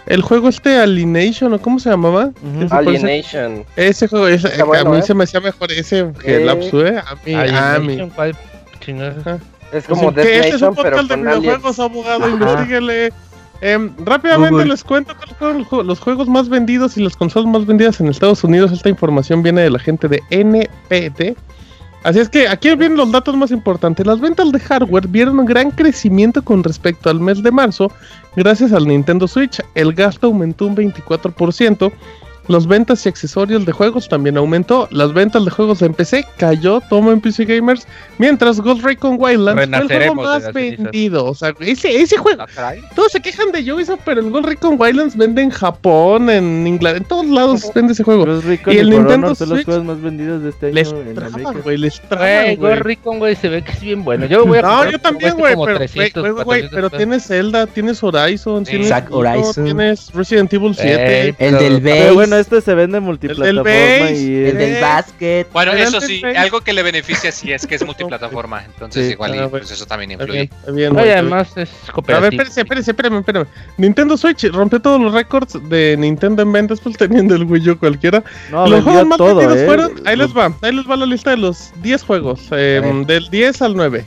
el juego este Alienation, ¿o cómo se llamaba? Alienation. Ese juego, ese, Está a bueno, mí ¿eh? se me hacía mejor ese que el Eh. Apsu, ¿eh? A mí, a mí. Alienation, ¿cuál chingada? Es como que Death este es un Nation, pero podcast de videojuegos, abogado, investiguele. Em, rápidamente Google. les cuento cuáles fueron los juegos más vendidos y las consolas más vendidas en Estados Unidos. Esta información viene de la gente de NPD. Así es que aquí vienen los datos más importantes. Las ventas de hardware vieron un gran crecimiento con respecto al mes de marzo. Gracias al Nintendo Switch, el gasto aumentó un 24%. Las ventas y accesorios de juegos también aumentó. Las ventas de juegos en PC cayó, tomo en PC Gamers. Mientras Ghost Recon Wildlands fue el juego más vendido. O sea, ese, ese juego. Todos se quejan de Ubisoft, pero el Ghost Recon Wildlands vende en Japón, en Inglaterra, en todos lados vende ese juego. Ghost Recon Y y, el For Nintendo Honor son los Switch juegos más vendidos de este año Les América. güey, les güey. Ghost Recon, güey, se ve que es bien bueno. Yo voy a No, comprar, yo también, cuesta güey, como pero, güey, 300, güey, güey, 400 pero tienes Zelda, tienes Horizon, tienes, Horizon. tienes Resident Evil 7. Ey, El del base, bueno, este se vende multiplataforma base, y el es- del basket. Bueno, eso sí, algo que le beneficia sí es que es multiplataforma, entonces Sí. igual y, Ah, pues eso también Está influye. bien, está bien, Oye, además es A ver, cooperativo. espérese, espérese, espérame, espérame. Nintendo Switch rompió todos los récords de Nintendo en ventas, pues teniendo el Wii U cualquiera. No, los juegos más todo, vendidos eh. fueron, ahí les va, ahí les va la lista de los 10 juegos, eh, del 10 al 9.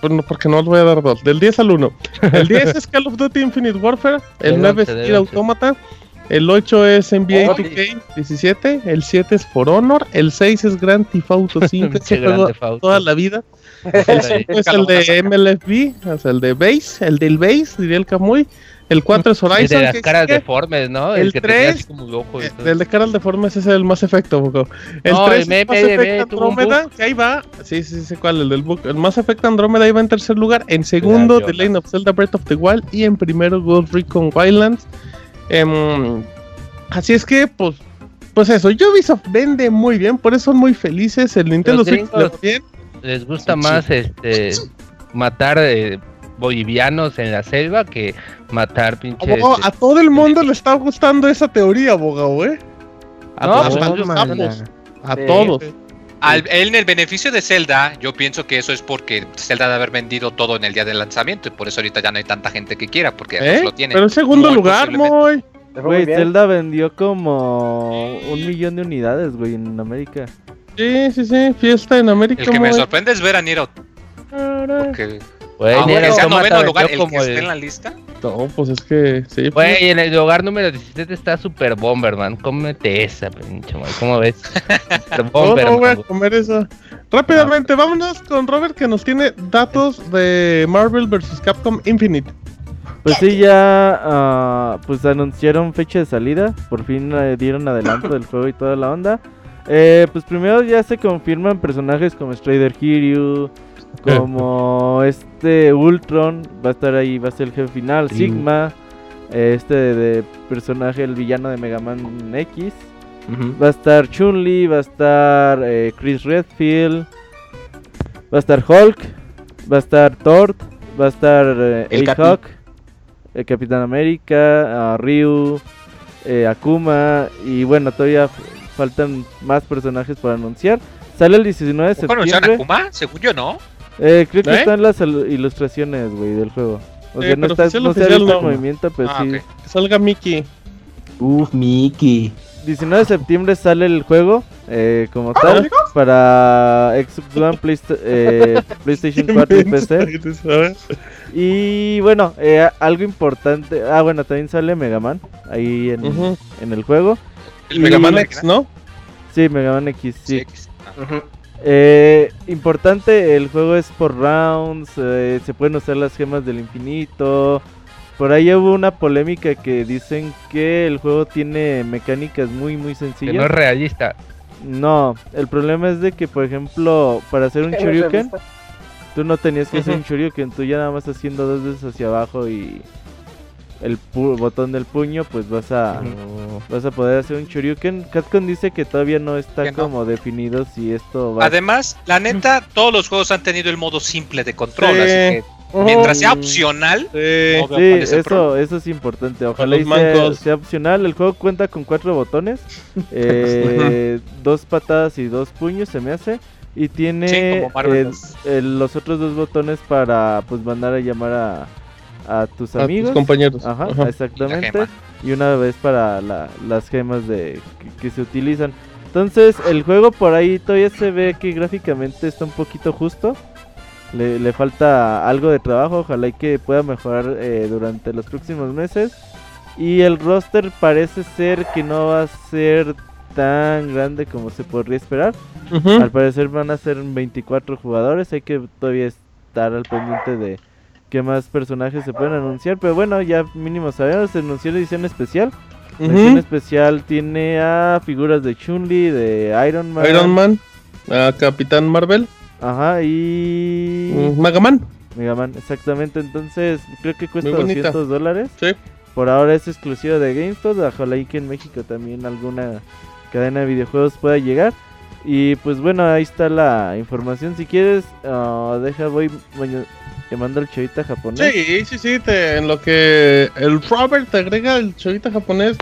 Bueno, porque no os voy a dar dos, del 10 al 1. El 10 es Call of Duty Infinite Warfare, el Del 9 es 11, del Nier 11. Automata, el 8 es NBA Oh, 2K17, el 7 es For Honor, el 6 es Grand Theft Auto 5, Pinche ese juego toda la vida. El 5 es el de MLFB, o sea, el de Base, el del Base, diría el Camuy. El 4 es El Horizon. de las que caras sigue. deformes, ¿no? El que tenía así tres, como loco Eh. El de caras deformes es el más efecto, Boco. El No, 3 el es Mass Effect Andrómeda, que ahí va. Sí, sí, sí, cuál, el del book. El Mass Effect Andrómeda iba en tercer lugar. En segundo, The. Legend of Zelda Breath of the Wild. Y en primero, Ghost Recon Wildlands. Em, así es que, pues, pues eso. Ubisoft vende muy bien, por eso son muy felices. El Nintendo Los Switch bien. Les gusta Sí, más este matar eh, bolivianos en la selva que matar pinches. Abogado, este, a todo el mundo le está gustando esa teoría, abogado, ¿eh? A, No, todos, pues, los a Sí. todos. Al, en el beneficio de Zelda, yo pienso que eso es porque Zelda debe haber vendido todo en el día del lanzamiento y por eso ahorita ya no hay tanta gente que quiera, porque ¿Eh? lo tienen. Pero en segundo Muy lugar, muy Güey. Zelda vendió como un millón de unidades, güey, en América. Sí, sí, sí, fiesta en América. El que me sorprende es ver a Automata, porque Güey, Aunque Nier sea noveno lugar, el que esté en la lista. No, pues es que sí. pues, Güey, en el lugar número 17 está Super Bomberman. Cómete esa, pinche madre. ¿Cómo ves? Super No, Bomberman. no voy a comer eso. Rápidamente, vámonos con Robert que nos tiene datos de Marvel vs. Capcom Infinite. Pues sí, ya ah, pues anunciaron fecha de salida. Por fin eh, dieron adelanto del juego y toda la onda. Eh, pues primero ya se confirman personajes como Strider Kiryu, como este Ultron, va a estar ahí, va a ser el jefe final, Sí. Sigma, este de personaje, el villano de Mega Man X. Va a estar Chun-Li, va a estar eh, Chris Redfield, va a estar Hulk, va a estar Thor, va a estar eh, El. A-Hawk, el Capitán América, a Ryu, eh, Akuma y bueno, todavía faltan más personajes para anunciar. Sale el 19 de ¿Cómo anunciaron a septiembre. Akuma? Según yo, no. Eh, creo que ¿Eh? están las ilustraciones, güey, del juego. O Eh, sea, no, pero está, oficial, no se ha el no. movimiento, pero Ah, sí. Que salga Mickey. Uf, Mickey. 19 de septiembre sale el juego eh, como tal para Xbox One, Playsta- eh, PlayStation 4 y PC. Y bueno, eh, algo importante. Ah, bueno, también sale Mega Man ahí en, en el juego. El Y- Mega Man. X, ¿no? Sí, Mega Man X, sí. X. Ah. Eh, importante, el juego es por rounds, eh, se pueden usar las gemas del infinito. Por ahí hubo una polémica que dicen que el juego tiene mecánicas muy muy Que no sencillas. es realista. No, el problema es de que, por ejemplo, para hacer un Shoryuken, tú no tenías que hacer un Shoryuken, tú ya nada más haciendo dos veces hacia abajo y el pu- botón del puño, pues vas a vas a poder hacer un Shoryuken. Capcom dice que todavía no está no. como definido si esto va Además, la neta, todos los juegos han tenido el modo simple de control, Sí. así que mientras sea opcional, Sí. no Sí, eso, eso es importante. Ojalá y sea, opcional. El juego cuenta con cuatro botones, eh, dos patadas y dos puños, se me hace. Y tiene Sí, eh, eh, los otros dos botones para pues mandar a llamar a, a tus A tus amigos. compañeros. Ajá, Ajá. exactamente. Y una vez para la- las gemas de que, que se utilizan. Entonces, el juego por ahí todavía se ve que gráficamente está un poquito justo. Le, le falta algo de trabajo, ojalá y que pueda mejorar eh, durante los próximos meses. Y el roster parece ser que no va a ser tan grande como se podría esperar. Al parecer van a ser 24 jugadores, hay que todavía estar al pendiente de qué más personajes se pueden anunciar. Pero bueno, ya mínimo sabemos, se anunció la edición especial. La edición especial tiene a figuras de Chun-Li, de Iron Man. Iron Man. a Capitán Marvel. Ajá, y... mm, Mega Man. Mega Man, exactamente. Entonces, creo que cuesta Muy bonita. 200 dólares. Sí. Por ahora es exclusivo de GameStop. Ojalá y que en México también alguna cadena de videojuegos pueda llegar. Y pues bueno, ahí está la información. Si quieres, ah, deja, voy, maña- te mando el chavita japonés. Sí, sí, sí, te- en lo que el Robert te agrega el chavita japonés.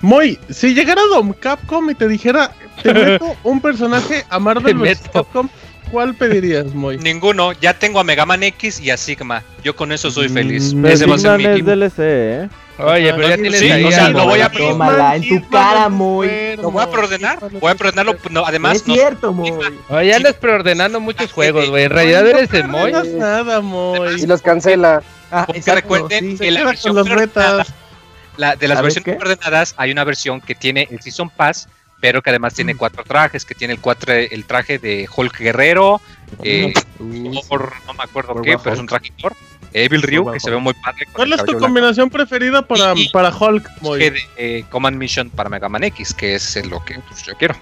Moy, si llegara Dom Capcom y te dijera, te meto un personaje a Marvel vs. Capcom, ¿cuál pedirías, Moy? Ninguno, ya tengo a Mega Man X y a Sigma. Yo con eso soy feliz. Mm, Ese va a ser mi es. DLC, ¿eh? Oye, pero ya tienes sí, ahí o sea, lo voy a. Tómala en tu cara, Moy. Lo voy a preordenar, voy a preordenarlo. No, No además, es no, cierto, Moy. Oye, andas preordenando muchos juegos, güey. En realidad no eres el Moy. preordenas nada, Moy. Y los cancela. Ah, porque exacto, recuerden que la versión preordenada- de las versiones preordenadas hay una versión que tiene el Season Pass, pero que además Mm. tiene cuatro trajes, que tiene el, cuatro, el traje de Hulk Guerrero, eh, Uy, Thor, no me acuerdo qué, pero es un traje Thor, Evil Ryu, que se ve muy padre. con ¿Cuál es tu cabello blanco. combinación preferida para, Y- para Hulk, Que eh, Command Mission para Mega Man X, que es eh, lo que pues, yo quiero.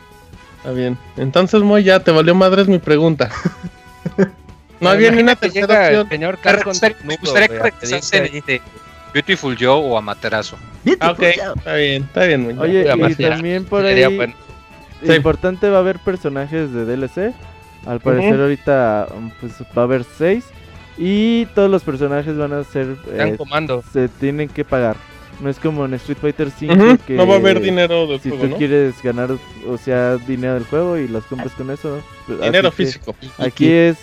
Está bien. Entonces, Moy, ya te valió madres mi pregunta. No había ni una tercera opción. señor Me Carl con me gustaría que este, Beautiful Joe o Amaterasu. Beautiful Ok, Joe. está bien, está bien, Moy. Oye, Oiga, y ya. también por ahí... Bueno. Sí. Importante va a haber personajes de DLC. Al parecer Ujú. ahorita um, pues va a haber 6 y todos los personajes van a ser Están eh, comando. se tienen que pagar. No es como en Street Fighter 5 Ujú, que No va a haber dinero del si juego, tú ¿no? quieres ganar o sea dinero del juego y las compras con eso. Dinero físico. Aquí es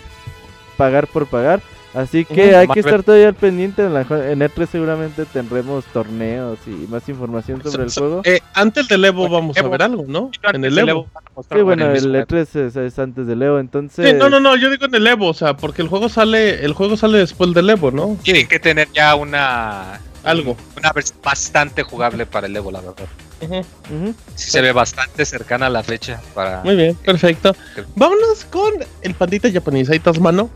pagar por pagar. Así que hay que estar todavía al pendiente. En, la, en E3 seguramente tendremos torneos y más información sobre el So- juego. eh, antes del Evo vamos a Evo. ver algo, ¿no? En el Evo. Sí, bueno, en el mismo E3 es, es antes de Leo, entonces... Sí, no, no, no, yo digo en el Evo, o sea, porque el juego sale, el juego sale después del Evo, ¿no? Tienen que tener ya una. Algo. Una versión bastante jugable para el Evo, la verdad. Ujú. Sí se ve bastante cercana a la fecha para. Muy bien, perfecto. Vámonos con el pandita japonés. Ahí estás, mano.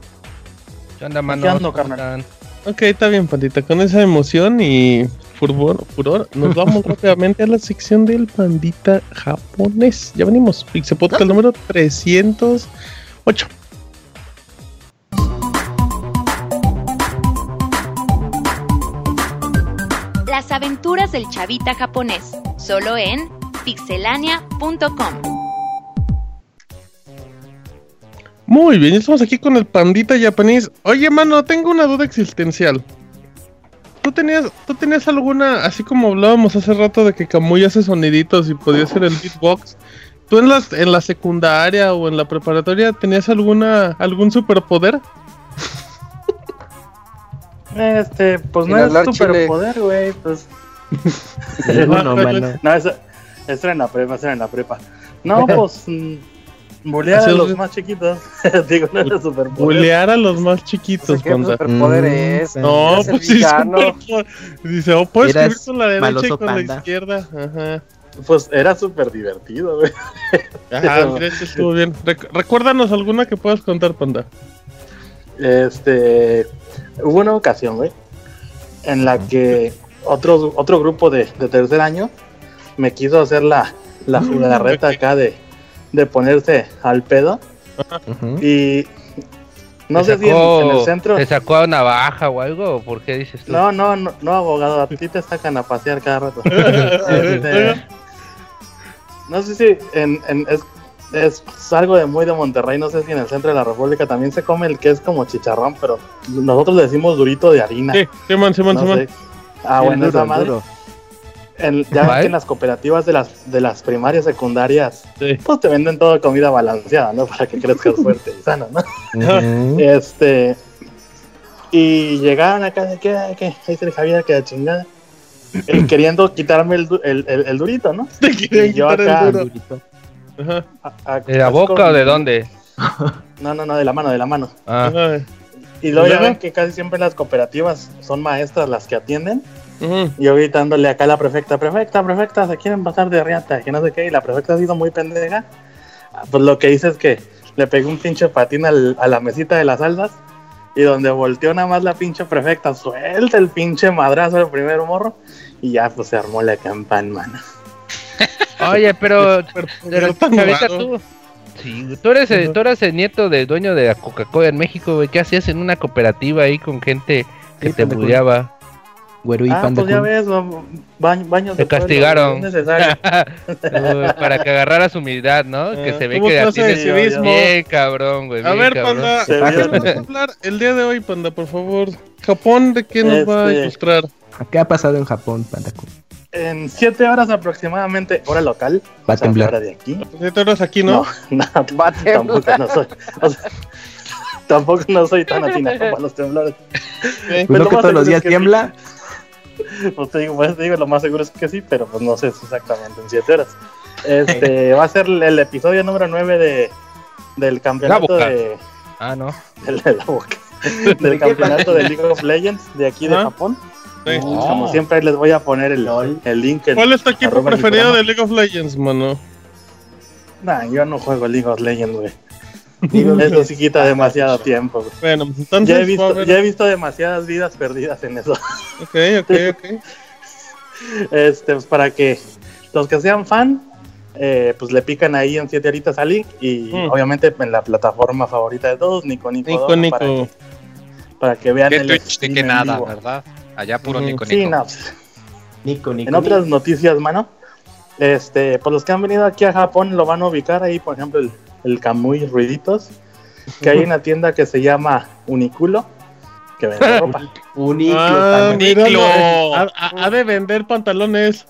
¿Qué onda, mano? ¿Qué. Ok, está bien, pandita. Con esa emoción y furor, furor, nos vamos rápidamente a la sección del pandita japonés. Ya venimos. Pixel Podcast número 308. Las aventuras del chavita japonés, solo en pixelania.com. Muy bien, estamos aquí con el pandita japonés. Oye, mano, tengo una duda existencial. ¿Tú tenías, ¿Tú tenías alguna, así como hablábamos hace rato de que Kamui hace soniditos y podía ser el beatbox? ¿Tú en la, en la secundaria o en la preparatoria tenías alguna algún superpoder? Este, pues Sin no es superpoder, güey, pues. Ninguno, mano. No, eso, eso era en la prepa, eso era en la prepa. No, pues. Mm, Bulear a los más chiquitos. Digo, no era superpoder. Bulear a los más chiquitos, panda. superpoder Mm, es. No, pues sí. Dice, oh, puedes Eras escribir con la derecha y con la izquierda. Ajá. Pues era súper divertido, güey. Ajá, mira, eso estuvo bien. Rec- recuérdanos alguna que puedas contar, panda. Este. Hubo una ocasión, güey, en la que otro, otro grupo de, de tercer año me quiso hacer la, la jugarreta acá de, de ponerse al pedo. Y. No ¿Te sé si en, en el centro. ¿Te sacó a navaja o algo? ¿O por qué dices tú? No, no, no, no, abogado, a ti te sacan a pasear cada rato. Este, no sé si en, en- es, es algo de muy de Monterrey, no sé si en el centro de la República también se come el que es como chicharrón, pero nosotros le decimos durito de harina. Sí, Simón, Simón, no Simón. sé. Ah, bueno, duro, esa madre. duro. En, ya ves ¿Cuál? que en las cooperativas de las, de las primarias secundarias, Sí. pues te venden toda comida balanceada, ¿no? Para que crezcas fuerte y sano, ¿no? Este. Y llegaban acá de que, que dice el Javier que la chingada. eh, queriendo quitarme el, el, el- el durito, ¿no? Te quieren Y yo el acá-. Ajá. A- a- ¿De la boca con- o de dónde? No, no, no, de la mano, de la mano. Ah. Y luego ya ven que casi siempre las cooperativas son maestras las que atienden. Ujú. Y yo gritándole acá a la prefecta, prefecta, prefecta, se quieren pasar de riata, que no sé qué. Y la prefecta ha sido muy pendeja. Ah, Pues lo que hice es que le pegué un pinche patín al- a la mesita de las salsas. Y donde volteó nada más la pinche prefecta, suelta el pinche madrazo del primer morro. Y ya pues se armó la campana. Oye, pero, pero Pero tú, sí, tú eres, el, tú eres el nieto del dueño de la Coca-Cola en México, güey. ¿Qué hacías en una cooperativa ahí con gente que Sí, te bulleaba? Güero y Ah, panda pues ya ves, baño- baños Te de castigaron. es necesario. Uh, Para que agarraras humildad, ¿no? que Ah, se ve que la clase de tienes civismo. bien cabrón, güey. A bien ver, cabrón. panda, Se ¿de qué vio. nos vas a hablar el día de hoy, panda, por favor? Japón, ¿de qué nos va a Este- ilustrar? ¿Qué ha pasado en Japón, panda? En siete horas aproximadamente, hora local. Va a o sea, temblar. hora de aquí. Siete horas aquí, ¿no? No, no, Va a tampoco temblar. no soy. o sea, tampoco no soy tan atinado para los temblores. Pues lo no que todos los días es que tiembla. Pues te digo, pues te digo, lo más seguro es que sí, pero pues no sé exactamente en siete horas. Este va a ser el episodio número 9 de, del campeonato de, Ah, no. del- de la boca. del campeonato de League of Legends de aquí de. Japón. Sí. Como siempre ahí les voy a poner el, el link. en- ¿Cuál es tu equipo preferido de League of Legends, mano? Nah, yo no juego League of Legends, güey. Eso sí quita demasiado tiempo, güey. Bueno, entonces. Ya he, visto, haber- ya he visto demasiadas vidas perdidas en eso. Ok, ok, ok. Este, pues para que los que sean fan, eh, pues le pican ahí en 7 horitas al link y Mm. obviamente en la plataforma favorita de todos, Nico Nico, Nico, Dono, Nico. Para, que, para que vean Que el Twitch de que nada, vivo. ¿verdad? Allá puro Ujú. Nico Sí, Nico. no. Nico, Nico. En otras noticias, mano, este, pues los que han venido aquí a Japón lo van a ubicar ahí, por ejemplo, el, el Kamui Ruiditos, que hay una tienda que se llama Uniculo, que vende ropa. Uniqlo, Ah, panda. mira, Niclo. no, ha, de vender pantalones.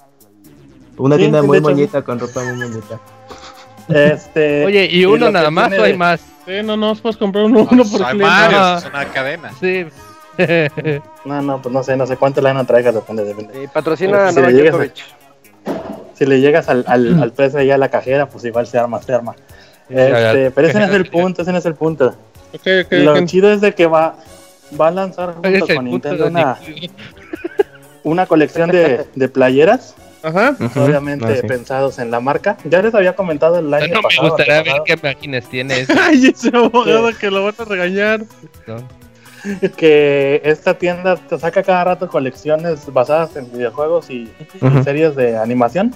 Una Sí, tienda muy hecho, bonita con ropa muy bonita. Este, Oye, ¿y uno nada más tiene o hay de- más? Sí, no, no, puedes comprar uno, uno por hay cliente. varios, es una cadena. Sí. No, no, pues no sé, no sé cuánto lana traigas, depende, depende. Patrocina a Si le Novak Djokovic. Si le llegas al, al, al precio ahí a la cajera, pues igual se arma, se arma. Este, pero ese no es el punto, ese no es el punto. Lo chido es de que va, va a lanzar junto con Nintendo una, una colección de, de playeras, Ajá. Obviamente Ah, sí. pensados en la marca. Ya les había comentado el año No me pasado. gustaría ver qué máquinas tienes. Ay, ese abogado que lo van a regañar. que esta tienda te saca cada rato colecciones basadas en videojuegos y, series de animación.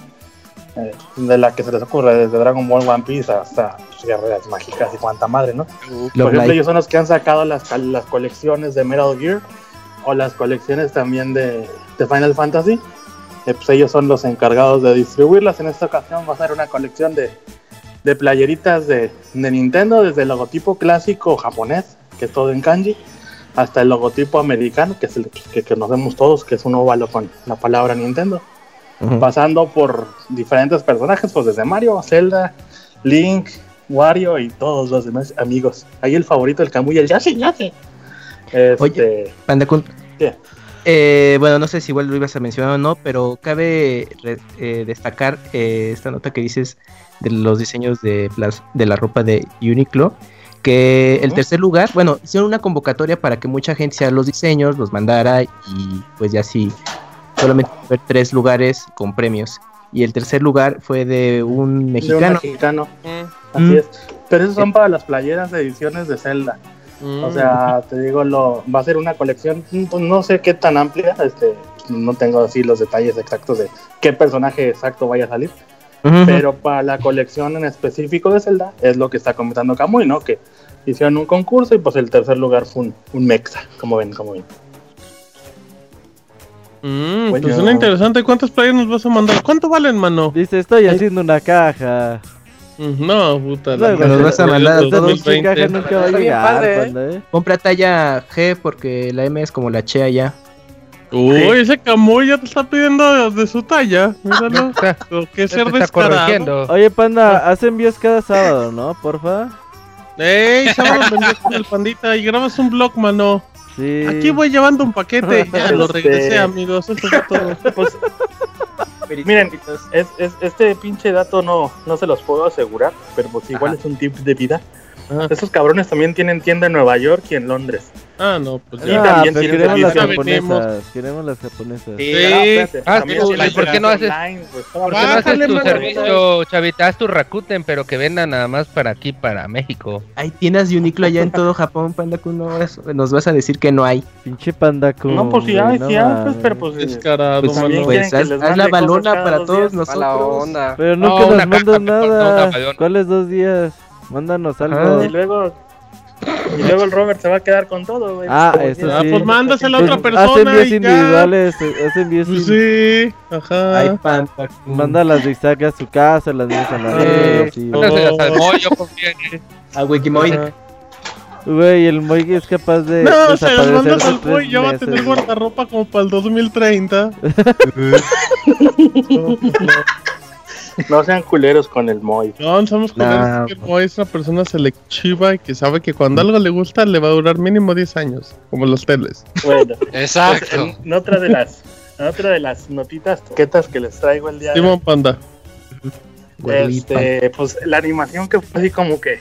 Eh, de la que se les ocurre, desde Dragon Ball One Piece hasta pues, Guerreras Mágicas y cuanta madre, ¿no? Por ejemplo, ellos son los que han sacado las, las colecciones de Metal Gear o las colecciones también de, de Final Fantasy. Eh, pues ellos son los encargados de distribuirlas. En esta ocasión va a ser una colección de, de playeritas de, de Nintendo, desde el logotipo clásico japonés, que es todo en kanji, hasta el logotipo americano, que es el que, que conocemos todos, que es un óvalo con la palabra Nintendo Pasando por diferentes personajes, pues desde Mario, Zelda, Link, Wario y todos los demás amigos. Ahí el favorito, el Kamui, el Yashi, Yashi. Este, Oye. Panda Kun. ¿Qué? Eh, bueno, no sé si igual lo ibas a mencionar o no, pero cabe eh, destacar eh, esta nota que dices de los diseños de, las, de la ropa de Uniqlo. Que el tercer lugar, bueno, hicieron una convocatoria para que mucha gente hiciera los diseños, los mandara y pues ya sí, solamente ver tres lugares con premios. Y el tercer lugar fue de un de un mexicano. mexicano, Mm, así Mm. es. Pero esos son para las playeras de ediciones de Zelda. mm. O sea, te digo, lo, va a ser una colección, pues, no sé qué tan amplia, este, no tengo así los detalles exactos de qué personaje exacto vaya a salir. Pero para la colección en específico de Zelda es lo que está comentando Kamui, ¿no? Que hicieron un concurso y pues el tercer lugar fue un, un Mexa, como ven, como ven. Mm, Bueno. pues suena interesante. ¿Cuántas playas nos vas a mandar? ¿Cuánto valen, mano? Dice, estoy haciendo una caja. Mm, No, puta. Luego nos vas a mandar a todos. caja nunca va a llegar, padre, ¿eh? panda, ¿eh? Compra talla G porque la M es como la Che allá. Uy, ese Camuy ya te está pidiendo de su talla. Míralo. ¿O ¿Qué Se ser está descarado? corrigiendo. Oye, panda, haz envíos cada sábado, ¿no? Porfa. Ey, sábado con el pandita y grabas un blog, mano. Sí. Aquí voy llevando un paquete. Ya lo Este- regresé, amigos. Eso fue todo. Pues, miren, es, es- este pinche dato no, no se los puedo asegurar, pero pues igual Ajá. es un tip de vida. Ajá. Esos cabrones también tienen tienda en Nueva York y en Londres. Ah, no, pues Y ya. Ah, también pero queremos las japonesas. Queremos las japonesas. Sí, Sí. Ah, tienen ¿por qué no haces- online, pues, ¿Por qué no haces tu servicio, chavita? Haz tu Rakuten, pero que vendan nada más para aquí, para México. Hay tiendas de Uniqlo allá en todo Japón, Panda Kun, no vas- nos vas a decir que no hay. Pinche panda con. No, pues sí hay, güey, sí no hay, pues, pero pues... eh, Descarado, Pues, mano. pues haz, haz la balona para dos todos días. nosotros. Pero No, nunca nos mandan no, nada. ¿Cuáles dos días? Mándanos algo. Y luego, y luego el Robert se va a quedar con todo, güey. Ah, eso. Ah, sí. pues mándasela a otra persona. envíos y ya. individuales. eh, envíos Pues sí, ajá. Ay, Kun. Manda las de Isaac a su casa, las mías a la mía, sí, en él. A. Ajá. Güey, el Moy es capaz de. No, se las mandas al boy, ya va a tener guardarropa como para el 2030. No sean culeros con el Moy. No, somos culeros, No. que el boy es una persona selectiva y que sabe que cuando algo le gusta le va a durar mínimo 10 años, como los teles. Bueno, Exacto. en, en otra de las en otra de las notitas toquetas que les traigo el día de hoy, Simón Panda. este, pues la animación que fue así como que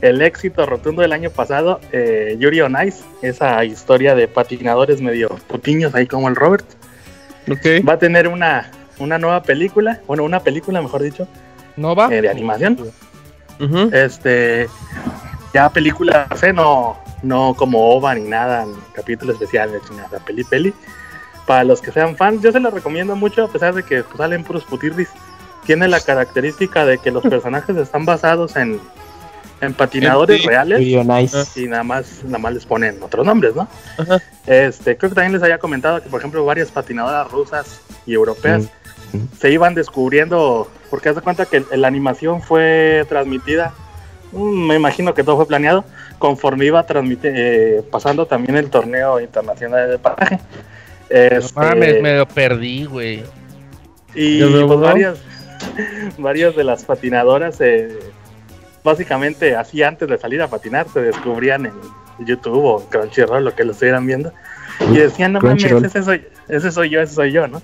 el éxito rotundo del año pasado, eh, Yuri on Ice, esa historia de patinadores medio putiños ahí como el Robert, Ok. va a tener una, una nueva película, bueno, una película mejor dicho, ¿No va? eh, de animación. Este, ya película, no, no como OVA ni nada, ni capítulo especial, ni nada, peli peli. Para los que sean fans, yo se lo recomiendo mucho, a pesar de que pues, salen puros putirris. Tiene la característica de que los personajes están basados en, en patinadores Sí. reales nice. y nada más, nada más les ponen otros nombres, ¿no? Ajá. Este, creo que también les había comentado que, por ejemplo, varias patinadoras rusas y europeas mm. Se iban descubriendo, porque haz de cuenta que la animación fue transmitida, mm, me imagino que todo fue planeado, conforme iba eh, pasando también el torneo internacional de patinaje. No Este, mames, me lo perdí, güey. y ¿Ya veo, pues varias, varias de las patinadoras, eh, básicamente así antes de salir a patinar, se descubrían en YouTube o Crunchyroll, lo que lo estuvieran viendo, y decían, no mames, ese soy, ese soy yo, ese soy yo, ¿no?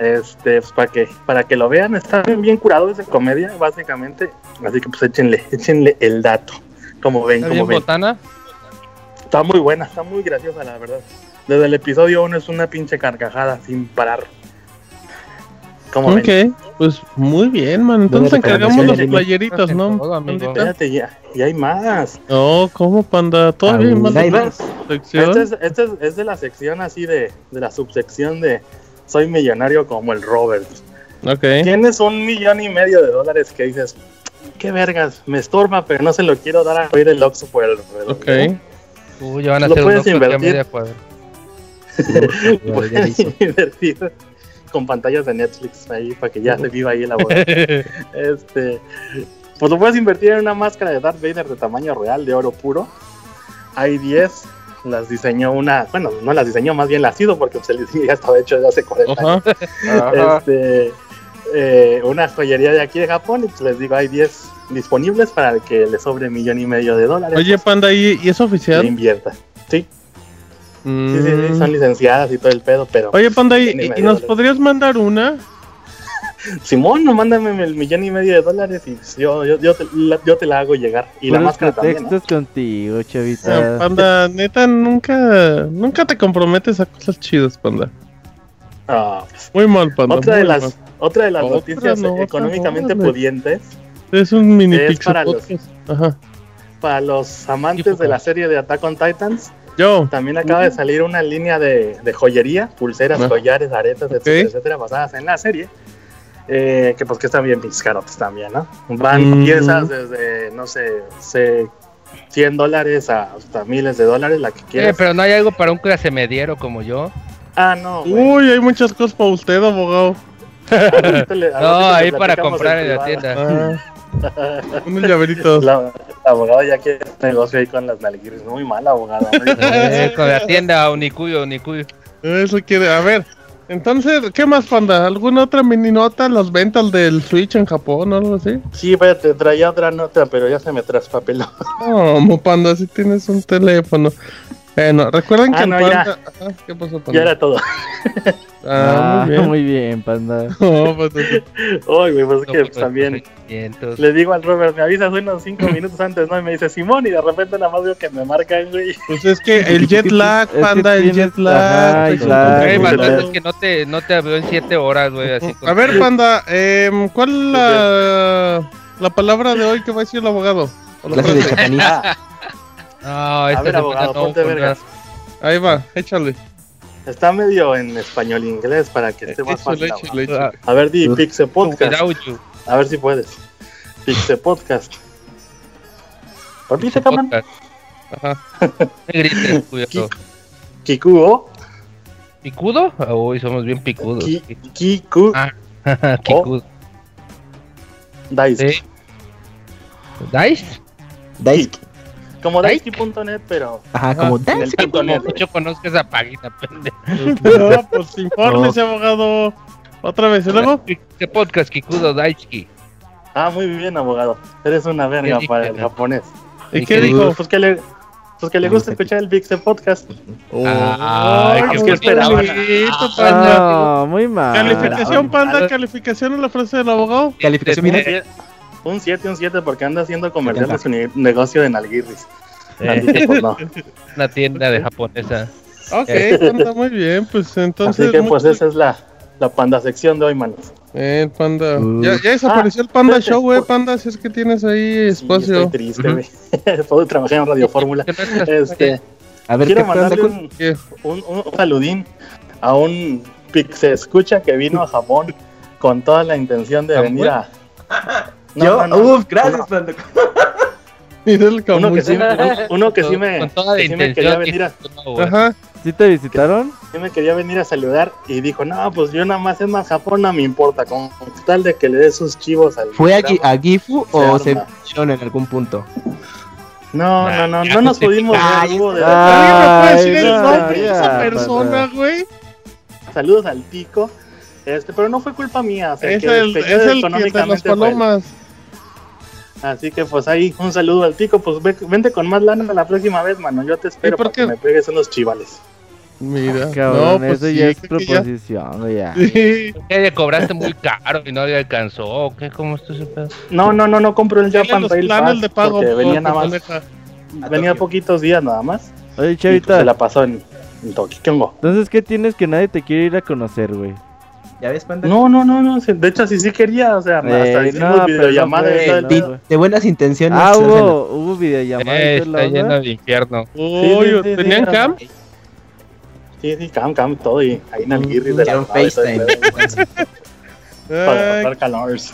Este, pues para que, para que lo vean, está bien, bien curado ese comedia, básicamente. Así que pues échenle, échenle el dato. Como ven, ¿Está como ven. botana? Está muy buena, está muy graciosa, la verdad. Desde el episodio 1 es una pinche carcajada sin parar. Como ven. Ok, pues muy bien, man. Entonces encargamos los playeritos, ¿no? Espérate, ya, y hay más. No, ¿cómo, panda? Todavía hay más hay de la más. sección. Es, este es, es de la sección así de, de la subsección de Soy millonario como el Robert. Ok. Tienes un millón y medio de dólares que dices, qué vergas, me estorba, pero no se lo quiero dar a ir el Oxxo por el alrededor". Ok. Uy, ya van a Lo hacer un puedes a invertir. media cuadra. Puedes invertir con pantallas de Netflix ahí para que ya se viva ahí el abogado. este, pues lo puedes invertir en una máscara de Darth Vader de tamaño real, de oro puro. Hay 10, las diseñó una, bueno, no las diseñó, más bien las hizo porque pues, el diseño ya estaba hecho desde hace 40 años. Ajá. Este, eh, una joyería de aquí de Japón y pues les digo, hay 10 disponibles para el que le sobre millón y medio de dólares. Oye, panda, ¿y, y es oficial? invierta. Sí, Mm. sí, sí, sí, son licenciadas y todo el pedo, pero Oye, panda, ¿y, y nos dólares. podrías mandar una? Simón, no mándame el millón y medio de dólares y yo, yo, yo, te, la, yo te la hago llegar. Y la máscara también. ¿no? pretextos contigo, Ah, chavita. panda, neta, nunca, nunca te comprometes a cosas chidas, panda. Ah, pues, Muy mal, panda. otra, de las, mal. otra de las Otra noticias no, económicamente no, pudientes Es un mini es pixel para los-. Ajá. para los amantes de la serie de Attack on Titans. Yo. También acaba de salir una línea de, de joyería, pulseras, Ah. collares, aretas, etcétera, etcétera, basadas en la serie. Eh, que pues que están bien pinches carotes también, ¿no? Van Mm. piezas desde, no sé, sé, 100 dólares a hasta miles de dólares, la que Eh, quieras. pero no hay algo para un clase mediero como yo. Ah, no. Uy, hay muchas cosas para usted, abogado. Le- No, ahí para comprar en en la tienda. Ah, unos llaveritos. La- el abogado ya quiere negocio ahí con las nalguiris. Muy mal, abogado. Eh, con la tienda Onikuyo, Onikuyo. Eso quiere. A ver. Entonces, ¿qué más, panda? ¿Alguna otra mini nota? ¿Las ventas del Switch en Japón o algo así? sí, te traía otra nota, pero ya se me traspapeló. No, panda, si tienes un teléfono. Bueno, recuerden que Ah, el no, ya. panda. Ajá, ¿Qué pasó, panda? Ya era todo. Ah, muy bien. muy bien, panda. No, pues, Ay, güey, pues es que pues, también Entonces, le digo al Robert, me avisas unos 5 minutos antes, ¿no? Y me dice Simón, y de repente nada más veo que me marcan, güey. pues es que el jet lag, que panda, el jet lag. pues, claro. es que no te, no te veo en 7 horas, güey. Así A ver, panda, em, ¿cuál es la, la palabra de hoy que va a decir el abogado? O la Clase de frase. No, A esta ver, abogado, no, ponte vergas. Ahí va, échale. Está medio en español inglés para que esté más fácil. échale, abogado. échale. A ver, di. Pixe Podcast. A ver si puedes. Pixe Podcast. Repite, cabrón. Ajá. Grites, cuidado. Kikuo. ¿Picudo? Ah, Uy, somos bien picudos. Ki- Kiku. Ah. Daisuke. Sí. ¿Dice? Daisuke. Como. Daisuke.net, pero Ajá, como en el Daisuke. punto net. Mucho conozco esa página, pendejo. No, pues infórmese, abogado. Otra vez, ¿y luego? Este podcast, Kikudo Daisuke. Ah, muy bien, abogado. Eres una verga ¿Qué para el japonés. ¿Y ¿Y qué dijo? Pues que le, pues que le gusta escuchar el Pixe Podcast. Ah, Ay, qué qué ¿qué esperaban? bonito, panda. Muy mal. Calificación, panda, calificación en la frase del abogado. Calificación siete- Un 7, un 7, porque anda haciendo comercial de su ne- negocio de nalguirris. Que, pues, no. Una tienda de japonesa. Ok, panda, muy bien. Pues entonces. Así que pues esa es la, la panda sección de hoy, manos. Eh, panda. Uh. Ya, ya desapareció el Panda espérate, Show, eh, por- panda. Si es que tienes ahí Sí, espacio. estoy triste, güey. Puedo trabajar en Radio Fórmula. Este, A ver, quiero ¿qué onda mandarle con- un, un, un saludín a un Pixe escucha que vino a Japón con toda la intención de venir a. No, Yo, no, no. uf, gracias, el Uno que sí, me- uno que sí me, que sí quería venir a. Ajá. ¿Sí te visitaron? sí me quería venir a saludar y dijo, no, pues yo nada más es más Japón, no me importa, con tal de que le dé sus chivos al ¿Fue a, programa". Gi- a Gifu Se o se arma. vieron en algún punto? No, no, no, no nos pudimos ver, hubo de ¿Alguien me puede Ay, decir el no, nombre de esa persona, güey? Saludos al Tico. Este, pero no fue culpa mía. O sea, Es que el, es el que de las palomas. Así que pues ahí un saludo al tico, pues ve- vente con más lana la próxima vez, mano. Yo te espero por para qué? que me pegues unos chivales. Mira, Cabrón, no, pues eso sí, ya es ya- proposición, ya. Sí. ¿Qué le cobraste muy caro y no le alcanzó? ¿O qué? ¿Cómo pedo? No, no, no, no compro el Japan los Rail planes Pass de pago. porque venía nada más, venía poquitos días nada más. Oye, Y pues, Chavita, se la pasó en, en Tokio. ¿Qué hongo? entonces, ¿qué tienes que nadie te quiere ir a conocer, güey? ¿Ya ves, panda? No, no, no, no. De hecho, sí, sí quería. O sea, Eh, hasta hicimos no, pero videollamada no y todo el fue, pedo. no. De buenas intenciones. Ah, hubo, hubo videollamada y Eh, está lleno de infierno. Uy, sí, sí, ¿tenían sí, camp? Sí, sí, cam, cam, todo. Y ahí en el guirri de la FaceTime. Para pasar calores.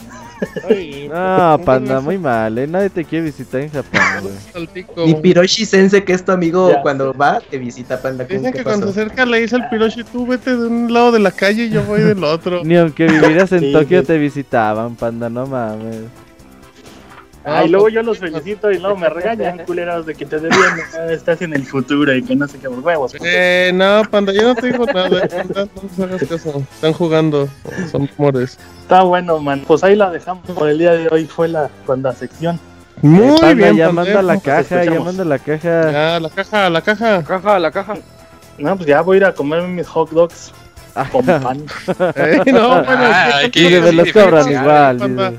Ay, No, panda, pónganse muy mal, ¿eh? Nadie te quiere visitar en Japón, güey. Ni Piroshi Sense, que es tu amigo, Ya. cuando va, te visita, panda. ¿Cómo Dicen que cuando pasó? se acerca le dice al Piroshi, tú vete de un lado de la calle y yo voy del otro. Ni aunque vivieras en Sí, Tokio sí. te visitaban, panda, no mames. Ah, y luego yo los felicito y luego me regañan, culeros, de que te debían, estás en el futuro y que no sé qué huevos. puto. Eh, no, panda, yo no te digo nada. eh, panda, No hagas caso. Están jugando. Son rumores. Está bueno, man. Pues ahí la dejamos por el día de hoy. Fue la panda sección. Muy Panda, bien, ya manda la caja, ya manda la caja. Ya, la caja, la caja. Caja, la caja. No, pues ya voy a ir a comerme mis hot dogs con pan. Eh, no, bueno, Ah, ¿qué- hay que Y qué- que me los cobran igual.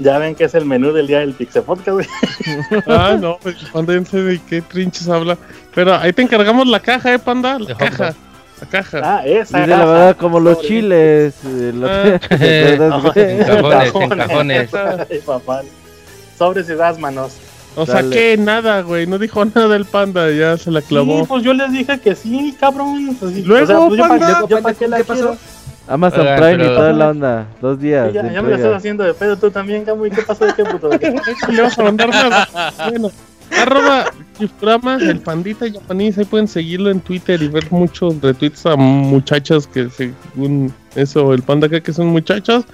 Ya ven que es el menú del día del Pixel Podcast, güey. Ah, no, pues panda, ya no sé de qué trinches habla. Pero ahí te encargamos la caja, eh, panda. La caja. La caja. Ah, esa. Dice la verdad, como los Sobre. chiles. eh, lo- Ah. ¿te acuerdas, güey? En cajones, en cajones. Ay, papá. Sobres y das manos. O Dale. saqué nada, güey. No dijo nada del panda. Ya se la Sí, clavó. pues yo les dije que sí, cabrón. Pues sí. Luego, pues yo panda. yo qué la ¿Qué pasó? quiero. Amazon Oigan, Prime y toda la onda. Dos días. Sí, ya, me la estás haciendo de pedo tú también, Camu. ¿Y qué pasó de qué puto? Le vas a mandar nada. Bueno, arroba Chifurama, el pandita japonés. Ahí pueden seguirlo en Twitter y ver muchos retweets a muchachas que según eso, el panda que son muchachos.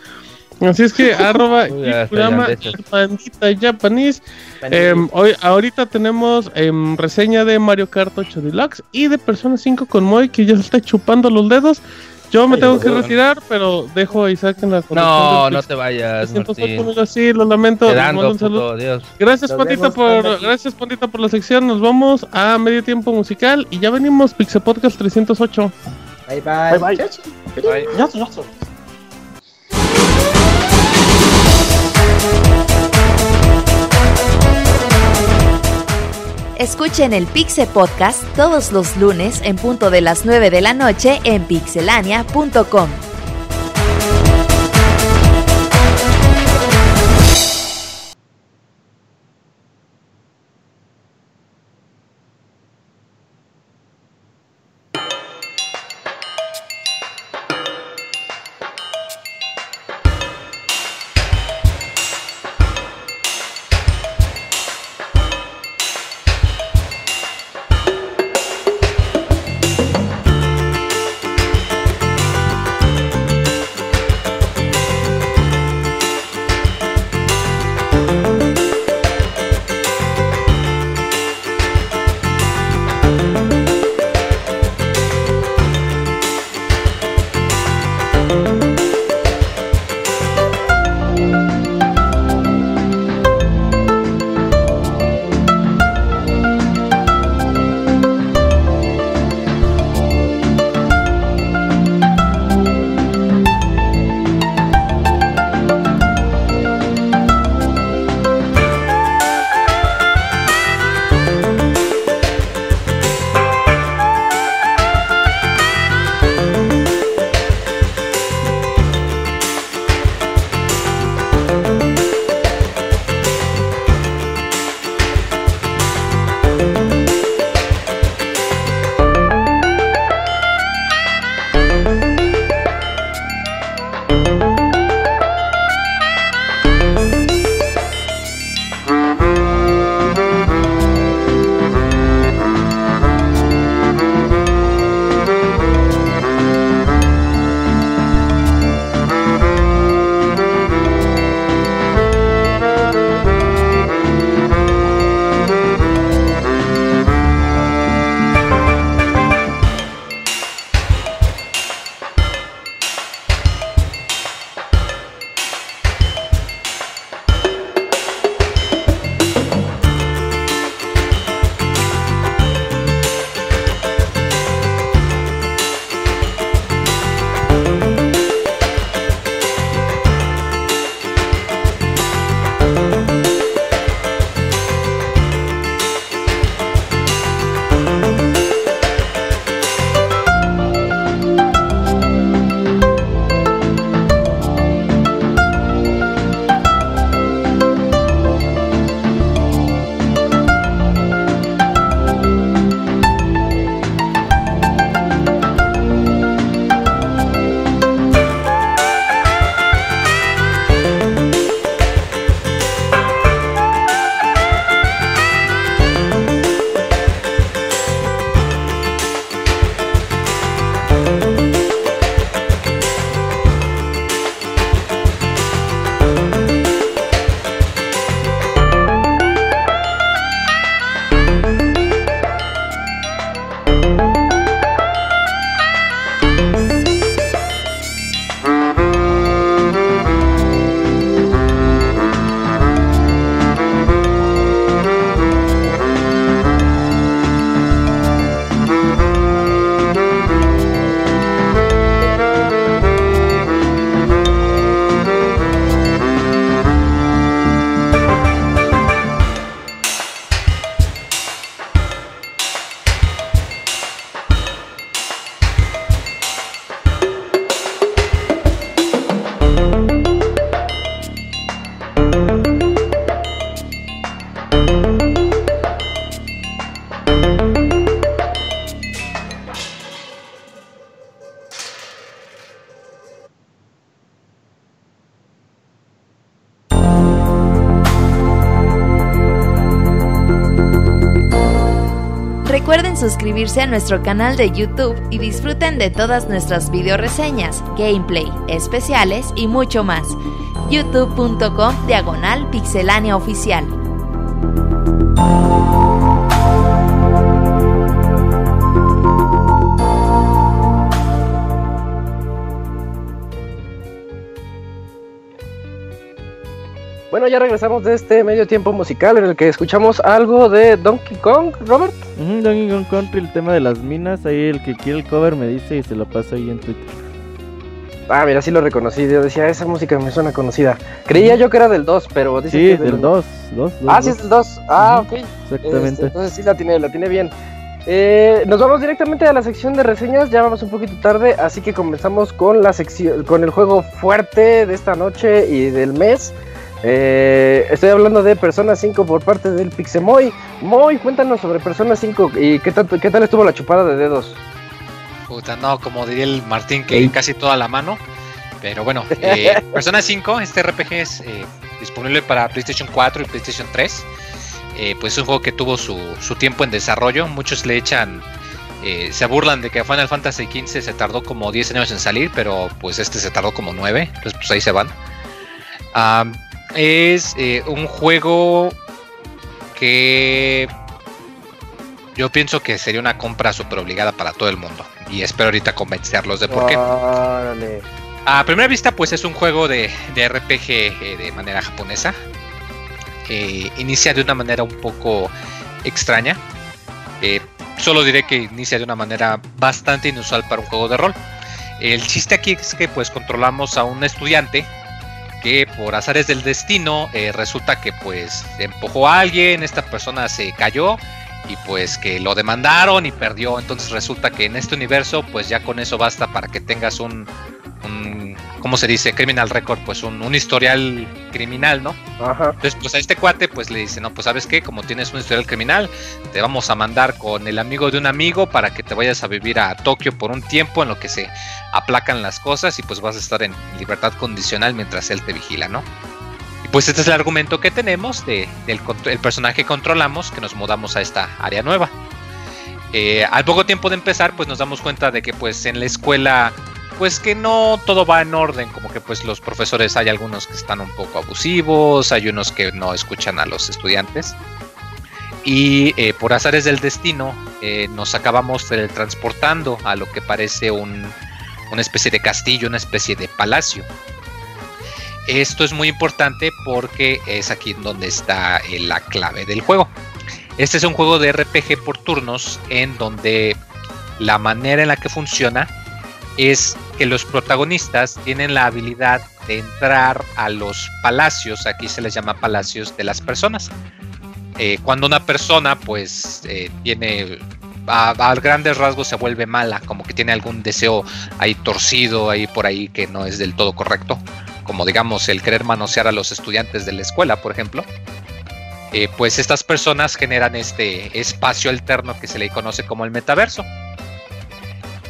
Así es que arroba tailandesas. el pandita japonés. Em, hoy, ahorita tenemos em, reseña de Mario Kart 8 Deluxe y de Persona 5 con Moy que ya se está chupando los dedos. Yo me Ay, tengo que retirar, pero dejo a Isaac en la No, conexión no del te vayas, 308, Martín. sí, lo lamento. les mando Quedando, un saludo. puto, Dios. Gracias, Nos Pandita, por, gracias, Pandita, por la sección. Nos vamos a medio tiempo musical y ya venimos, Pixel Podcast 308. Bye, bye. Bye, bye. Bye. Ya, Escuchen el Pixe Podcast todos los lunes en punto de las 9 de la noche en pixelania.com. suscribirse a nuestro canal de YouTube y disfruten de todas nuestras video reseñas, gameplay, especiales y mucho más. youtube.com diagonal pixelánea oficial. Bueno, ya regresamos de este medio tiempo musical en el que escuchamos algo de Donkey Kong, Robert. Ujú, Donkey Kong Country, el tema de las minas, ahí el que quiere el cover me dice y se lo paso ahí en Twitter. Ah, mira, sí lo reconocí. Yo decía, esa música me suena conocida. Creía yo que era del 2, pero dice Sí, que es del 2, 2, Ah, sí, es del 2. Ah, ok. Exactamente. Este, entonces sí la tiene, la tiene bien. Eh, nos vamos directamente a la sección de reseñas, ya vamos un poquito tarde, así que comenzamos con la sección, con el juego fuerte de esta noche y del mes. Eh, estoy hablando de Persona 5 por parte del Pixemoy. Moy, cuéntanos sobre Persona 5 y qué tal, qué tal estuvo la chupada de dedos. Puta, no, como diría el Martín, que casi toda la mano. Pero bueno, eh, Persona 5, este RPG es eh, disponible para PlayStation 4 y PlayStation 3. Eh, pues es un juego que tuvo su, su tiempo en desarrollo. Muchos le echan, eh, se burlan de que Final Fantasy XV se tardó como 10 años en salir, pero pues este se tardó como 9. Entonces pues ahí se van. Es un juego que yo pienso que sería una compra super obligada para todo el mundo. Y espero ahorita convencerlos de por qué. Órale. A primera vista, pues es un juego de, de RPG eh, de manera japonesa. Eh, inicia de una manera un poco extraña. Eh, solo diré que inicia de una manera bastante inusual para un juego de rol. El chiste aquí es que pues controlamos a un estudiante que por azares del destino eh, resulta que pues empujó a alguien, esta persona se cayó y pues que lo demandaron y perdió. Entonces resulta que en este universo pues ya con eso basta para que tengas un, un ¿cómo se dice? Criminal record, pues un, un historial criminal, ¿no? Ajá. Entonces, pues a este cuate, pues le dice, no, pues sabes qué, como tienes un historial criminal, te vamos a mandar con el amigo de un amigo para que te vayas a vivir a Tokio por un tiempo en lo que se aplacan las cosas y pues vas a estar en libertad condicional mientras él te vigila, ¿no? Y pues este es el argumento que tenemos de, del el personaje que controlamos, que nos mudamos a esta área nueva. Eh, al poco tiempo de empezar, pues nos damos cuenta de que pues en la escuela pues que no todo va en orden, como que pues los profesores hay algunos que están un poco abusivos, hay unos que no escuchan a los estudiantes. Y eh, por azares del destino eh, nos acabamos teletransportando a lo que parece un- una especie de castillo, una especie de palacio. Esto es muy importante porque es aquí donde está eh, la clave del juego. Este es un juego de RPG por turnos en donde la manera en la que funciona es que los protagonistas tienen la habilidad de entrar a los palacios, aquí se les llama palacios de las personas. Eh, cuando una persona pues eh, tiene a, grandes rasgos se vuelve mala, como que tiene algún deseo ahí torcido, ahí por ahí que no es del todo correcto, como digamos el querer manosear a los estudiantes de la escuela, por ejemplo. eh, pues estas personas generan este espacio alterno que se le conoce como el metaverso.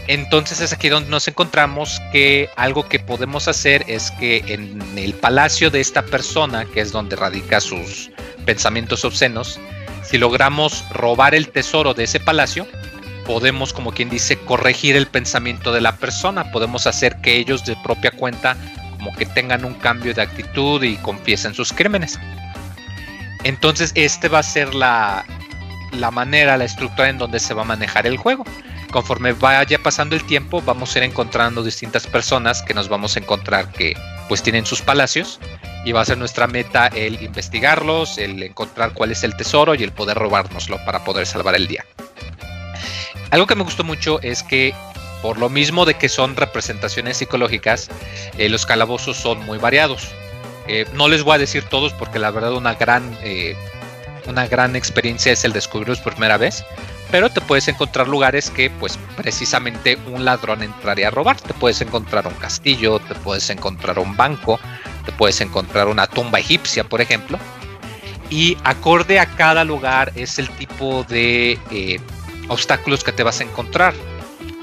Entonces es aquí donde nos encontramos que algo que podemos hacer es que en el palacio de esta persona, que es donde radica sus pensamientos obscenos, si logramos robar el tesoro de ese palacio, podemos, como quien dice, corregir el pensamiento de la persona, podemos hacer que ellos de propia cuenta como que tengan un cambio de actitud y confiesen sus crímenes. Entonces este va a ser la, la manera, la estructura en donde se va a manejar el juego conforme vaya pasando el tiempo vamos a ir encontrando distintas personas que nos vamos a encontrar que pues tienen sus palacios y va a ser nuestra meta el investigarlos, el encontrar cuál es el tesoro y el poder robárnoslo para poder salvar el día. Algo que me gustó mucho es que por lo mismo de que son representaciones psicológicas, eh, los calabozos son muy variados. Eh, no les voy a decir todos porque la verdad una gran, eh, una gran experiencia es el descubrirlos por primera vez pero te puedes encontrar lugares que pues precisamente un ladrón entraría a robar. Te puedes encontrar un castillo, te puedes encontrar un banco, te puedes encontrar una tumba egipcia, por ejemplo. Y acorde a cada lugar es el tipo de eh, obstáculos que te vas a encontrar.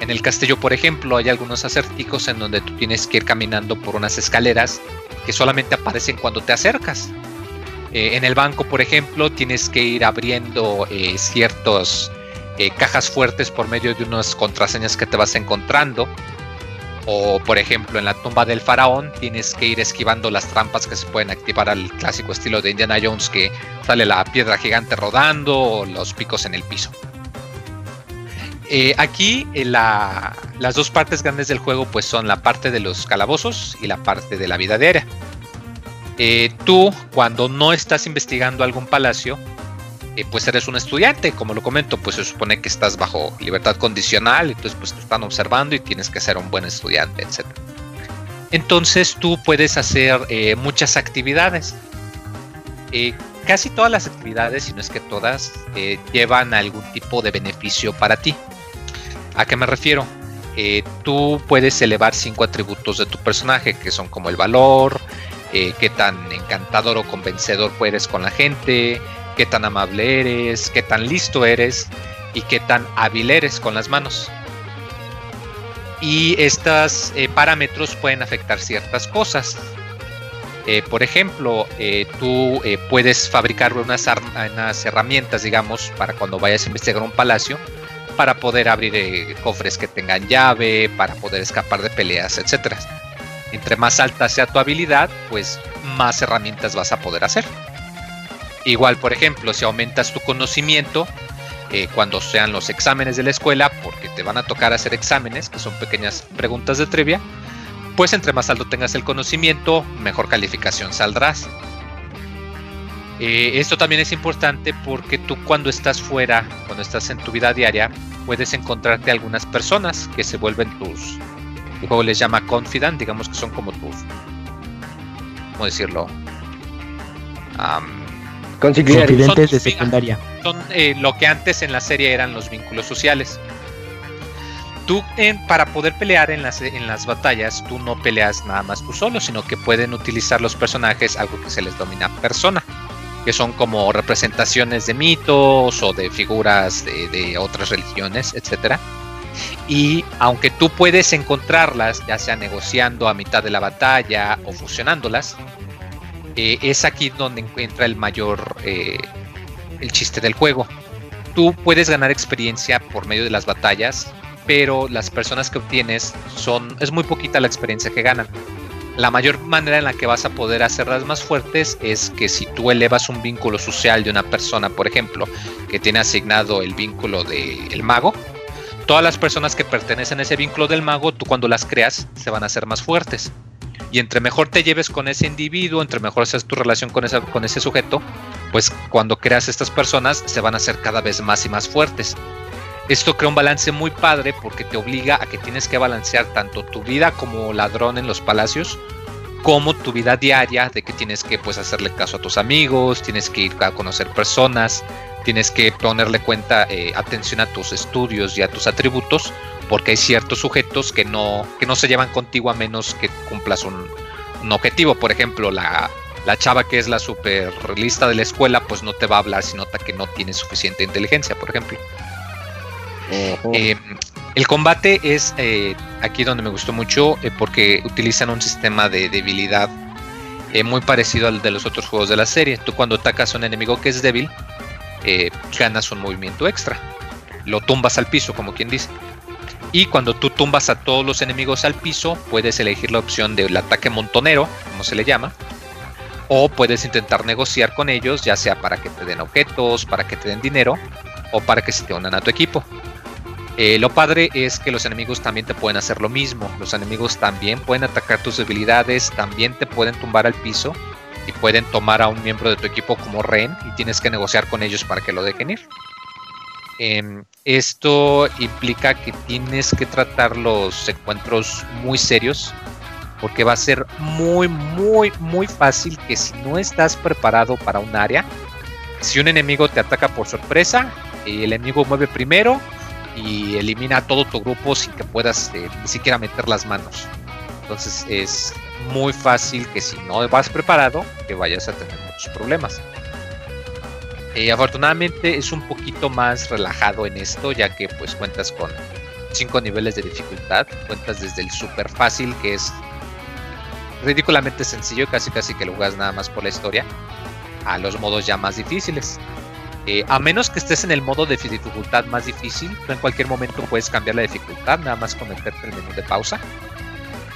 En el castillo, por ejemplo, hay algunos acertijos en donde tú tienes que ir caminando por unas escaleras que solamente aparecen cuando te acercas. Eh, en el banco, por ejemplo, tienes que ir abriendo eh, ciertos eh, cajas fuertes por medio de unas contraseñas que te vas encontrando. O por ejemplo en la tumba del faraón tienes que ir esquivando las trampas que se pueden activar al clásico estilo de Indiana Jones que sale la piedra gigante rodando o los picos en el piso. Eh, aquí eh, la- las dos partes grandes del juego pues son la parte de los calabozos y la parte de la vida diaria. Eh, tú cuando no estás investigando algún palacio pues eres un estudiante, como lo comento, pues se supone que estás bajo libertad condicional, entonces pues te están observando y tienes que ser un buen estudiante, etc. Entonces tú puedes hacer eh, muchas actividades. Eh, casi todas las actividades, si no es que todas, eh, llevan algún tipo de beneficio para ti. ¿A qué me refiero? Tú puedes elevar cinco atributos de tu personaje, que son como el valor, qué tan encantador o convencedor eres con la gente, qué tan amable eres, qué tan listo eres y qué tan hábil eres con las manos. Y estos parámetros pueden afectar ciertas cosas. Eh, por ejemplo, eh, tú eh, puedes fabricar unas, unas herramientas, digamos, para cuando vayas a investigar un palacio, para poder abrir eh, cofres que tengan llave, para poder escapar de peleas, etc. Entre más alta sea tu habilidad, pues más herramientas vas a poder hacer. Igual, por ejemplo, si aumentas tu conocimiento, eh, cuando sean los exámenes de la escuela, porque te van a tocar hacer exámenes, que son pequeñas preguntas de trivia, pues entre más alto tengas el conocimiento, mejor calificación saldrás. Eh, esto también es importante porque tú cuando estás fuera, cuando estás en tu vida diaria, puedes encontrarte algunas personas que se vuelven tus... El juego les llama confidant, digamos que son como tus... ¿Cómo decirlo? Confidentes de Son- secundaria. son eh, lo que antes en la serie eran los vínculos sociales. Tú, para poder pelear en las, en las batallas, tú no peleas nada más tú solo, sino que pueden utilizar los personajes algo que se les denomina persona, que son como representaciones de mitos o de figuras de, de otras religiones, etcétera. Y aunque tú puedes encontrarlas, ya sea negociando a mitad de la batalla o fusionándolas, eh, es aquí donde encuentra el mayor eh, el chiste del juego. Tú puedes ganar experiencia por medio de las batallas, pero las personas que obtienes son es muy poquita la experiencia que ganan. La mayor manera en la que vas a poder hacerlas más fuertes es que si tú elevas un vínculo social de una persona, por ejemplo, que tiene asignado el vínculo del mago, todas las personas que pertenecen a ese vínculo del mago, tú cuando las creas se van a hacer más fuertes. Y entre mejor te lleves con ese individuo, entre mejor seas tu relación con, esa, con ese sujeto, pues cuando creas estas personas se van a hacer cada vez más y más fuertes. Esto crea un balance muy padre porque te obliga a que tienes que balancear tanto tu vida como ladrón en los palacios, como tu vida diaria, de que tienes que pues hacerle caso a tus amigos, tienes que ir a conocer personas, tienes que ponerle cuenta, eh, atención a tus estudios y a tus atributos, porque hay ciertos sujetos que no, que no se llevan contigo a menos que cumplas un, un objetivo. Por ejemplo, la, la chava que es la super lista de la escuela, pues no te va a hablar si nota que no tiene suficiente inteligencia, por ejemplo. Eh, el combate es eh, aquí donde me gustó mucho eh, porque utilizan un sistema de debilidad eh, muy parecido al de los otros juegos de la serie. Tú cuando atacas a un enemigo que es débil, ganas un movimiento extra. Lo tumbas al piso, como quien dice. Y cuando tú tumbas a todos los enemigos al piso, puedes elegir la opción del ataque montonero, como se le llama. O puedes intentar negociar con ellos, ya sea para que te den objetos, para que te den dinero, o para que se te unan a tu equipo. Eh, lo padre es que los enemigos también te pueden hacer lo mismo. Los enemigos también pueden atacar tus debilidades, también te pueden tumbar al piso y pueden tomar a un miembro de tu equipo como rehén y tienes que negociar con ellos para que lo dejen ir. Em, esto implica que tienes que tratar los encuentros muy serios porque va a ser muy, muy, muy fácil que si no estás preparado para un área, si un enemigo te ataca por sorpresa, el enemigo mueve primero y elimina a todo tu grupo sin que puedas eh, ni siquiera meter las manos. Entonces es muy fácil que si no vas preparado, que vayas a tener muchos problemas. Eh, afortunadamente es un poquito más relajado en esto, ya que pues cuentas con cinco niveles de dificultad. Cuentas desde el super fácil, que es ridículamente sencillo, casi casi que lo juegas nada más por la historia, a los modos ya más difíciles. Eh, a menos que estés en el modo de dificultad más difícil, tú en cualquier momento puedes cambiar la dificultad, nada más con meterte el menú de pausa.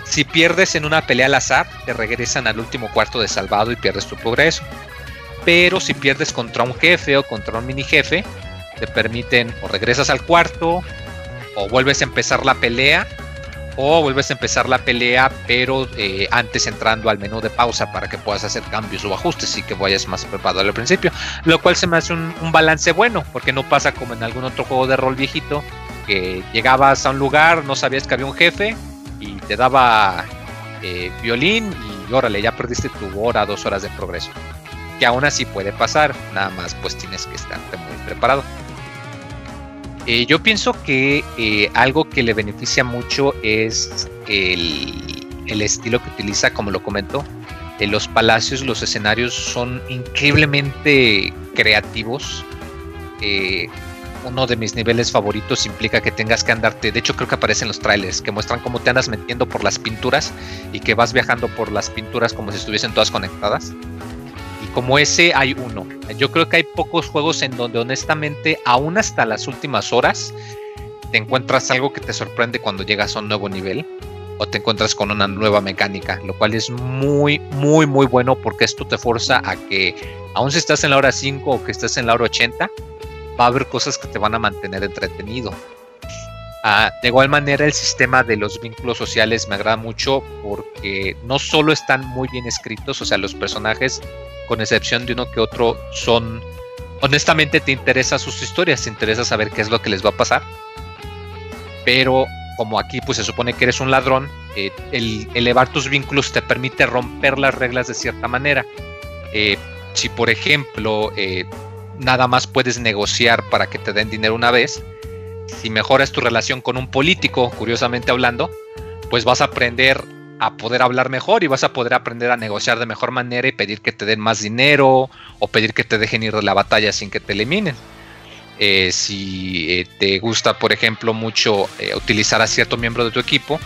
Si pierdes en una pelea al azar, te regresan al último cuarto de salvado y pierdes tu progreso. Pero si pierdes contra un jefe o contra un mini jefe, te permiten o regresas al cuarto, o vuelves a empezar la pelea, o vuelves a empezar la pelea, pero eh, antes entrando al menú de pausa para que puedas hacer cambios o ajustes y que vayas más preparado al principio. Lo cual se me hace un, balance bueno, porque no pasa como en algún otro juego de rol viejito, que llegabas a un lugar, no sabías que había un jefe y te daba eh, violín y órale, ya perdiste tu hora, dos horas de progreso. Que aún así puede pasar, nada más pues tienes que estarte muy preparado. Eh, yo pienso que eh, algo que le beneficia mucho es el, el estilo que utiliza, como lo comento. Eh, los palacios, los escenarios son increíblemente creativos. Uno de mis niveles favoritos implica que tengas que andarte, de hecho creo que aparecen los trailers, que muestran cómo te andas metiendo por las pinturas y que vas viajando por las pinturas como si estuviesen todas conectadas. Como ese hay uno. Yo creo que hay pocos juegos en donde honestamente, aún hasta las últimas horas, te encuentras algo que te sorprende cuando llegas a un nuevo nivel o te encuentras con una nueva mecánica, lo cual es muy, muy, muy bueno porque esto te forza a que, aun si estás en la hora 5 o que estés en la hora 80, va a haber cosas que te van a mantener entretenido. Ah, de igual manera, el sistema de los vínculos sociales me agrada mucho porque no solo están muy bien escritos, o sea, los personajes, con excepción de uno que otro, son. Honestamente, te interesa sus historias, te interesa saber qué es lo que les va a pasar. Pero como aquí pues se supone que eres un ladrón, eh, el elevar tus vínculos te permite romper las reglas de cierta manera. Eh, si por ejemplo eh, nada más puedes negociar para que te den dinero una vez, si mejoras tu relación con un político, curiosamente hablando, pues vas a aprender a poder hablar mejor y vas a poder aprender a negociar de mejor manera y pedir que te den más dinero o pedir que te dejen ir de la batalla sin que te eliminen. Eh, si eh, te gusta, por ejemplo, mucho eh, utilizar a cierto miembro de tu equipo,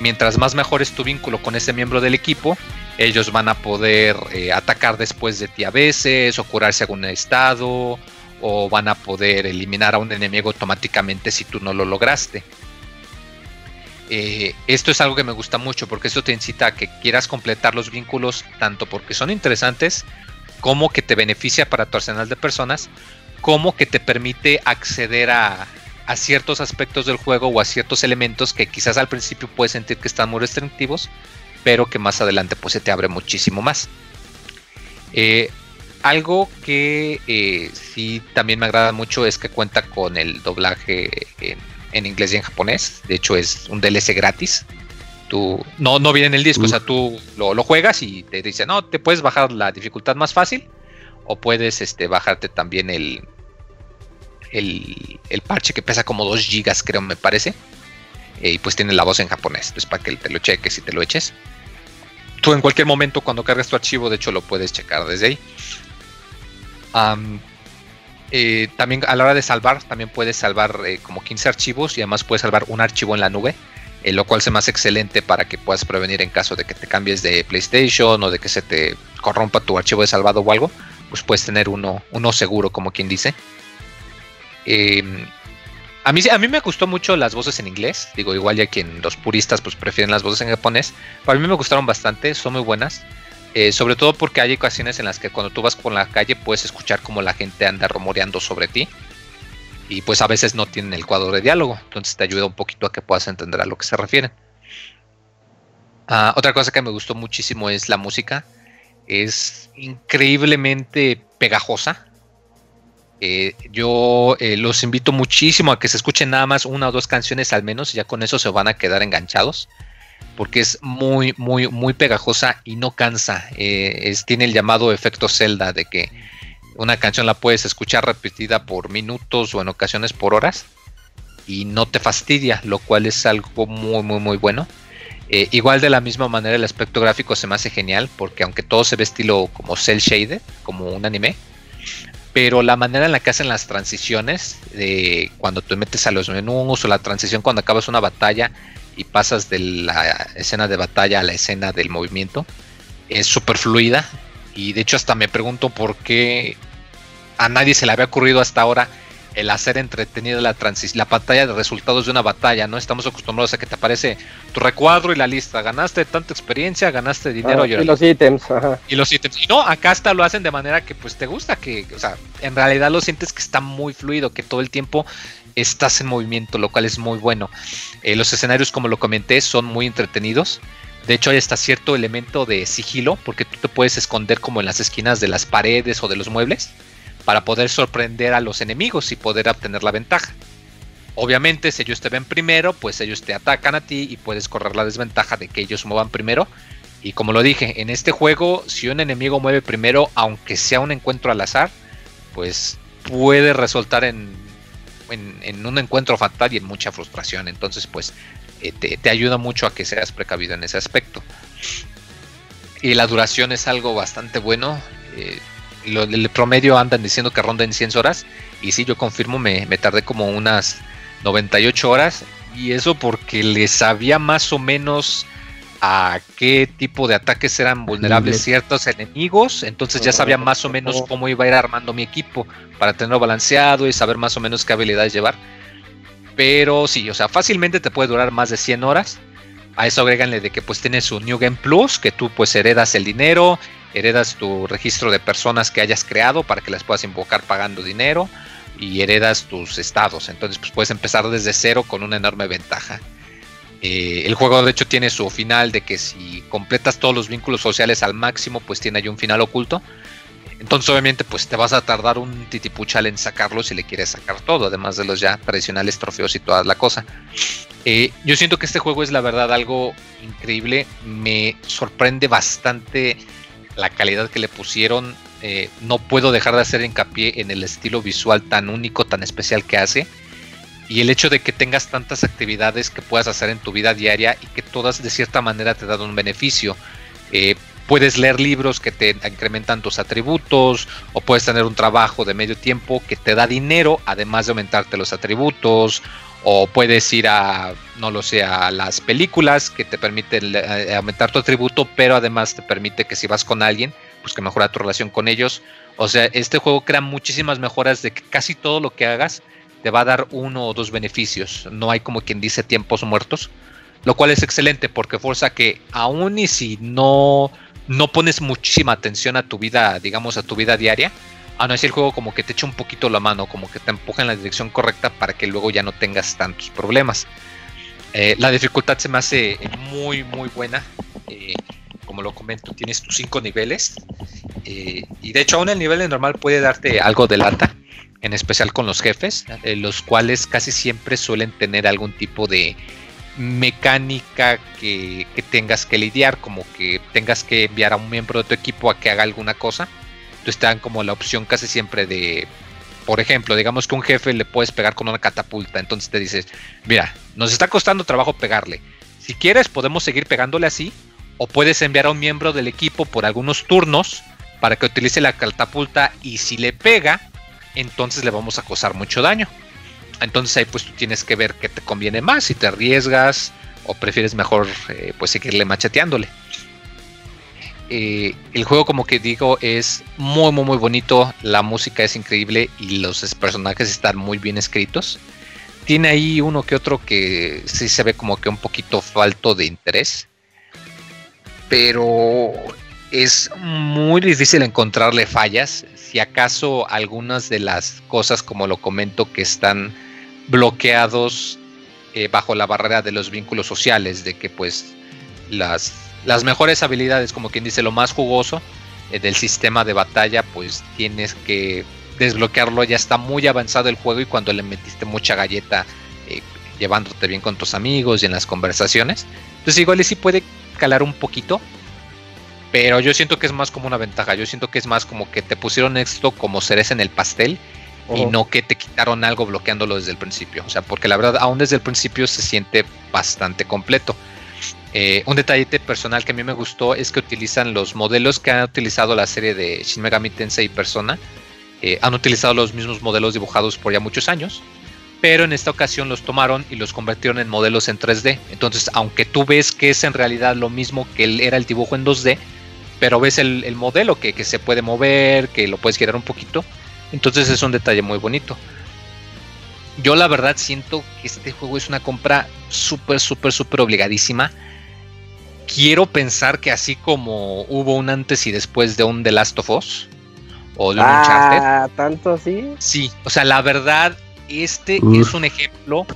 mientras más mejores tu vínculo con ese miembro del equipo, ellos van a poder atacar después de ti a veces, o curarse algún estado, o van a poder eliminar a un enemigo automáticamente si tú no lo lograste. Eh, esto es algo que me gusta mucho porque esto te incita a que quieras completar los vínculos tanto porque son interesantes como que te beneficia para tu arsenal de personas, como que te permite acceder a, a ciertos aspectos del juego o a ciertos elementos que quizás al principio puedes sentir que están muy restrictivos, pero que más adelante pues se te abre muchísimo más. Eh, algo que eh, sí también me agrada mucho es que cuenta con el doblaje en, inglés y en japonés. De hecho es un DLC gratis. Tú, no, no viene en el disco, o sea, tú lo, lo juegas y te dice, no, te puedes bajar la dificultad más fácil o puedes este, bajarte también el, el, el parche que pesa como 2 gigas, creo, me parece. Eh, y pues tiene la voz en japonés, entonces para que te lo cheques y te lo eches. Tú en cualquier momento cuando cargas tu archivo, de hecho lo puedes checar desde ahí. Eh, también a la hora de salvar, también puedes salvar eh, como 15 archivos y además puedes salvar un archivo en la nube, eh, lo cual se me hace excelente para que puedas prevenir en caso de que te cambies de PlayStation o de que se te corrompa tu archivo de salvado o algo, pues puedes tener uno, uno seguro, como quien dice. Eh, a mí, a mí me gustó mucho las voces en inglés. Digo, igual ya quien los puristas pues prefieren las voces en japonés. Para mí me gustaron bastante, son muy buenas. Eh, sobre todo porque hay ocasiones en las que cuando tú vas por la calle puedes escuchar como la gente anda rumoreando sobre ti. Y pues a veces no tienen el cuadro de diálogo. Entonces te ayuda un poquito a que puedas entender a lo que se refieren. Ah, otra cosa que me gustó muchísimo es la música. Es increíblemente pegajosa. Eh, yo eh, los invito muchísimo a que se escuchen nada más una o dos canciones al menos, ya con eso se van a quedar enganchados, porque es muy, muy, muy pegajosa y no cansa. Eh, tiene el llamado efecto Zelda de que una canción la puedes escuchar repetida por minutos o en ocasiones por horas y no te fastidia, lo cual es algo muy, muy, muy bueno. Eh, igual de la misma manera el aspecto gráfico se me hace genial porque aunque todo se ve estilo como cel shaded, como un anime, pero la manera en la que hacen las transiciones, de cuando te metes a los menús o la transición cuando acabas una batalla y pasas de la escena de batalla a la escena del movimiento, es súper fluida. Y de hecho hasta me pregunto por qué a nadie se le había ocurrido hasta ahora el hacer entretenida la la pantalla de resultados de una batalla, ¿no? Estamos acostumbrados a que te aparece tu recuadro y la lista. Ganaste tanta experiencia, ganaste dinero. Ah, y los ítems, ajá. Y los ítems. Y no, acá hasta lo hacen de manera que pues te gusta, que, o sea, en realidad lo sientes que está muy fluido, que todo el tiempo estás en movimiento, lo cual es muy bueno. Eh, los escenarios, como lo comenté, son muy entretenidos. De hecho, hay hasta cierto elemento de sigilo, porque tú te puedes esconder como en las esquinas de las paredes o de los muebles para poder sorprender a los enemigos y poder obtener la ventaja. Obviamente, si ellos te ven primero, pues ellos te atacan a ti y puedes correr la desventaja de que ellos muevan primero. Y como lo dije, en este juego, si un enemigo mueve primero, aunque sea un encuentro al azar, pues puede resultar en, en, un encuentro fatal y en mucha frustración. Entonces, pues eh, te, ayuda mucho a que seas precavido en ese aspecto. Y la duración es algo bastante bueno. Eh, el promedio andan diciendo que ronda en 100 horas. Y sí, yo confirmo, me, tardé como unas 98 horas. Y eso porque les sabía más o menos a qué tipo de ataques eran vulnerables ciertos enemigos. Entonces ya sabía más o menos cómo iba a ir armando mi equipo para tenerlo balanceado y saber más o menos qué habilidades llevar. Pero sí, o sea, fácilmente te puede durar más de 100 horas. A eso agréganle de que pues tienes un New Game Plus, que tú pues heredas el dinero, heredas tu registro de personas que hayas creado para que las puedas invocar pagando dinero y heredas tus estados. Entonces, pues puedes empezar desde cero con una enorme ventaja. Eh, el juego de hecho tiene su final de que si completas todos los vínculos sociales al máximo, pues tiene ahí un final oculto. Entonces obviamente pues te vas a tardar un titipuchal en sacarlo si le quieres sacar todo, además de los ya tradicionales trofeos y toda la cosa. Eh, yo siento que este juego es la verdad algo increíble, me sorprende bastante la calidad que le pusieron. Eh, no puedo dejar de hacer hincapié en el estilo visual tan único, tan especial que hace. Y el hecho de que tengas tantas actividades que puedas hacer en tu vida diaria y que todas de cierta manera te dan un beneficio. Eh, puedes leer libros que te incrementan tus atributos o puedes tener un trabajo de medio tiempo que te da dinero además de aumentarte los atributos o puedes ir a, no lo sé, a las películas que te permiten eh, aumentar tu atributo, pero además te permite que si vas con alguien, pues que mejora tu relación con ellos. O sea, este juego crea muchísimas mejoras de que casi todo lo que hagas te va a dar uno o dos beneficios. No hay como quien dice tiempos muertos, lo cual es excelente porque fuerza que aún y si no, no pones muchísima atención a tu vida, digamos, a tu vida diaria, a no, es el juego como que te echa un poquito la mano, como que te empuja en la dirección correcta para que luego ya no tengas tantos problemas. Eh, la dificultad se me hace muy, muy buena. Eh, como lo comento, tienes tus cinco niveles. Eh, y de hecho, aún el nivel normal puede darte algo de lata, en especial con los jefes, los cuales casi siempre suelen tener algún tipo de mecánica que, que tengas que lidiar, como que tengas que enviar a un miembro de tu equipo a que haga alguna cosa entonces te dan como la opción casi siempre de, por ejemplo, digamos que un jefe le puedes pegar con una catapulta, entonces te dices, mira, nos está costando trabajo pegarle. Si quieres podemos seguir pegándole así, o puedes enviar a un miembro del equipo por algunos turnos para que utilice la catapulta y si le pega, entonces le vamos a causar mucho daño. Entonces ahí pues tú tienes que ver qué te conviene más, si te arriesgas o prefieres mejor eh, pues seguirle macheteándole. Eh, el juego como que digo es muy muy muy bonito, la música es increíble y los personajes están muy bien escritos. Tiene ahí uno que otro que sí se ve como que un poquito falto de interés. Pero es muy difícil encontrarle fallas. Si acaso algunas de las cosas, como lo comento, que están bloqueados eh, bajo la barrera de los vínculos sociales, de que pues las mejores habilidades, como quien dice, lo más jugoso eh, del sistema de batalla, pues tienes que desbloquearlo. Ya está muy avanzado el juego y cuando le metiste mucha galleta, eh, llevándote bien con tus amigos y en las conversaciones. Entonces igual sí puede calar un poquito. Pero yo siento que es más como una ventaja. Yo siento que es más como que te pusieron esto como cereza en el pastel. Y no que te quitaron algo bloqueándolo desde el principio. O sea, porque la verdad, aún desde el principio se siente bastante completo. Eh, un detallete personal que a mí me gustó es que utilizan los modelos que han utilizado la serie de Shin Megami Tensei Persona. Eh, han utilizado los mismos modelos dibujados por ya muchos años, pero en esta ocasión los tomaron y los convirtieron en modelos en 3D. Entonces, aunque tú ves que es en realidad lo mismo que era el dibujo en 2D, pero ves el, modelo que, se puede mover, que lo puedes girar un poquito, Entonces es un detalle muy bonito. Yo la verdad siento que este juego es una compra súper, súper, súper obligadísima. Quiero pensar que así como hubo un antes y después de un The Last of Us o de un Uncharted. Ah, tanto así. Sí, o sea, la verdad, este es un ejemplo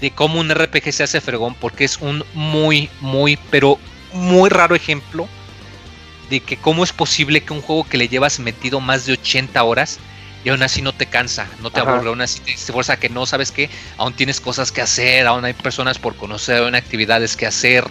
de cómo un RPG se hace fregón, porque es un muy, muy, pero muy raro ejemplo de que cómo es posible que un juego que le llevas metido más de 80 horas y aún así no te cansa, no te Ajá. aburre, aún así te fuerza que no sabes que aún tienes cosas que hacer, aún hay personas por conocer, aún hay actividades que hacer.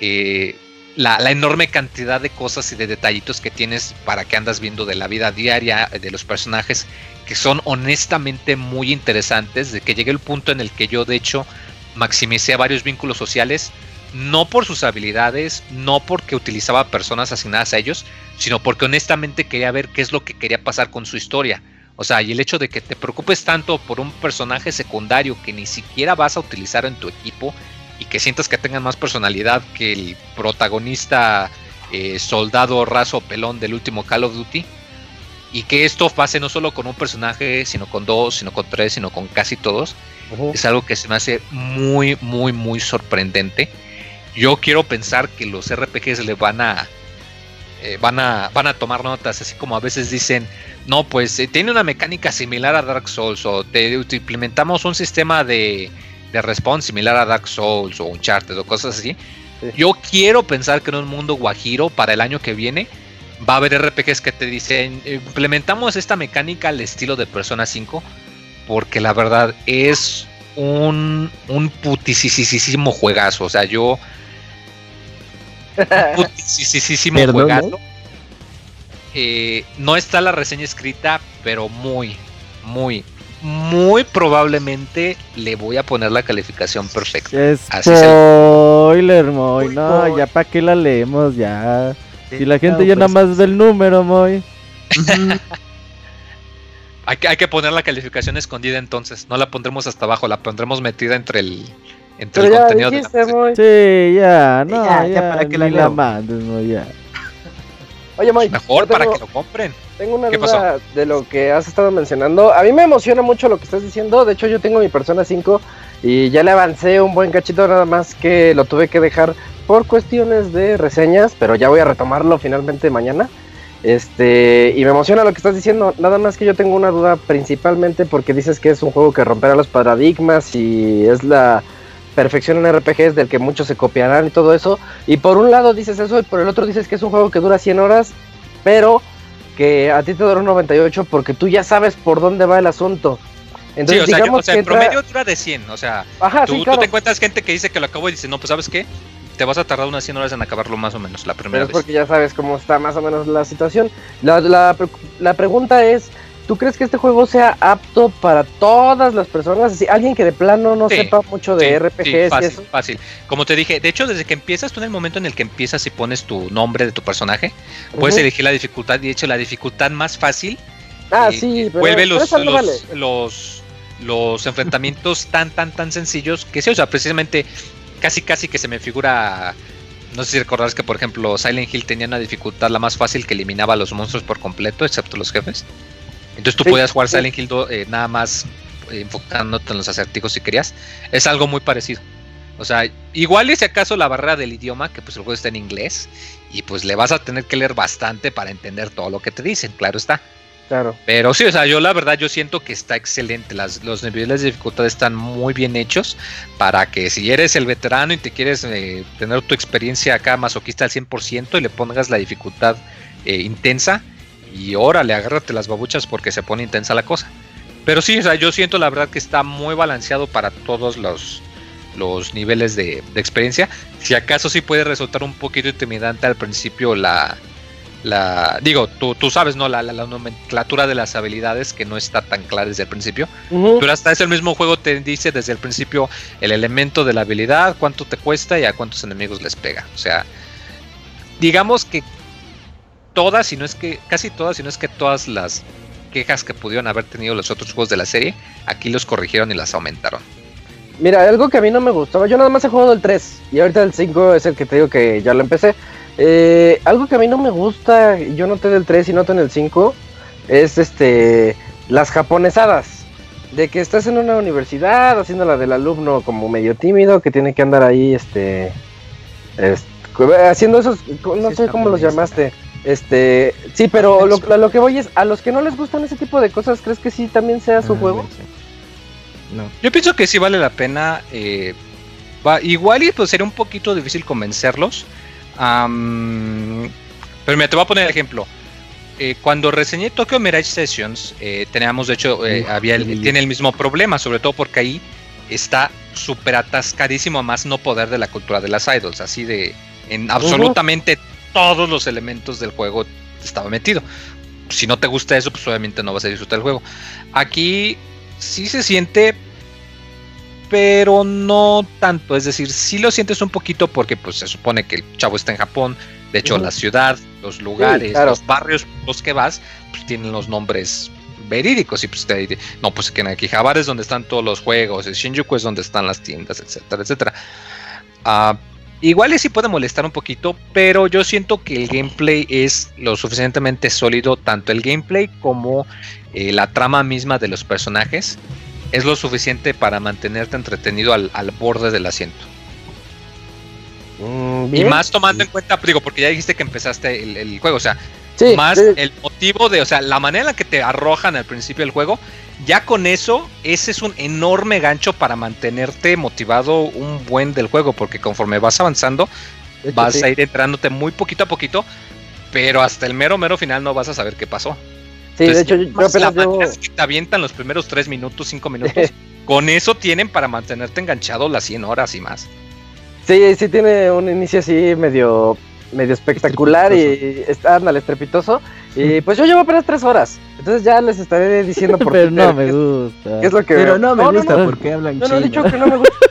eh, la, la enorme cantidad de cosas y de detallitos que tienes para que andas viendo de la vida diaria de los personajes que son honestamente muy interesantes, de que llegué el punto en el que yo de hecho maximicé varios vínculos sociales, no por sus habilidades, no porque utilizaba personas asignadas a ellos, sino porque honestamente quería ver qué es lo que quería pasar con su historia. O sea, y el hecho de que te preocupes tanto por un personaje secundario que ni siquiera vas a utilizar en tu equipo y que sientas que tengan más personalidad que el protagonista eh, soldado raso pelón del último Call of Duty, y que esto pase no solo con un personaje, sino con dos, sino con tres, sino con casi todos, es algo que se me hace muy, muy, muy sorprendente. Yo quiero pensar que los RPGs le van a, eh, van a, van a tomar notas, así como a veces dicen, no, pues eh, tiene una mecánica similar a Dark Souls, o te, te implementamos un sistema de, de respawn similar a Dark Souls o Uncharted o cosas así. Sí. Yo quiero pensar que en un mundo guajiro para el año que viene va a haber RPGs que te dicen, "Eh, implementamos esta mecánica al estilo de Persona 5, porque la verdad es un, un putisísimo juegazo. O sea, yo. Un putisísimo Perdón, juegazo. Eh, no está la reseña escrita, pero muy, muy, muy probablemente le voy a poner la calificación perfecta. Así Spoiler, Moy. No, ya para qué la leemos, ya. Si la gente No, ya pues, nada más ve el número, Moy. Hay que, hay que poner la calificación escondida entonces. No la pondremos hasta abajo, la pondremos metida entre el, entre Pero el ya contenido de la dijiste, Moy. Sí, ya, no, Ya, ya, ya, ¿para qué la la mandes, Moy, ya. Oye, Moy. Mejor para que lo compren. Tengo una ¿Qué duda de lo que has estado mencionando. A mí me emociona mucho lo que estás diciendo. De hecho, yo tengo mi Persona 5 y ya le avancé un buen cachito, nada más que lo tuve que dejar por cuestiones de reseñas, pero ya voy a retomarlo finalmente mañana. Este, y me emociona lo que estás diciendo. Nada más que yo tengo una duda principalmente porque dices que es un juego que romperá los paradigmas y es la perfección en RPGs del que muchos se copiarán y todo eso. Y por un lado dices eso y por el otro dices que es un juego que dura 100 horas, pero que a ti te dura un 98 porque tú ya sabes por dónde va el asunto. Entonces, sí, o sea, yo- digamos o sea, que entra- promedio dura de 100. O sea, Ajá, tú, sí, tú te encuentras gente que dice que lo acabó y dice, no, pues ¿sabes qué? Te vas a tardar unas 100 horas en acabarlo más o menos la Pero primera es vez. porque ya sabes cómo está más o menos la situación. La, la pregunta es, ¿tú crees que este juego sea apto para todas las personas? Así, alguien que de plano no Sí, sepa mucho de Sí, RPGs sí, y fácil, eso. fácil. Como te dije, de hecho, desde que empiezas, tú en el momento en el que empiezas y pones tu nombre de tu personaje, puedes elegir la dificultad. Y de hecho, la dificultad más fácil Ah, eh, sí, eh, pero, vuelve los, los, vale. los, los enfrentamientos tan, tan, tan sencillos que sí, o sea, precisamente casi, casi que se me figura. No sé si recordarás que, por ejemplo, Silent Hill tenía una dificultad la más fácil que eliminaba a los monstruos por completo, excepto los jefes. Entonces tú Sí, podías jugar sí. Silent Hill eh, nada más eh, enfocándote en los acertijos si querías. Es algo muy parecido. O sea, igual y si acaso la barrera del idioma, que pues el juego está en inglés, y pues le vas a tener que leer bastante para entender todo lo que te dicen, claro está. Claro. Pero sí, o sea, yo la verdad yo siento que está excelente. Las, los niveles de dificultad están muy bien hechos para que si eres el veterano y te quieres eh, tener tu experiencia acá masoquista al 100% y le pongas la dificultad eh, intensa y órale, agárrate las babuchas porque se pone intensa la cosa. Pero sí, o sea, yo siento la verdad que está muy balanceado para todos los, los niveles de, de experiencia. Si acaso sí puede resultar un poquito intimidante al principio la, la digo, tú, tú sabes, ¿no? La, la- la nomenclatura de las habilidades que no está tan clara desde el principio. Pero hasta ese mismo juego te dice desde el principio el elemento de la habilidad, cuánto te cuesta y a cuántos enemigos les pega. O sea, digamos que todas, si no es que, casi todas, si no es que todas las quejas que pudieron haber tenido los otros juegos de la serie, aquí los corrigieron y las aumentaron. Mira, algo que a mí no me gustaba, yo nada más he jugado el 3 y ahorita el 5 es el que te digo que ya lo empecé. Eh, algo que a mí no me gusta, yo noté del 3 y noto en el 5, es este las japonesadas. De que estás en una universidad haciendo la del alumno como medio tímido, que tiene que andar ahí, este, est- haciendo esos, no Sí, sé es cómo los llamaste. Este, sí, pero lo, a lo que voy es, a los que no les gustan ese tipo de cosas, ¿crees que sí también sea su Ah, juego? No. Yo pienso que sí vale la pena. eh, va- igual y pues sería un poquito difícil convencerlos. pero mira, te voy a poner el ejemplo. Eh, cuando reseñé Tokyo Mirage Sessions, eh, teníamos de hecho, eh, Uf, había el- tiene el mismo problema, sobre todo porque ahí está súper atascadísimo a más no poder de la cultura de las idols, así de en absolutamente todos los elementos del juego estaba metido. Si no te gusta eso, pues obviamente no vas a disfrutar el juego. Aquí sí se siente, pero no tanto. Es decir, sí lo sientes un poquito porque pues se supone que el chavo está en Japón. De hecho, la ciudad, los lugares, claro. los barrios los que vas, pues tienen los nombres verídicos. Y pues te, no, pues que en Akihabara es donde están todos los juegos, en Shinjuku es donde están las tiendas, etcétera, etcétera. Ah, igual y sí puede molestar un poquito, pero yo siento que el gameplay es lo suficientemente sólido, tanto el gameplay como eh, la trama misma de los personajes. Es lo suficiente para mantenerte entretenido al, al borde del asiento. Mm, Y más tomando en cuenta, digo, porque ya dijiste que empezaste el, el juego, o sea, Sí, más sí. el motivo de, o sea, la manera en la que te arrojan al principio del juego, ya con eso, ese es un enorme gancho para mantenerte motivado un buen del juego, porque conforme vas avanzando, De hecho, vas sí. a ir entrándote muy poquito a poquito, pero hasta el mero mero final no vas a saber qué pasó. Sí, de Entonces, hecho, yo, más la apenas llevo- que te avientan los primeros 3 minutos, 5 minutos, con eso tienen para mantenerte enganchado las 100 horas y más. Sí, sí tiene un inicio así medio medio espectacular y está ándale, estrepitoso. Y pues yo llevo apenas tres horas. Entonces ya les estaré diciendo por Pero no me gusta. qué es lo que Pero veo. no me no, gusta no. porque hablan Yo no he dicho que no me gusta.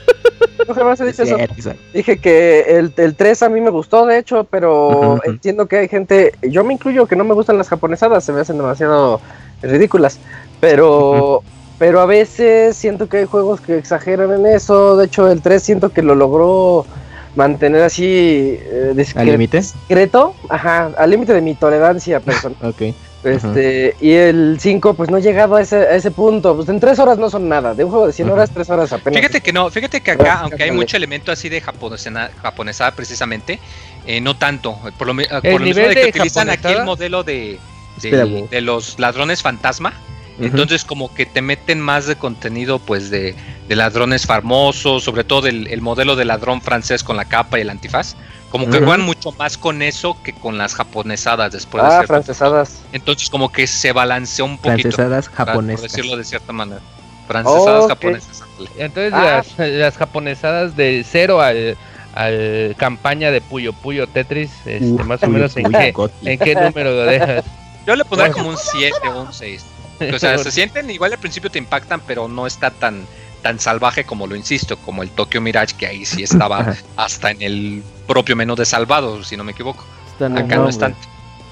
No jamás he dicho Es eso. cierto. Dije que el, el 3 a mí me gustó, de hecho, pero entiendo que hay gente, yo me incluyo, que no me gustan las japonesadas, se me hacen demasiado ridículas. Pero, pero a veces siento que hay juegos que exageran en eso. De hecho, el 3 siento que lo logró mantener así eh, discre- ¿Al límite? discreto, ajá, al límite de mi tolerancia personal. Ok. Este, y el 5, pues no he llegado a ese, a ese punto. Pues en 3 horas no son nada. De un juego de 100 Ujú. horas, 3 horas apenas. Fíjate que no, fíjate que acá, aunque hay mucho elemento así de japonesena- japonesada precisamente, eh, no tanto. Por lo, por lo mismo nivel de que de utilizan aquí el modelo de, de los ladrones fantasma. Entonces como que te meten más de contenido pues de, de ladrones famosos, sobre todo el, el modelo de ladrón francés con la capa y el antifaz. Como que juegan mucho más con eso que con las japonesadas después de Ah, cierto francesadas. punto. Entonces como que se balanceó un poquito. Francesadas japonesas. Por decirlo de cierta manera. Francesadas japonesas. Entonces Ah. las, las japonesadas de cero al, al campaña de Puyo Puyo Tetris, este, Uf, más o menos en qué, Goti. en qué número lo dejas. Yo le pondría como un 7 o un 6. O sea, se sienten igual al principio te impactan, pero no está tan tan salvaje como lo insisto, como el Tokyo Mirage, que ahí sí estaba hasta en el propio menú de salvado, si no me equivoco. Acá no nombre. están.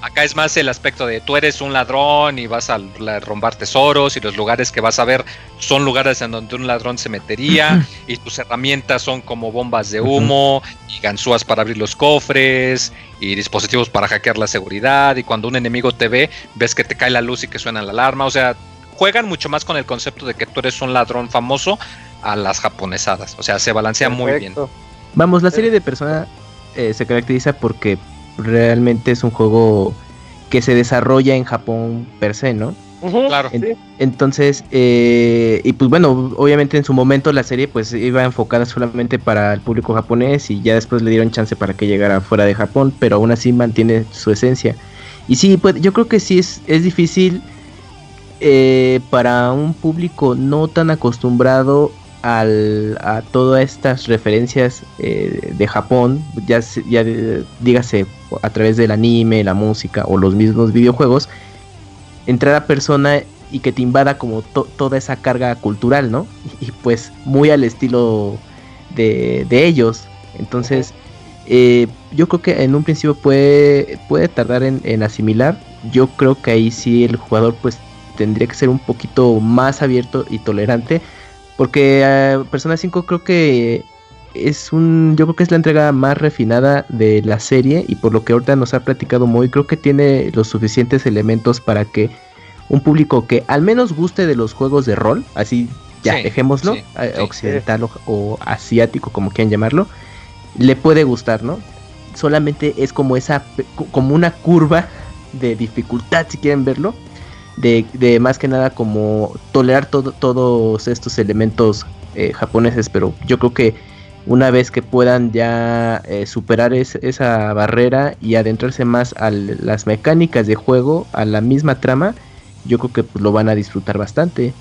Acá es más el aspecto de tú eres un ladrón y vas a rombar tesoros y los lugares que vas a ver son lugares en donde un ladrón se metería y tus herramientas son como bombas de humo y ganzúas para abrir los cofres y dispositivos para hackear la seguridad y cuando un enemigo te ve ves que te cae la luz y que suena la alarma, o sea, juegan mucho más con el concepto de que tú eres un ladrón famoso a las japonesadas, o sea, se balancea muy bien. Vamos, la serie de Persona eh, se caracteriza porque realmente es un juego que se desarrolla en Japón per se, ¿no? Claro. sí. Entonces, eh, y pues bueno, obviamente en su momento la serie pues iba enfocada solamente para el público japonés y ya después le dieron chance para que llegara fuera de Japón, pero aún así mantiene su esencia. Y sí, pues yo creo que sí es, es difícil eh, para un público no tan acostumbrado a todas estas referencias eh, de Japón, ya, ya dígase a través del anime, la música o los mismos videojuegos, entrar a persona y que te invada como to- toda esa carga cultural, ¿no? Y, pues muy al estilo de, de ellos. Entonces, eh, yo creo que en un principio puede, puede tardar en, en asimilar. Yo creo que ahí sí el jugador pues tendría que ser un poquito más abierto y tolerante. Porque Persona 5 creo que es un. Yo creo que es la entrega más refinada de la serie. Y por lo que ahorita nos ha platicado muy, creo que tiene los suficientes elementos para que un público que al menos guste de los juegos de rol, así ya Sí, dejémoslo, sí, sí. occidental o, o asiático, como quieran llamarlo, le puede gustar, ¿no? Solamente es como esa, como una curva de dificultad, si quieren verlo, de, de más que nada como tolerar todo, todos estos elementos eh, japoneses, pero yo creo que una vez que puedan ya eh, superar es- esa barrera y adentrarse más a las mecánicas de juego, a la misma trama, yo creo que pues, lo van a disfrutar bastante.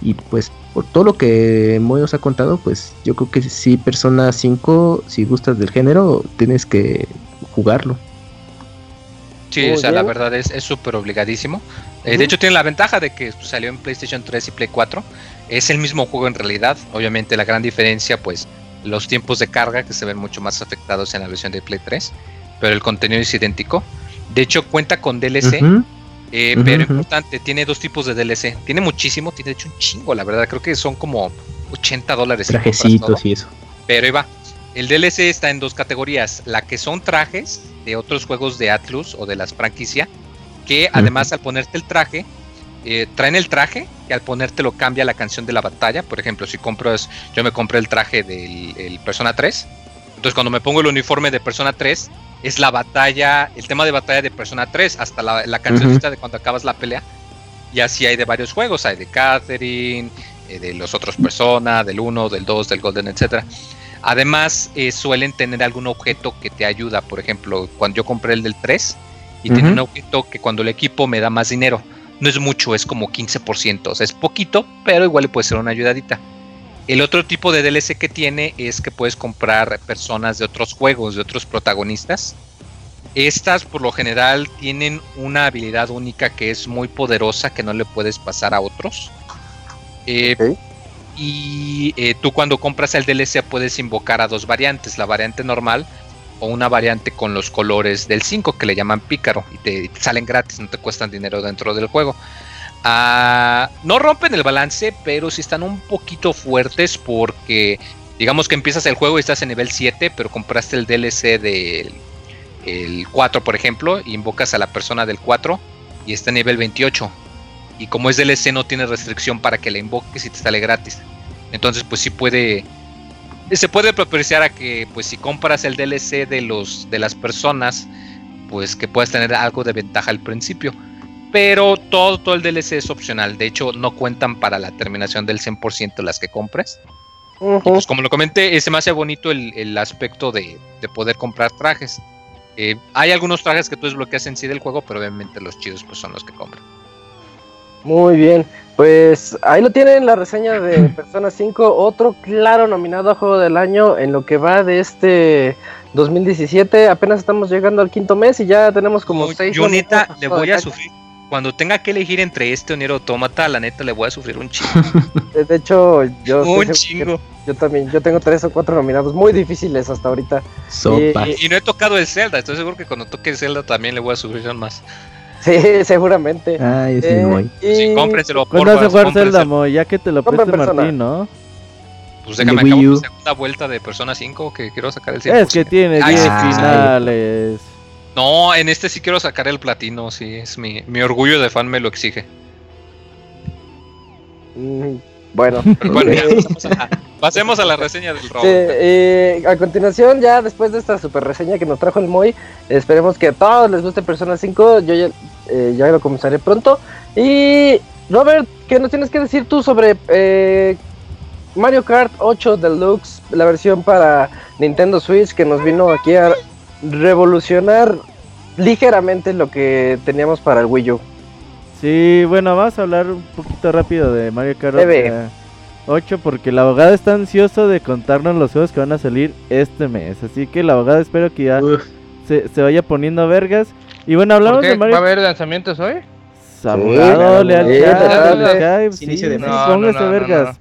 Y pues por todo lo que Moy os ha contado, pues yo creo que sí, Persona 5, si gustas del género, tienes que jugarlo. Sí, Muy o sea, la verdad es es Eh, De hecho, tiene la ventaja de que pues, salió en PlayStation 3 y Play 4. Es el mismo juego en realidad. Obviamente, la gran diferencia, pues, los tiempos de carga que se ven mucho más afectados en la versión de Play 3. Pero el contenido es idéntico. De hecho, cuenta con DLC. Ujú. eh, pero importante, tiene dos tipos de DLC. Tiene muchísimo, tiene de hecho un chingo, la verdad. Creo que son como 80 dólares. Trajecitos y eso. Pero ahí va. El DLC está en dos categorías. La que son trajes de otros juegos de Atlus o de las franquicia. Que además al ponerte el traje, eh, traen el traje que al ponértelo cambia la canción de la batalla. Por ejemplo, si compras, yo me compré el traje del el Persona 3. Entonces cuando me pongo el uniforme de Persona 3, es la batalla, el tema de batalla de Persona 3, hasta la, la canción Ujú. de cuando acabas la pelea. Y así hay de varios juegos, hay de Catherine, eh, de los otros Persona, del 1, del 2, del Golden, etcétera. Además, eh, suelen tener algún objeto que te ayuda. Por ejemplo, cuando yo compré el del 3 y tiene un objeto que cuando el equipo me da más dinero. No es mucho, es como 15%. O sea, es poquito, pero igual le puede ser una ayudadita. El otro tipo de DLC que tiene es que puedes comprar personas de otros juegos, de otros protagonistas. Estas por lo general tienen una habilidad única que es muy poderosa que no le puedes pasar a otros. Eh. Y eh, tú cuando compras el DLC puedes invocar a dos variantes, la variante normal o una variante con los colores del 5 que le llaman pícaro y te, salen gratis, no te cuestan dinero dentro del juego. Ah, no rompen el balance, pero sí están un poquito fuertes porque digamos que empiezas el juego y estás en nivel 7, pero compraste el DLC del el 4, por ejemplo, y invocas a la persona del 4 y está en nivel 28. Y como es DLC no tiene restricción para que la invoques y te sale gratis. Entonces pues sí puede se puede propiciar a que pues si compras el DLC de los de las personas pues que puedas tener algo de ventaja al principio. Pero todo, todo el DLC es opcional. De hecho, no cuentan para la terminación del 100% las que compres. Y Ujú. pues como lo comenté, eh, se me hace bonito el, el aspecto de, de poder comprar trajes. Eh, hay algunos trajes que tú desbloqueas en sí del juego, pero obviamente los chidos pues son los que compran. Muy bien, pues ahí lo tienen la reseña de Persona 5, otro claro nominado a juego del año en lo que va de este 2017. Apenas estamos llegando al quinto mes y ya tenemos como Yo- seis. yo neta le voy a sufrir. Cuando tenga que elegir entre este o Nier Automata, la neta le voy a sufrir un chingo. De hecho, yo, un chingo. yo también, yo tengo tres o cuatro nominados muy difíciles hasta ahorita. Sopas. Y no he tocado el Zelda, estoy seguro que cuando toque el Zelda también le voy a sufrir más. Sí, seguramente. Ay, ese Eh, Moy. y- Sí, cómprenselo, ¿Cuándo vas a jugar. Zelda, Moy? Ya que te lo preste. Martín, ¿no? Pues déjame acabo la segunda vuelta de Persona 5 que quiero sacar el 100%. Es que tiene Ay, 10 sí, sí, sí. finales. No, en este sí quiero sacar el platino, sí, es mi, mi orgullo de fan me lo exige. Mm, Bueno, Pero bueno, ya, pasemos a la, pasemos a la reseña del robo. Sí, a continuación, ya después de esta super reseña que nos trajo el Moy, esperemos que a todos les guste Persona 5. Yo ya, eh, ya lo comenzaré pronto. Y Robert, ¿qué nos tienes que decir tú sobre eh, Mario Kart 8 Deluxe, la versión para Nintendo Switch que nos vino aquí a revolucionar ligeramente lo que teníamos para el Wii U? Sí, bueno, vamos a hablar un poquito rápido de Mario Kart Bebe. eh, 8 porque el abogado está ansioso de contarnos los juegos que van a salir este mes. Así que el abogado espero que ya se, se vaya poniendo vergas. Y bueno, hablamos ¿Por qué? de Mario ¿Va a haber lanzamientos hoy? Abogado, claro, lea el sí, chat, claro. lea el Skype, póngase no, no, vergas.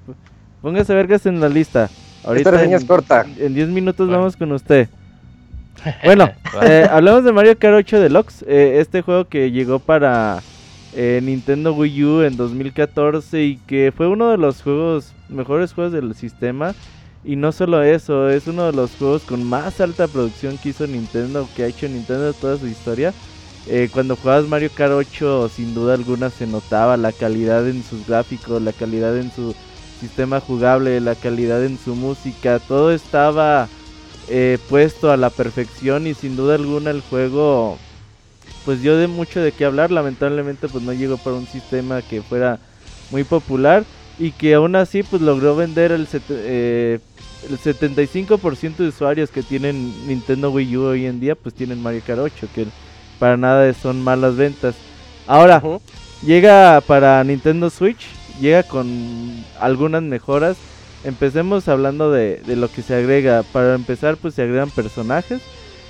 Póngase vergas en la lista. Esta Ahorita reseña en, es corta. en 10 minutos Bueno. vamos con usted. Bueno, eh, hablamos de Mario Kart 8 Deluxe, eh, este juego que llegó para eh, Nintendo Wii U en 2014 y que fue uno de los juegos mejores juegos del sistema. Y no solo eso, es uno de los juegos con más alta producción que hizo Nintendo, que ha hecho Nintendo toda su historia. Eh, cuando jugabas Mario Kart 8, sin duda alguna se notaba la calidad en sus gráficos, la calidad en su sistema jugable, la calidad en su música, todo estaba eh, puesto a la perfección y sin duda alguna el juego pues dio de mucho de qué hablar, lamentablemente pues no llegó para un sistema que fuera muy popular y que aún así pues logró vender el, eh, el 75% de usuarios que tienen Nintendo Wii U hoy en día pues tienen Mario Kart 8 que para nada son malas ventas. Ahora, llega para Nintendo Switch, llega con algunas mejoras. Empecemos hablando de, de, lo que se agrega. Para empezar, pues se agregan personajes.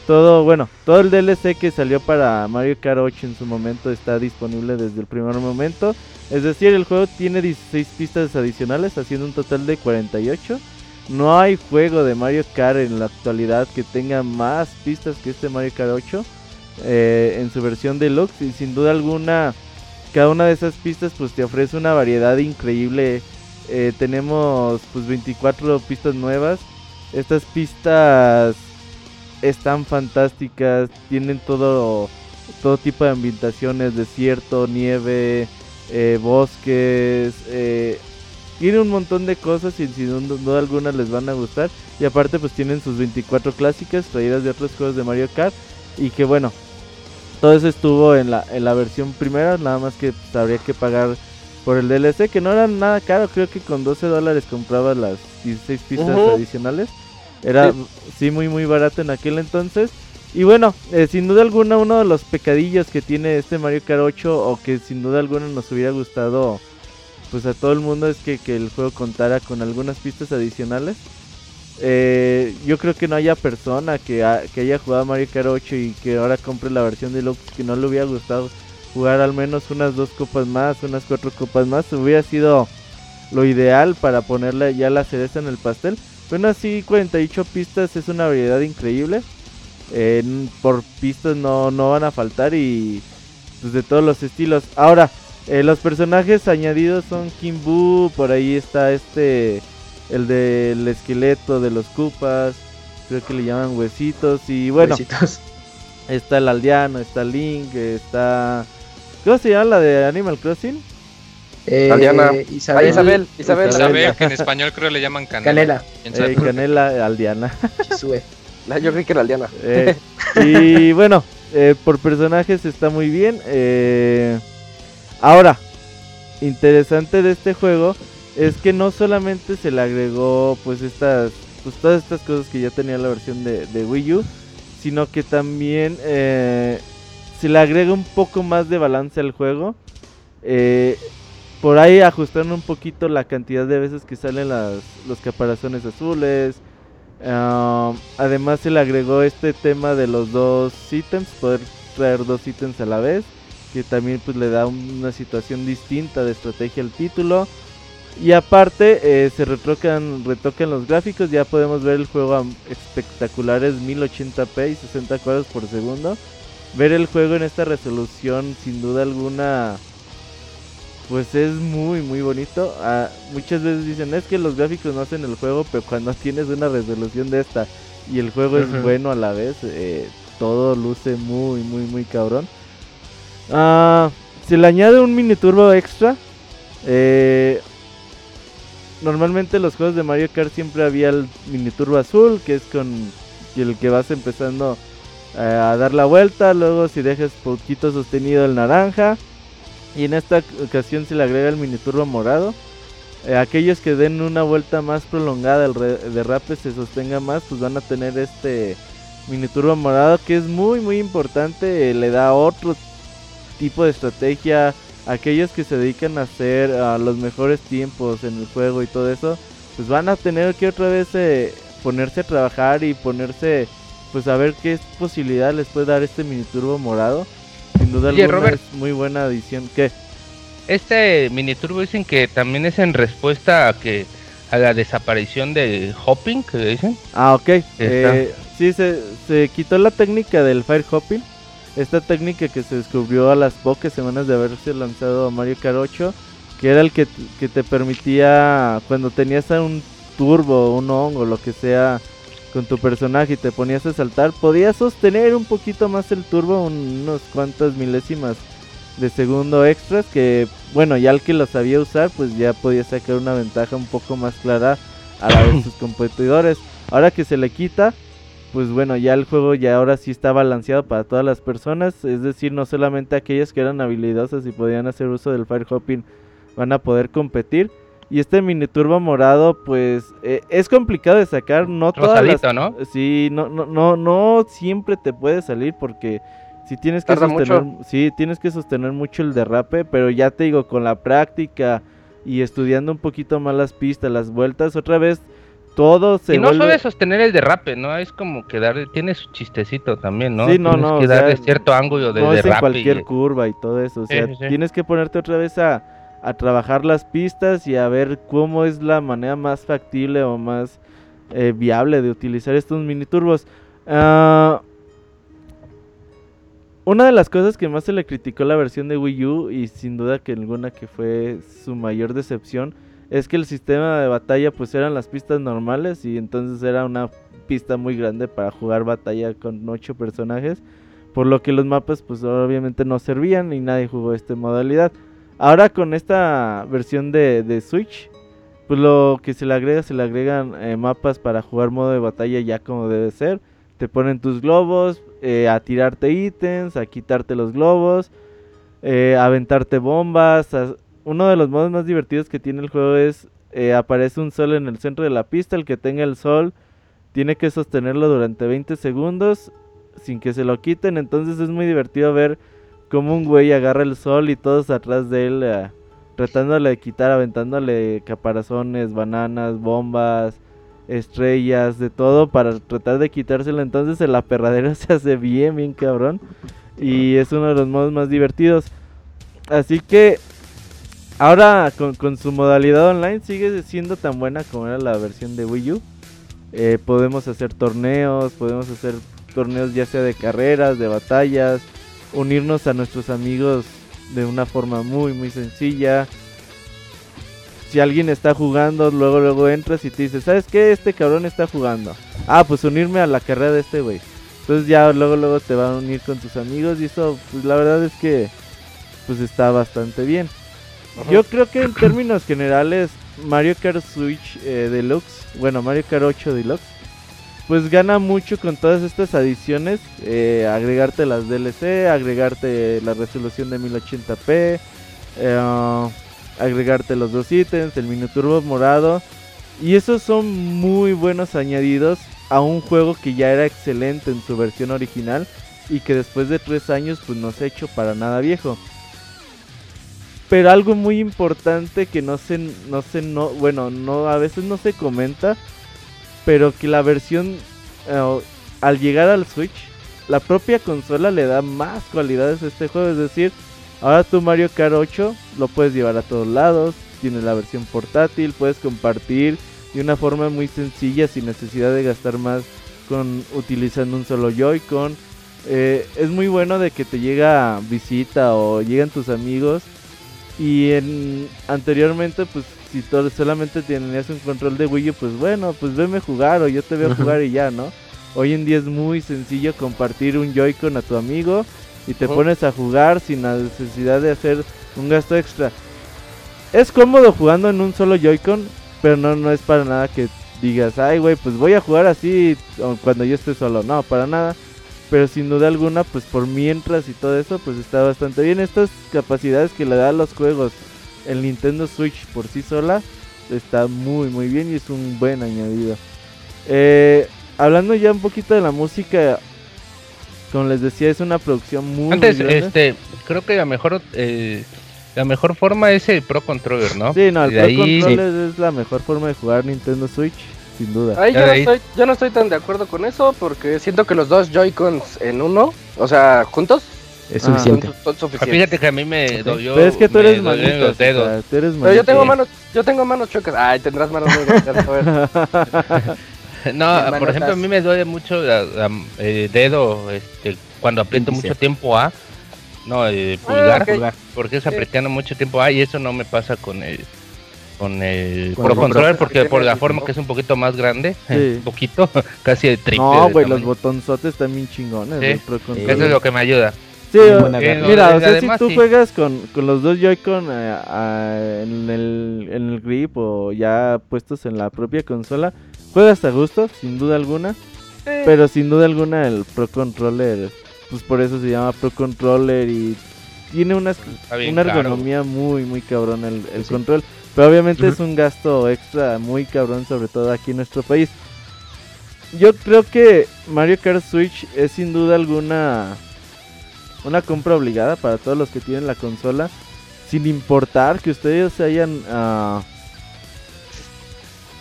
Todo, bueno, todo el DLC que salió para Mario Kart 8 en su momento está disponible desde el primer momento. Es decir, el juego tiene 16 pistas adicionales, haciendo un total de 48. No hay juego de Mario Kart en la actualidad que tenga más pistas que este Mario Kart 8 eh, en su versión deluxe. Y sin duda alguna, cada una de esas pistas pues te ofrece una variedad increíble. Eh, tenemos pues 24 pistas nuevas. Estas pistas están fantásticas, tienen todo, todo tipo de ambientaciones, desierto, nieve, eh, bosques, eh, tiene un montón de cosas y sin duda alguna les van a gustar. Y aparte pues tienen sus 24 clásicas traídas de otros juegos de Mario Kart. Y que bueno, todo eso estuvo en la, en la versión primera, nada más que pues, habría que pagar por el DLC, que no era nada caro, creo que con 12 dólares comprabas las 16 pistas adicionales. Era sí. muy muy barato en aquel entonces. Y bueno, eh, sin duda alguna uno de los pecadillos que tiene este Mario Kart 8 o que sin duda alguna nos hubiera gustado pues a todo el mundo es que, que el juego contara con algunas pistas adicionales. Eh, yo creo que no haya persona que, que haya jugado Mario Kart 8 y que ahora compre la versión de Deluxe que no le hubiera gustado jugar al menos unas dos copas más, unas cuatro copas más. Hubiera sido lo ideal para ponerle ya la cereza en el pastel. Bueno, así 48 pistas es una variedad increíble. por pistas no, no van a faltar y pues de todos los estilos. Ahora, eh, los personajes añadidos son Kimbu, por ahí está este, el del esqueleto de los Cupas, creo que le llaman huesitos y bueno, está el aldeano, está Link, está... ¿Cómo se llama la de Animal Crossing? Eh, Isabel, Isabel, Isabel, Isabel, que en español creo le llaman Canela. Canela, eh, canela Aldeana. Yo creí que era Aldeana. Eh, y bueno, eh, por personajes está muy bien. Eh, ahora, interesante de este juego es que no solamente se le agregó pues estas, pues todas estas cosas que ya tenía la versión de, de Wii U, sino que también se le agrega un poco más de balance al juego. Eh, por ahí ajustaron un poquito la cantidad de veces que salen las, los caparazones azules. además se le agregó este tema de los dos ítems, poder traer dos ítems a la vez, que también pues le da una situación distinta de estrategia al título. Y aparte eh, se retocan, retocan los gráficos, ya podemos ver el juego a espectaculares 1080p y 60 cuadros por segundo. Ver el juego en esta resolución sin duda alguna pues es muy muy bonito. Ah, muchas veces dicen es que los gráficos no hacen el juego, pero cuando tienes una resolución de esta y el juego es bueno a la vez, eh, todo luce muy muy muy cabrón. Ah, se le añade un mini turbo extra. Eh, normalmente los juegos de Mario Kart siempre había el mini turbo azul, que es con el que vas empezando eh, a dar la vuelta. Luego si dejas poquito sostenido el naranja y en esta ocasión se le agrega el mini turbo morado. Eh, aquellos que den una vuelta más prolongada, el derrape se sostenga más, pues van a tener este mini turbo morado que es muy muy importante. Eh, le da otro tipo de estrategia. Aquellos que se dedican a hacer los mejores tiempos en el juego y todo eso, pues van a tener que otra vez eh, ponerse a trabajar y ponerse, pues a ver qué posibilidad les puede dar este mini turbo morado sin duda alguna es muy buena adición. ¿Qué? Este mini turbo dicen que también es en respuesta a que a la desaparición de hopping, que dicen. Ah, ok. Eh, sí, se, se quitó la técnica del fire hopping. Esta técnica que se descubrió a las pocas semanas de haberse lanzado Mario Kart 8, que era el que, que te permitía, cuando tenías un turbo, un hongo, lo que sea, con tu personaje y te ponías a saltar, podías sostener un poquito más el turbo, unos cuantas milésimas de segundo extras que, bueno, ya el que lo sabía usar, pues ya podía sacar una ventaja un poco más clara a la de sus competidores. Ahora que se le quita, pues bueno, ya el juego ya ahora sí está balanceado para todas las personas, es decir, no solamente aquellas que eran habilidosas y podían hacer uso del fire hopping van a poder competir. Y este mini turbo morado, pues eh, es complicado de sacar, no todas las- ¿no? Sí, no, no, no, no siempre te puede salir porque si tienes que Tarda sostener, mucho. sí, tienes que sostener mucho el derrape, pero ya te digo, con la práctica y estudiando un poquito más las pistas, las vueltas, otra vez todo se y no vuelve... suele sostener el derrape, ¿no? Es como que darle, tiene su chistecito también, ¿no? Sí, no, Tienes no, que o sea, darle cierto ángulo de no es en derrape. cualquier y- curva y todo eso. O sea, sí, sí. tienes que ponerte otra vez a, a trabajar las pistas y a ver cómo es la manera más factible o más eh, viable de utilizar estos mini turbos. Ah, una de las cosas que más se le criticó a la versión de Wii U y sin duda que alguna que fue su mayor decepción es que el sistema de batalla pues eran las pistas normales y entonces era una pista muy grande para jugar batalla con ocho personajes por lo que los mapas pues obviamente no servían y nadie jugó esta modalidad. Ahora con esta versión de, Switch, pues lo que se le agrega, se le agregan eh, mapas para jugar modo de batalla ya como debe ser. Te ponen tus globos, eh, a tirarte ítems, a quitarte los globos, eh, a aventarte bombas. Uno de los modos más divertidos que tiene el juego es, aparece un sol en el centro de la pista, el que tenga el sol tiene que sostenerlo durante 20 segundos sin que se lo quiten. Entonces es muy divertido ver cómo un güey agarra el sol y todos atrás de él eh, tratándole de quitar, aventándole caparazones, bananas, bombas, estrellas, de todo para tratar de quitárselo. Entonces el aperradero se hace bien, bien cabrón. Y es uno de los modos más divertidos. Así que ahora con, con su modalidad online sigue siendo tan buena como era la versión de Wii U. Eh, podemos hacer torneos, podemos hacer torneos ya sea de carreras, de batallas, unirnos a nuestros amigos de una forma muy muy sencilla. Si alguien está jugando, luego luego entras y te dices, ¿sabes qué? Este cabrón está jugando. Ah, pues unirme a la carrera de este güey. Entonces ya luego luego te van a unir con tus amigos y eso pues la verdad es que pues está bastante bien. Yo creo que en términos generales Mario Kart Switch eh, Deluxe, bueno Mario Kart 8 Deluxe, pues gana mucho con todas estas adiciones, eh, agregarte las DLC, agregarte la resolución de 1080p, eh, agregarte los dos ítems, el mini turbo morado, y esos son muy buenos añadidos a un juego que ya era excelente en su versión original y que después de tres años pues no se ha hecho para nada viejo. Pero algo muy importante que no se, no se, no, bueno, no, a veces no se comenta, pero que la versión, eh, al llegar al Switch, la propia consola le da más cualidades a este juego, es decir, ahora tu Mario Kart 8 lo puedes llevar a todos lados, tienes la versión portátil, puedes compartir de una forma muy sencilla sin necesidad de gastar más con utilizando un solo Joy-Con. Eh, es muy bueno de que te llega visita o llegan tus amigos y en, anteriormente, pues si solamente tenías un control de Wii U, pues bueno, pues veme jugar o yo te veo jugar y ya, ¿no? Hoy en día es muy sencillo compartir un Joy-Con a tu amigo y te pones a jugar sin la necesidad de hacer un gasto extra. Es cómodo jugando en un solo Joy-Con, pero no, no es para nada que digas, ay, güey, pues voy a jugar así cuando yo esté solo. No, para nada. Pero sin duda alguna, pues por mientras y todo eso, pues está bastante bien. Estas capacidades que le da a los juegos el Nintendo Switch por sí sola, está muy, muy bien y es un buen añadido. Eh, hablando ya un poquito de la música, como les decía, es una producción muy, Antes, muy este, creo que la mejor, eh, la mejor forma es el Pro Controller, ¿no? Sí, no, el Pro ahí- Controller es la mejor forma de jugar Nintendo Switch, sin duda. Ahí yo no, estoy, yo no estoy tan de acuerdo con eso porque siento que los dos Joy-Cons en uno, o sea, juntos, Es Ah. son, suficiente. son Ah, suficientes. Fíjate que a mí me dolió. Pero es que tú eres los dedos. o sea, tú eres Pero yo tengo manos, yo tengo manos chuecas. Ay, tendrás manos muy grandes, a ver. No, por ejemplo, a mí me duele mucho la- la- el dedo este, cuando aprieto Índice. mucho tiempo A. No, el pulgar. ok. Porque es Sí. apretando mucho tiempo A y eso no me pasa con el con el Con Pro el Controller porque por la Sí. forma que es un poquito más grande, Sí. un poquito, casi el triple. No, güey, los botonzotes también chingones. Sí. Eso es lo que me ayuda. Sí, Eh, mira, o no, sea, si tú sí. juegas con, con los dos Joy-Con eh, en, el, en el grip o ya puestos en la propia consola, juegas a gusto, sin duda alguna. Pero sin duda alguna el Pro Controller, pues por eso se llama Pro Controller y tiene una, una ergonomía muy, muy cabrón el, el control. Pero obviamente es un gasto extra muy cabrón, sobre todo aquí en nuestro país. Yo creo que Mario Kart Switch es sin duda alguna una compra obligada para todos los que tienen la consola. Sin importar que ustedes se hayan ah,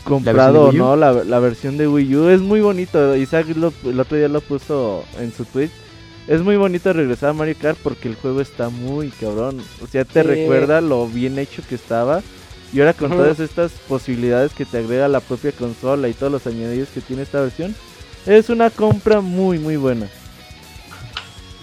comprado o no la, la versión de Wii U. Es muy bonito. Isaac lo- el otro día lo puso en su tweet. Es muy bonito regresar a Mario Kart porque el juego está muy cabrón. O sea, te recuerda lo bien hecho que estaba. Y ahora con todas estas posibilidades que te agrega la propia consola y todos los añadidos que tiene esta versión, es una compra muy muy buena.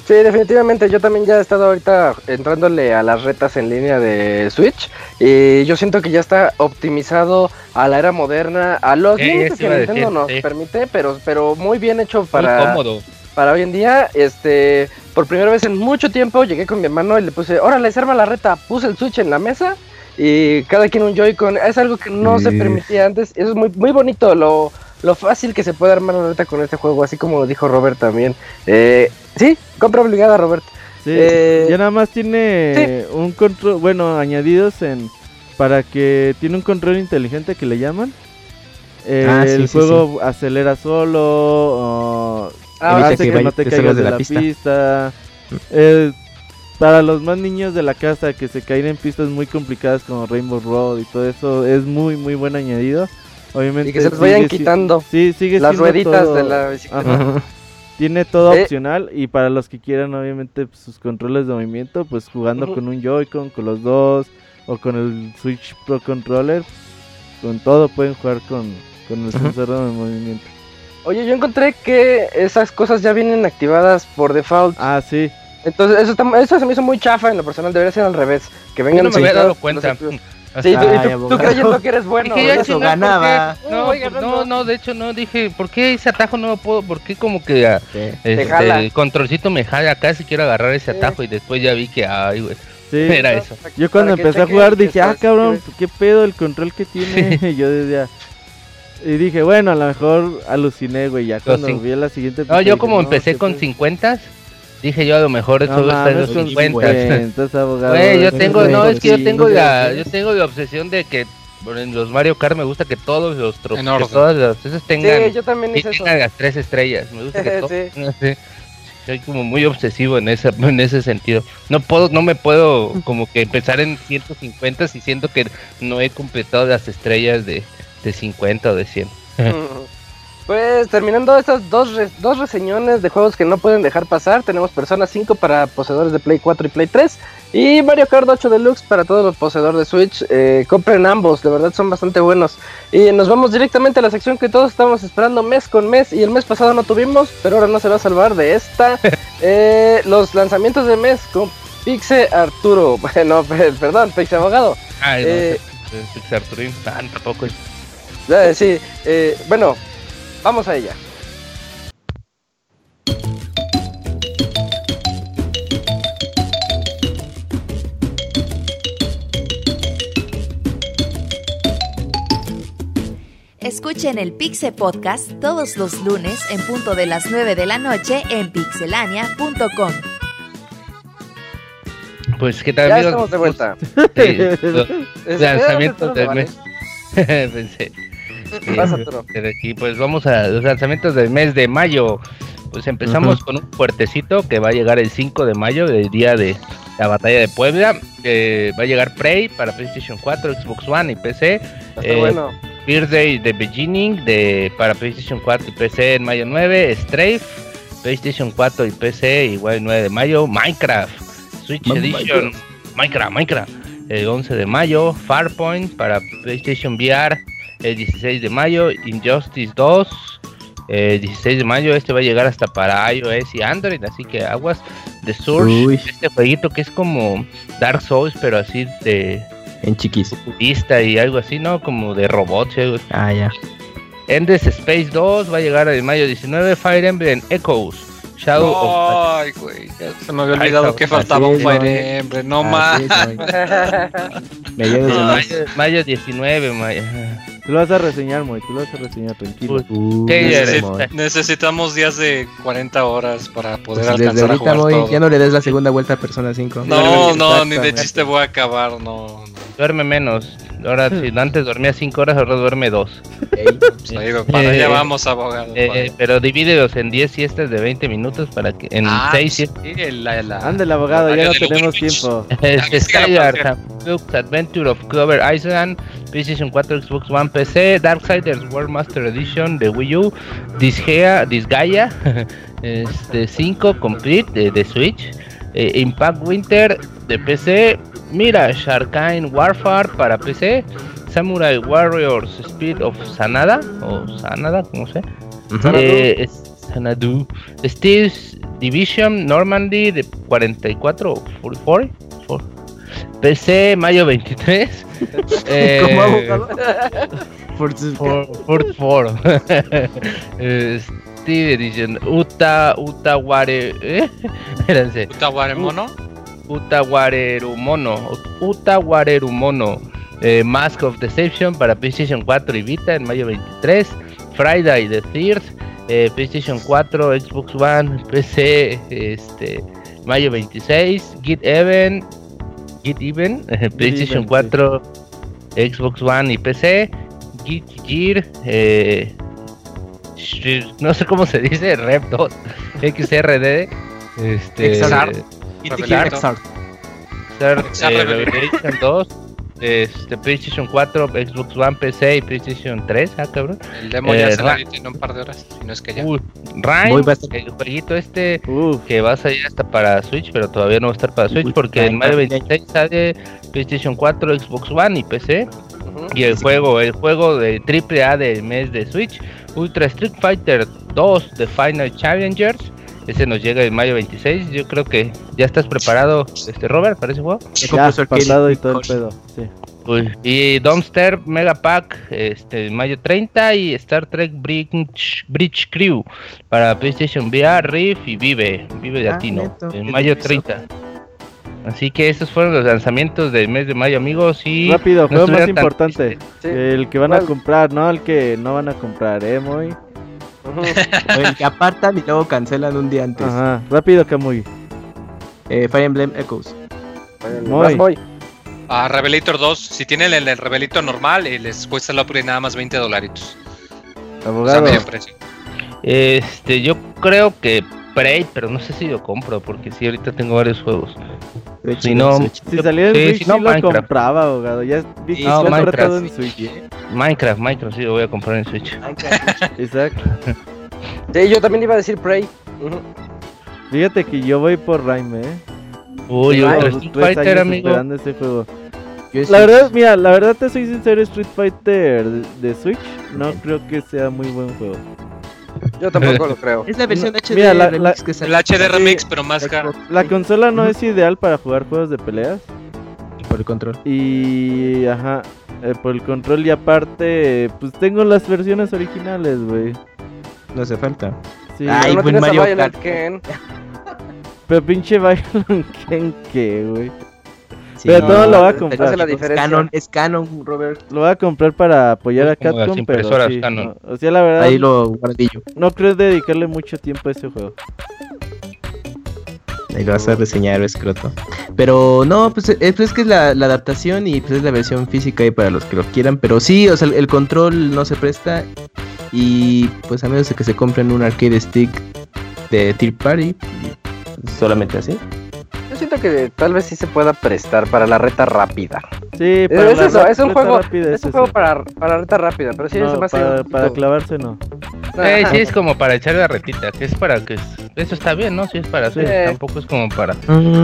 Sí, definitivamente. Yo también ya he estado ahorita entrándole a las retas en línea de Switch. Y yo siento que ya está optimizado a la era moderna, a los límites que Nintendo decir, nos permite, pero, pero muy bien hecho Muy para, cómodo. para hoy en día. Este, por primera vez en mucho tiempo llegué con mi hermano y le puse, órale, se arma la reta. Puse el Switch en la mesa y cada quien un Joy-Con. Es algo que no se permitía antes. Eso es muy, muy bonito, lo, lo fácil que se puede armar la reta con este juego, así como lo dijo Robert también. Eh, sí, compra obligada, Robert. Sí, Eh, ya nada más tiene un control, bueno, añadidos en para que tiene un control inteligente que le llaman. Eh, Ah, sí, el sí, juego acelera solo, o Ah, hace que que, vaya- no te te caigas de la pista. Eh, para los más niños de la casa que se caen en pistas muy complicadas como Rainbow Road y todo eso, es muy muy buen añadido. Obviamente Y que se los vayan sigue quitando Sí, sigue las rueditas todo- de la bicicleta. Ajá. Tiene todo Eh. opcional y para los que quieran obviamente pues, sus controles de movimiento, pues jugando con un Joy-Con, con los dos o con el Switch Pro Controller, con todo pueden jugar con, con el sensor de movimiento. Oye, yo encontré que esas cosas ya vienen activadas por default. Ah, sí. Entonces, eso, está- eso se me hizo muy chafa en lo personal. Debería ser al revés. Que Yo vengan no me había dado cuenta. no sé, Sí, tú, y Ay, tú- tú abogado. creyendo que eres bueno. Dije, ya ¿verdad? eso chingas, ¿por qué? ganaba. No, no, no, de hecho no dije, ¿por qué ese atajo no lo puedo? ¿Por qué como que ah, este, el controlcito me jala acá si quiero agarrar ese Sí. atajo y después ya vi que, ay, güey, Sí. era eso. Yo cuando empecé a jugar dije, ah, cabrón, qué pedo el control que tiene. Y yo decía. Y dije, bueno, a lo mejor aluciné, güey. Ya cuando vi la siguiente. No, yo dije, como no, empecé con pedo. 50, dije yo a lo mejor No esto está en los con 50. 50, abogado. Güey, yo tengo, no, es que yo tengo no la, yo tengo la obsesión de que bueno, en los Mario Kart me gusta que todos los que todas las esos tengan, Sí, yo también y hice eso. tengan las tres estrellas. Me gusta que todo, Sí. no soy como muy obsesivo en ese, en ese sentido. No puedo, no me puedo como que empezar en 150 si siento que no he completado las estrellas de, de 50 o de 100. Pues terminando estas dos, re- dos reseñones de juegos que no pueden dejar pasar, tenemos Persona 5 para poseedores de Play 4 y Play 3 y Mario Kart 8 Deluxe para todos los poseedores de Switch. Eh, compren ambos, de verdad son bastante buenos. Y nos vamos directamente a la sección que todos estamos esperando mes con mes y el mes pasado no tuvimos, pero ahora no se va a salvar de esta. Eh, los lanzamientos de mes con Pixe Arturo, bueno, perdón, Pixe Abogado. Ay, no, Eh, Pixar Turing, ah, tampoco. Eh, sí, eh, bueno, vamos a ella. Escuchen el Pixe Podcast todos los lunes en punto de las 9 de la noche en pixelania.com. Pues, ¿qué tal, Ya amigos? estamos de vuelta. Sí, los Es- lanzamientos eh, del mes. Pensé. Sí, aquí, pues vamos a los lanzamientos del mes de mayo. Pues empezamos con un fuertecito que va a llegar el 5 de mayo, el día de la batalla de Puebla. Eh, va a llegar Prey para PlayStation 4, Xbox One y PC. Está Eh, bueno. Birthday The Beginning de, para PlayStation 4 y PC en mayo 9. Strafe, PlayStation 4 y PC igual el 9 de mayo. Minecraft, Switch Edition, Minecraft, Minecraft, el 11 de mayo. Farpoint para PlayStation VR el 16 de mayo. Injustice 2. El 16 de mayo este va a llegar hasta para iOS y Android, así que aguas. The Source, Uy. este jueguito que es como Dark Souls, pero así de en chiquis. futurista y algo así, ¿no? Como de robots. algo así. Ah, ya. Endless Space 2 va a llegar en mayo 19. Fire Emblem Echoes. Shadow of Ay, güey, ya se me había olvidado que faltaba un Fire Moy. Emblem, no más. de Ay. marzo. mayo, mayo 19. mayo. Tú lo vas a reseñar, Moy. Tú lo vas a reseñar, tranquilo. Uy, Uh, ¿Qué ese eres? Moy. Necesitamos días de 40 horas para poder Pues desde alcanzar a jugar Moy, todo. ya no le des la segunda vuelta a Persona 5. No, no, ni de chiste voy a acabar, no. no. Duerme menos. Ahora, si antes dormía 5 horas, ahora duerme 2. Pues ahí, para allá Eh, vamos, abogado. Eh, pero divídelos en 10 siestas de 20 minutos para que en Ah, 6 sí, el- la, la- Ándale, abogado, ya horario no del tenemos tiempo. Este, la plática. Luke's Adventure of Clover Island, PlayStation 4, Xbox One, PC, Darksiders World Master Edition de Wii U, Disgaea, Disgaea este, 5 Complete de, de Switch, eh, Impact Winter de PC, Mirage Arcane Warfare para PC, Samurai Warriors Speed of Sanada, o Sanada, como sé, eh, es- Xanadu. Steel Division Normandy de 44 o 44. For- PC mayo 23. eh, 44. Eh, Steel Edition Uta Utaware. ¿eh? Espérense. Utawaremono. Utawarerumono. Utawarerumono. Eh, Mask of Deception para PlayStation 4 y Vita en mayo 23. Friday the 3rd. eh, PlayStation 4, Xbox One, PC, este, mayo 26. Get Even. Get Even. PlayStation Even, 4, Xbox One y PC. Get Gear. eh, no sé cómo se dice, Rev 2, XRD, este, Exart. Eh. Revelation 2, este, PlayStation 4, Xbox One, PC y PlayStation 3, ah cabrón. El demo ya Eh, se Ra- vi en un par de horas, si no es que ya. Bastante. el jueguito este Uf, que va a salir hasta para Switch, pero todavía no va a estar para Switch Uy, porque en mayo ay, 26 sale PlayStation 4, Xbox One y PC. Y el juego, el juego de AAA del mes de Switch, Ultra Street Fighter 2 The Final Challengers. Ese nos llega en mayo 26. Yo creo que ya estás preparado, este Robert, para ese juego. Ya pasado y todo el pedo. Sí. Y Dumpster Mega Pack este mayo 30 y Star Trek Bridge, Bridge Crew para PlayStation VR, Rift y Vive, Vive de Ah, Latino neto. en mayo curioso. 30. Así que estos fueron los lanzamientos del mes de mayo, amigos. Y Rápido, no juego más importante. Sí. El que van a comprar, no el que no van a comprar, eh. El que apartan y luego cancelan un día antes. Ajá, rápido, Kamui. Eh, Fire Emblem Echoes. Vas, voy. A Revelator 2, si tienen el, el Revelator normal, eh, les cuesta el upgrade nada más 20 dolaritos. O sea, Abogado. medio precio. Este, yo creo que Prey, pero no sé si lo compro porque sí ahorita tengo varios juegos. Si no, Switch. Si saliera en Sí, Switch, si sí no, lo compraba, abogado. Ya vi que no, Minecraft, en. Switch. Minecraft, Minecraft sí lo voy a comprar en Switch. Exacto. Sí, yo también iba a decir Prey. Fíjate que yo voy por Raime, eh. Uy, dos, Street Fighter, amigo. esperando este juego. Yo La verdad, mira, la verdad te soy sincero, Street Fighter de, de Switch no creo que sea muy buen juego. Yo tampoco lo creo. Es la versión HD Mira, la- remix la- que El sale HD remix, Sí. pero más caro. La consola no es ideal para jugar juegos de peleas por el control. y ajá, eh, por el control y aparte, pues tengo las versiones originales, güey. No hace falta. Sí, Ay, no buen Mario Kart. Ken. pero pinche Violent Ken que, güey. Sí, Pero todo lo va a comprar. La Es canon, es canon, Robert. Lo voy a comprar para apoyar a Capcom, pero impresoras sí, Canon. no. o sea, la verdad Ahí lo guardillo. no creo dedicarle mucho tiempo a ese juego. Ahí lo vas a reseñar, escroto. Pero no, pues eh, pues es que es la, la adaptación y pues es la versión física ahí para los que lo quieran. Pero sí, o sea, el, el control no se presta. Y pues a menos de que se compren un arcade stick de Tier Party, solamente así. Yo siento que tal vez sí se pueda prestar para la reta rápida. Sí, Es, para la eso, es un reta juego, rápida es es un eso. juego para, para reta rápida, pero sí No, me hace para, para clavarse no. Eh, sí, es como para echar la retita, que es para que... Eso está bien, ¿no? Sí, es para hacer, Sí. tampoco es como para...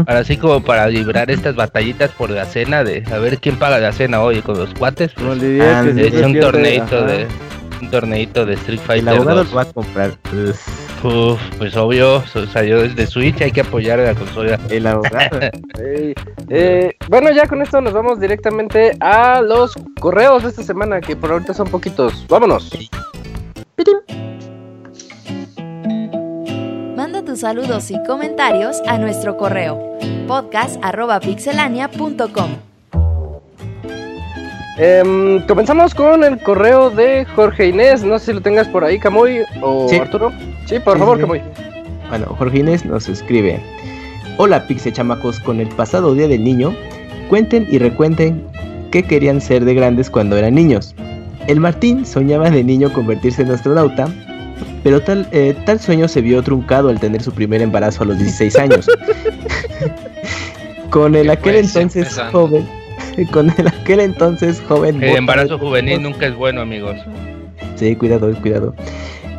Para así como para librar estas batallitas por la cena de a ver quién paga la cena hoy con los cuates. Pues, Ah, que es un torneito ajá. de un torneito de Street El Fighter abogado 2. lo va a comprar. Uf. Uf, pues obvio, salió desde Switch, hay que apoyar a la consola. El abogado. Eh, bueno, ya con esto nos vamos directamente a los correos de esta semana, que por ahorita son poquitos. Vámonos. Manda tus saludos y comentarios a nuestro correo podcast.pixelania.com. Em, comenzamos con el correo de Jorge Inés. No sé si lo tengas por ahí, Camuy o Sí. Arturo. Sí, por favor, sí. Camuy. Bueno, Jorge Inés nos escribe. Hola Pixe chamacos, con el pasado día del niño, cuenten y recuenten qué querían ser de grandes cuando eran niños. El Martín soñaba de niño convertirse en astronauta, pero tal, eh, tal sueño se vio truncado al tener su primer embarazo a los 16 años. con el aquel Pues, entonces empezando. joven, con el aquel entonces joven. El bota embarazo de- juvenil nunca es bueno, amigos. Sí, cuidado, cuidado.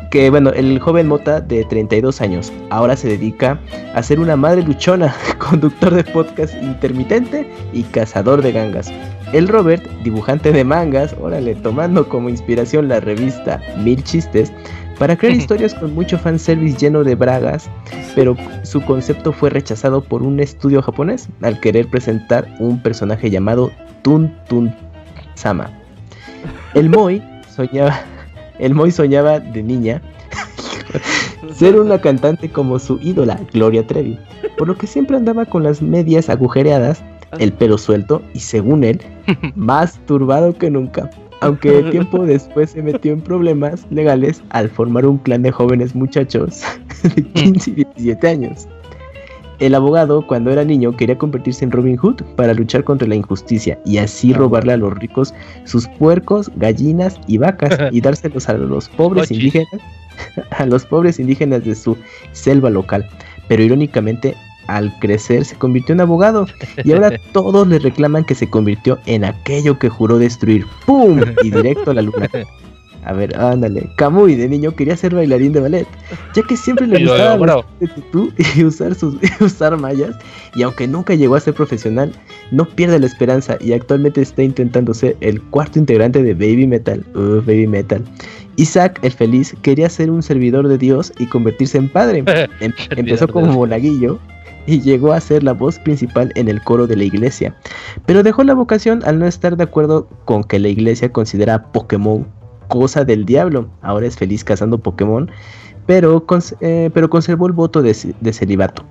Que bueno, el joven Mota de 32 años ahora se dedica a ser una madre luchona, conductor de podcast intermitente y cazador de gangas. El Robert, dibujante de mangas, órale, tomando como inspiración la revista Mil Chistes para crear historias con mucho fanservice lleno de bragas, pero su concepto fue rechazado por un estudio japonés al querer presentar un personaje llamado Tun Tun Sama. El Moi soñaba, el Moy soñaba de niña ser una cantante como su ídola, Gloria Trevi, por lo que siempre andaba con las medias agujereadas, el pelo suelto y según él, más turbado que nunca. Aunque tiempo después se metió en problemas legales al formar un clan de jóvenes muchachos de 15 y 17 años. El abogado, cuando era niño, quería convertirse en Robin Hood para luchar contra la injusticia y así robarle a los ricos sus puercos, gallinas y vacas y dárselos a los pobres indígenas, a los pobres indígenas de su selva local. Pero irónicamente, al crecer se convirtió en abogado y ahora todos le reclaman que se convirtió en aquello que juró destruir. ¡Pum! Y directo a la luna. A ver, ándale. Camuy de niño quería ser bailarín de ballet, ya que siempre le gustaba vestir de tutú y usar, sus, y usar mallas. Y aunque nunca llegó a ser profesional, no pierde la esperanza y actualmente está intentando ser el cuarto integrante de Baby Metal. Uh, Baby Metal. Isaac, el feliz, quería ser un servidor de Dios y convertirse en padre. Em- empezó como monaguillo y llegó a ser la voz principal en el coro de la iglesia. Pero dejó la vocación al no estar de acuerdo con que la iglesia considera Pokémon cosa del diablo. Ahora es feliz cazando Pokémon, pero, eh, pero conservó el voto de celibato.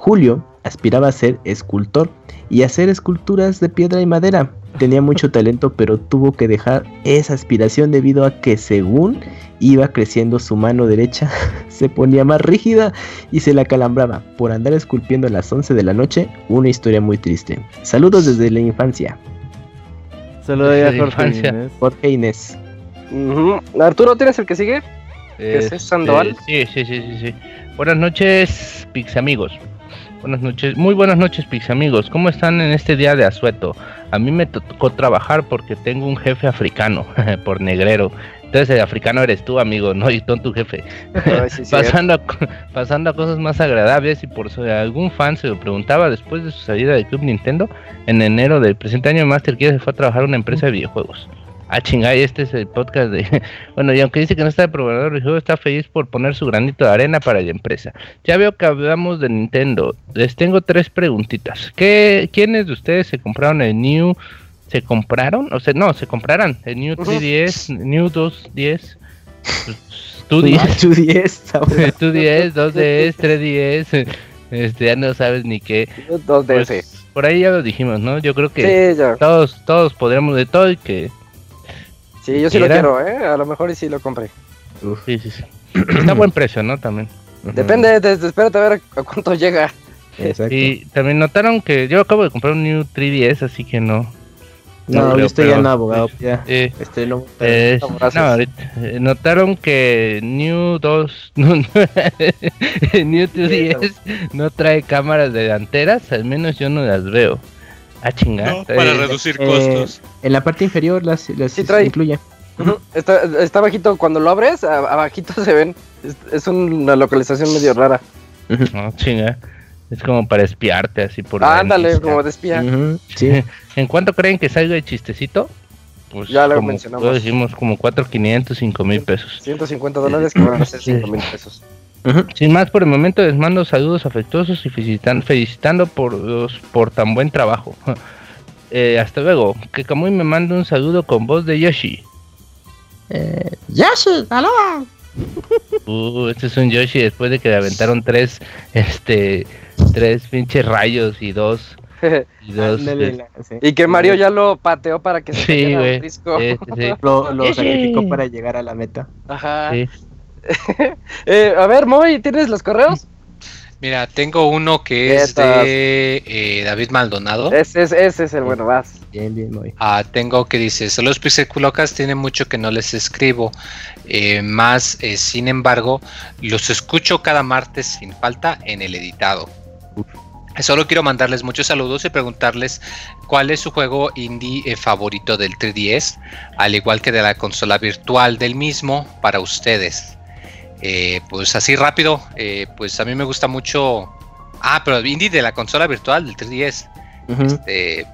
Julio aspiraba a ser escultor y hacer esculturas de piedra y madera. Tenía mucho talento, pero tuvo que dejar esa aspiración debido a que según iba creciendo su mano derecha, se ponía más rígida y se la calambraba por andar esculpiendo a las 11 de la noche. Una historia muy triste. Saludos desde la infancia. Saludos ahí a Desde Jorge infancia. Inés. Jorge Inés. Arturo, ¿tienes el que sigue? ¿Qué es Este, Sandoval? Sí, sí, sí, sí, sí. Buenas noches, Pix amigos. Buenas noches, muy buenas noches, Pix amigos. ¿Cómo están en este día de asueto? A mí me tocó trabajar porque tengo un jefe africano, por negrero. Entonces el africano eres tú, amigo, no y tú tu jefe. Ay, sí, sí. pasando, a, pasando a cosas más agradables y por si algún fan se lo preguntaba después de su salida del Club Nintendo, en enero del presente año Master Kid se fue a trabajar a una empresa de videojuegos. Ah, chingada, y este es el podcast de... Bueno, y aunque dice que no está de programador de juego, está feliz por poner su granito de arena para la empresa. Ya veo que hablamos de Nintendo. Les tengo tres preguntitas. ¿Qué, ¿Quiénes de ustedes se compraron el New... ¿Se compraron? O sea, no, se comprarán el New Ujú. 3DS, New 210, Ah, 210, tú 10, ahora. Tú 10, 2DS, 3DS, este, ya no sabes ni qué. Pues, por ahí ya lo dijimos, ¿no? Yo creo que Sí, todos, todos podríamos de todo y que Sí, yo sí lo quiero, ¿eh? A lo mejor y sí lo compré. Uf, sí, sí, sí. Está a buen precio, ¿no? También. Depende, desde, espérate a ver a cuánto llega. Exacto. Y también notaron que yo acabo de comprar un New 3DS, así que no. no, creo, yo estoy ya no abogado. Ya. Eh, Este no. eh, no, no, eh, notaron que New 2, no, no, New 2DS no trae cámaras delanteras, al menos yo no las veo. Ah, chingada. No, para eh, reducir eh, costos. En la parte inferior las, las Sí trae. incluye. Ujú. Está, está bajito, cuando lo abres, abajito se ven. Es, es una localización medio rara. No, chinga. Es como para espiarte así por Ah, ándale, como de espía. Ujú, Sí. ¿En cuánto creen que salga el chistecito? Pues Ya lo como, mencionamos. lo decimos como 4.500, 5 mil pesos. 150 dólares que van a ser Sí. 5 mil pesos. Sin más por el momento les mando saludos afectuosos y felicitan- felicitando por, los- por tan buen trabajo. Eh, hasta luego. Que Kamui me manda un saludo con voz de Yoshi. Yoshi, aloha. Uh, este es un Yoshi después de que le aventaron tres, este, tres pinches rayos y dos, y dos. Este, la- sí. y que Mario ya lo pateó para que se Sí, un disco. Sí, sí. Lo, sacrificó para llegar a la meta. Ajá. Eh, a ver, Moy, ¿tienes los correos? Mira, tengo uno que es de eh, David Maldonado. Ese es, ese es el bueno, vas. Bien, bien, muy. Ah, tengo que dice, solo los pixeculocas tiene mucho que no les escribo, eh, más eh, sin embargo, los escucho cada martes sin falta en el editado. Solo quiero mandarles muchos saludos y preguntarles cuál es su juego indie favorito del 3DS, al igual que de la consola virtual del mismo para ustedes. Eh, pues así rápido, eh, pues a mí me gusta mucho... Ah, pero indie de la consola virtual del 3DS. Ujú. Este,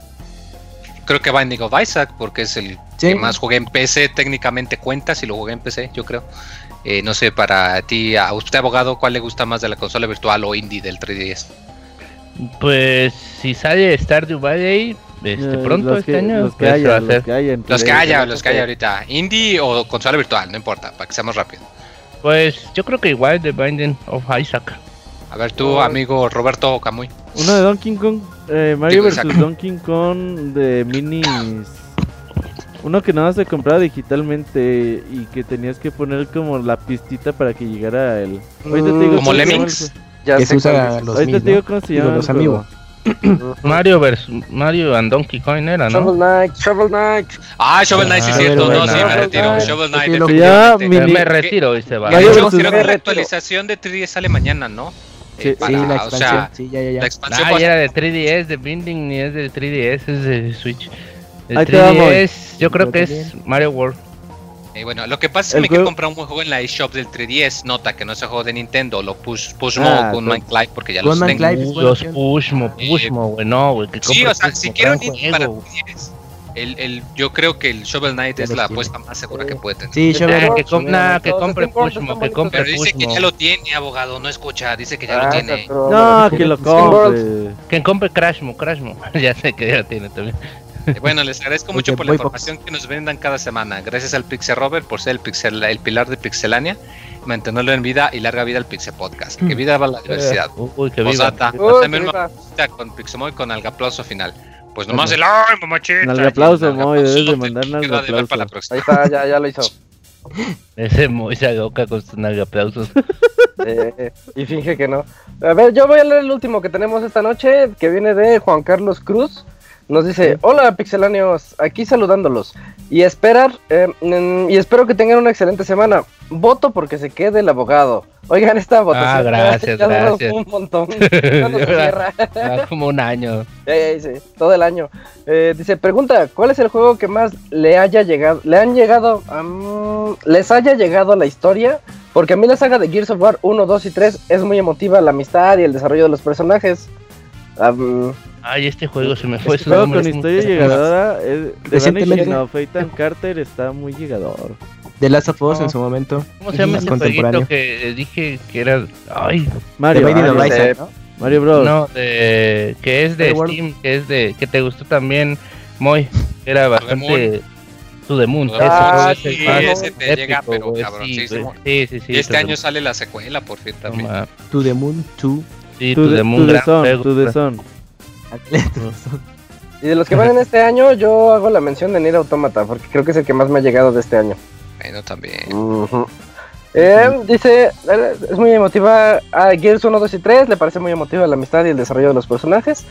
creo que Binding of Isaac, porque es el Sí. que más jugué en PC, técnicamente cuenta si lo jugué en PC, yo creo. Eh, no sé, para ti, a usted abogado, ¿cuál le gusta más de la consola virtual o indie del 3DS? Pues si sale Stardew Valley, este, Eh, pronto los este que- año, Los que pues, haya, los que haya. Los que haya, los que haya ahorita. Indie o consola virtual, no importa, para que seamos rápido. Pues yo creo que igual de Binding of Isaac. A ver, tú, Oh. amigo Roberto Camuy. Uno de Donkey Kong, eh, Mario vs. Donkey Kong de minis. Uno que nada más se compraba digitalmente y que tenías que poner como la pistita para que llegara el. Ahorita te digo Como el Lemmings. Ya se usa los Ahorita Mis, te digo cómo se llama. los amigos. Mario versus Mario and Donkey Kong era, Shovel ¿no? Knight, Shovel Knight. Ah, Shovel Knight, sí, Ah, es cierto. Shovel No, sí, me Knight. retiro. Shovel Knight, definitivamente. mini- Me retiro y se va. Y de Mario hecho, versus creo que la Retiro. actualización de 3DS sale mañana, ¿no? Sí, Eh, Sí, para- la o expansión. sea, sí, ya, ya, ya. la expansión Ah, era de 3DS, de Binding ni es de 3DS, es de Switch. El Ahí te va, Moy. 3DS, yo creo Yo que es. Mario World. Eh, bueno, lo que pasa es que me comprar un juego en la eShop del 3DS. Nota que no es el juego de Nintendo, lo push, push Ah, con Minecraft porque ya Gunman los tengo. Clive es buena Los. Pushmo, Pushmo, güey, no, güey. que Sí, o sea, Pushmo, si quiero un gran indie para juego. 3DS, el, el, yo creo que el Shovel Knight es la tiene. apuesta más segura que puede tener. Sí, Ah, Shovel Ah, Knight. que, com- nah, que compre Pushmo, que compre Pero dice que Pushmo. ya lo tiene, abogado, no escucha, dice que ya lo Ah, tiene. No, que lo compre. Que compre Crashmo, Crashmo. ya sé que ya lo tiene también. Eh, Bueno, les agradezco mucho por la información que nos brindan cada semana. Gracias al Pixel Robert por ser el, pixel, el pilar de Pixelania, mantenerlo en vida y larga vida al Pixel Podcast. Que vida va la diversidad. Uy, que viva. Posdata. Uy, que una viva. con Pixemoy con el aplauso final. Pues nomás el ¡ay, mamachita! Nalga y el aplauso, nalga Moy, debes de mandar. Ahí está, ya, ya lo hizo. Ese muy se loca con su nalga aplausos. Eh, y finge que no. A ver, yo voy a leer el último que tenemos esta noche, que viene de Juan Carlos Cruz. Nos dice, hola pixeláneos, aquí saludándolos. Y esperar, eh, y espero que tengan una excelente semana. Voto porque se quede el abogado. Oigan, esta votación gracias, ya gracias. un montón. Ah, como un año. Eh, sí, todo el año. Eh, dice, pregunta, ¿cuál es el juego que más le haya llegado, le han llegado, les haya llegado a la historia? Porque a mí la saga de Gears of War 1, 2 y 3 es muy emotiva, la amistad y el desarrollo de los personajes. Am, Ay, este juego se me fue Este su juego nombre. con historia llegadora es Recientemente- of Ethan Carter está muy llegador. The Last of Us No. en su momento. ¿Cómo se llama ese contemporáneo. jueguito que dije que era... Ay, Mario, Mario. Isaac, ¿no? Mario Bros. no, de... que es de Mario World. Steam, que es de... que te gustó también, Moy. Era bastante... To the Moon. Ah, ese sí, juego es ese el te más llega, pero güey, cabroncísimo. Sí, sí, sí. Y este año sale la secuela, por fin, también. no. To the Moon 2. Sí, To To the, the Moon, to the Sun, to the Sun. y de los que van en este año, yo hago la mención de Nier Automata, porque creo que es el que más me ha llegado de este año. Bueno, también. Eh, dice, eh, es muy emotiva a Gears 1, 2 y 3, le parece muy emotiva la amistad y el desarrollo de los personajes.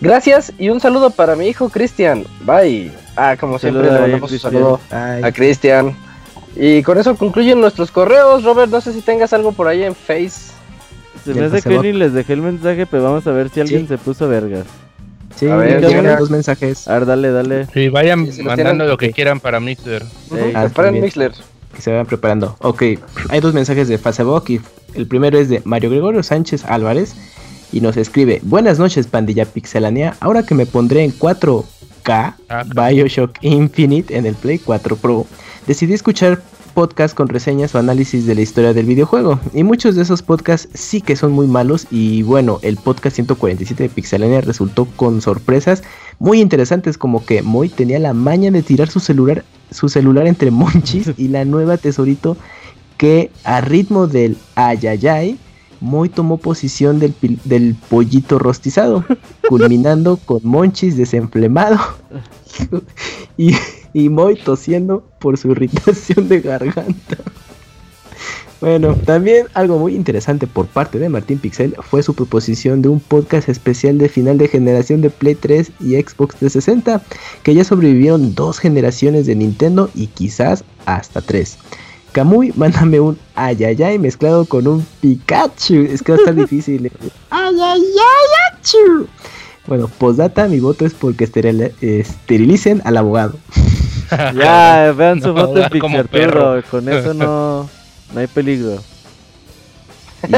Gracias y un saludo para mi hijo Cristian. Bye. Ah, como siempre le ahí, mandamos un saludo Ay, a Cristian. Y con eso concluyen nuestros correos. Robert, no sé si tengas algo por ahí en Face. Se me hace que ni les dejé el mensaje, pero vamos a ver si alguien Sí. se puso vergas. Sí, A ver, dos mensajes A ver, dale, dale. Sí, vayan Sí, si los mandando lo que quieran para Mixer. Ujú, Ey, ah. Mixler. que se vayan preparando. Ok, hay dos mensajes de Facebook y el primero es de Mario Gregorio Sánchez Álvarez y nos escribe, buenas noches pandilla pixelánea, ahora que me pondré en 4K Ah, Bioshock Infinite en el Play 4 Pro, decidí escuchar podcast con reseñas o análisis de la historia del videojuego. Y muchos de esos podcasts sí que son muy malos. Y bueno, el podcast 147 de Pixelania resultó con sorpresas muy interesantes, como que Moy tenía la maña de tirar su celular, su celular entre monchis y la nueva tesorito que a ritmo del ayayay, Moy tomó posición del, del pollito rostizado, culminando con Monchis desenflemado y, y Moy tosiendo por su irritación de garganta. Bueno, también algo muy interesante por parte de Martín Pixel fue su proposición de un podcast especial de final de generación de Play 3 y Xbox 360, que ya sobrevivieron dos generaciones de Nintendo y quizás hasta tres. Kamui, mándame un ayayay mezclado con un Pikachu. Es que va a estar difícil. eh. Ayayayachu. Bueno, postdata, mi voto es porque esteril- esterilicen al abogado. Ya, vean su No, foto en Pixarturo. Con eso no, no hay peligro.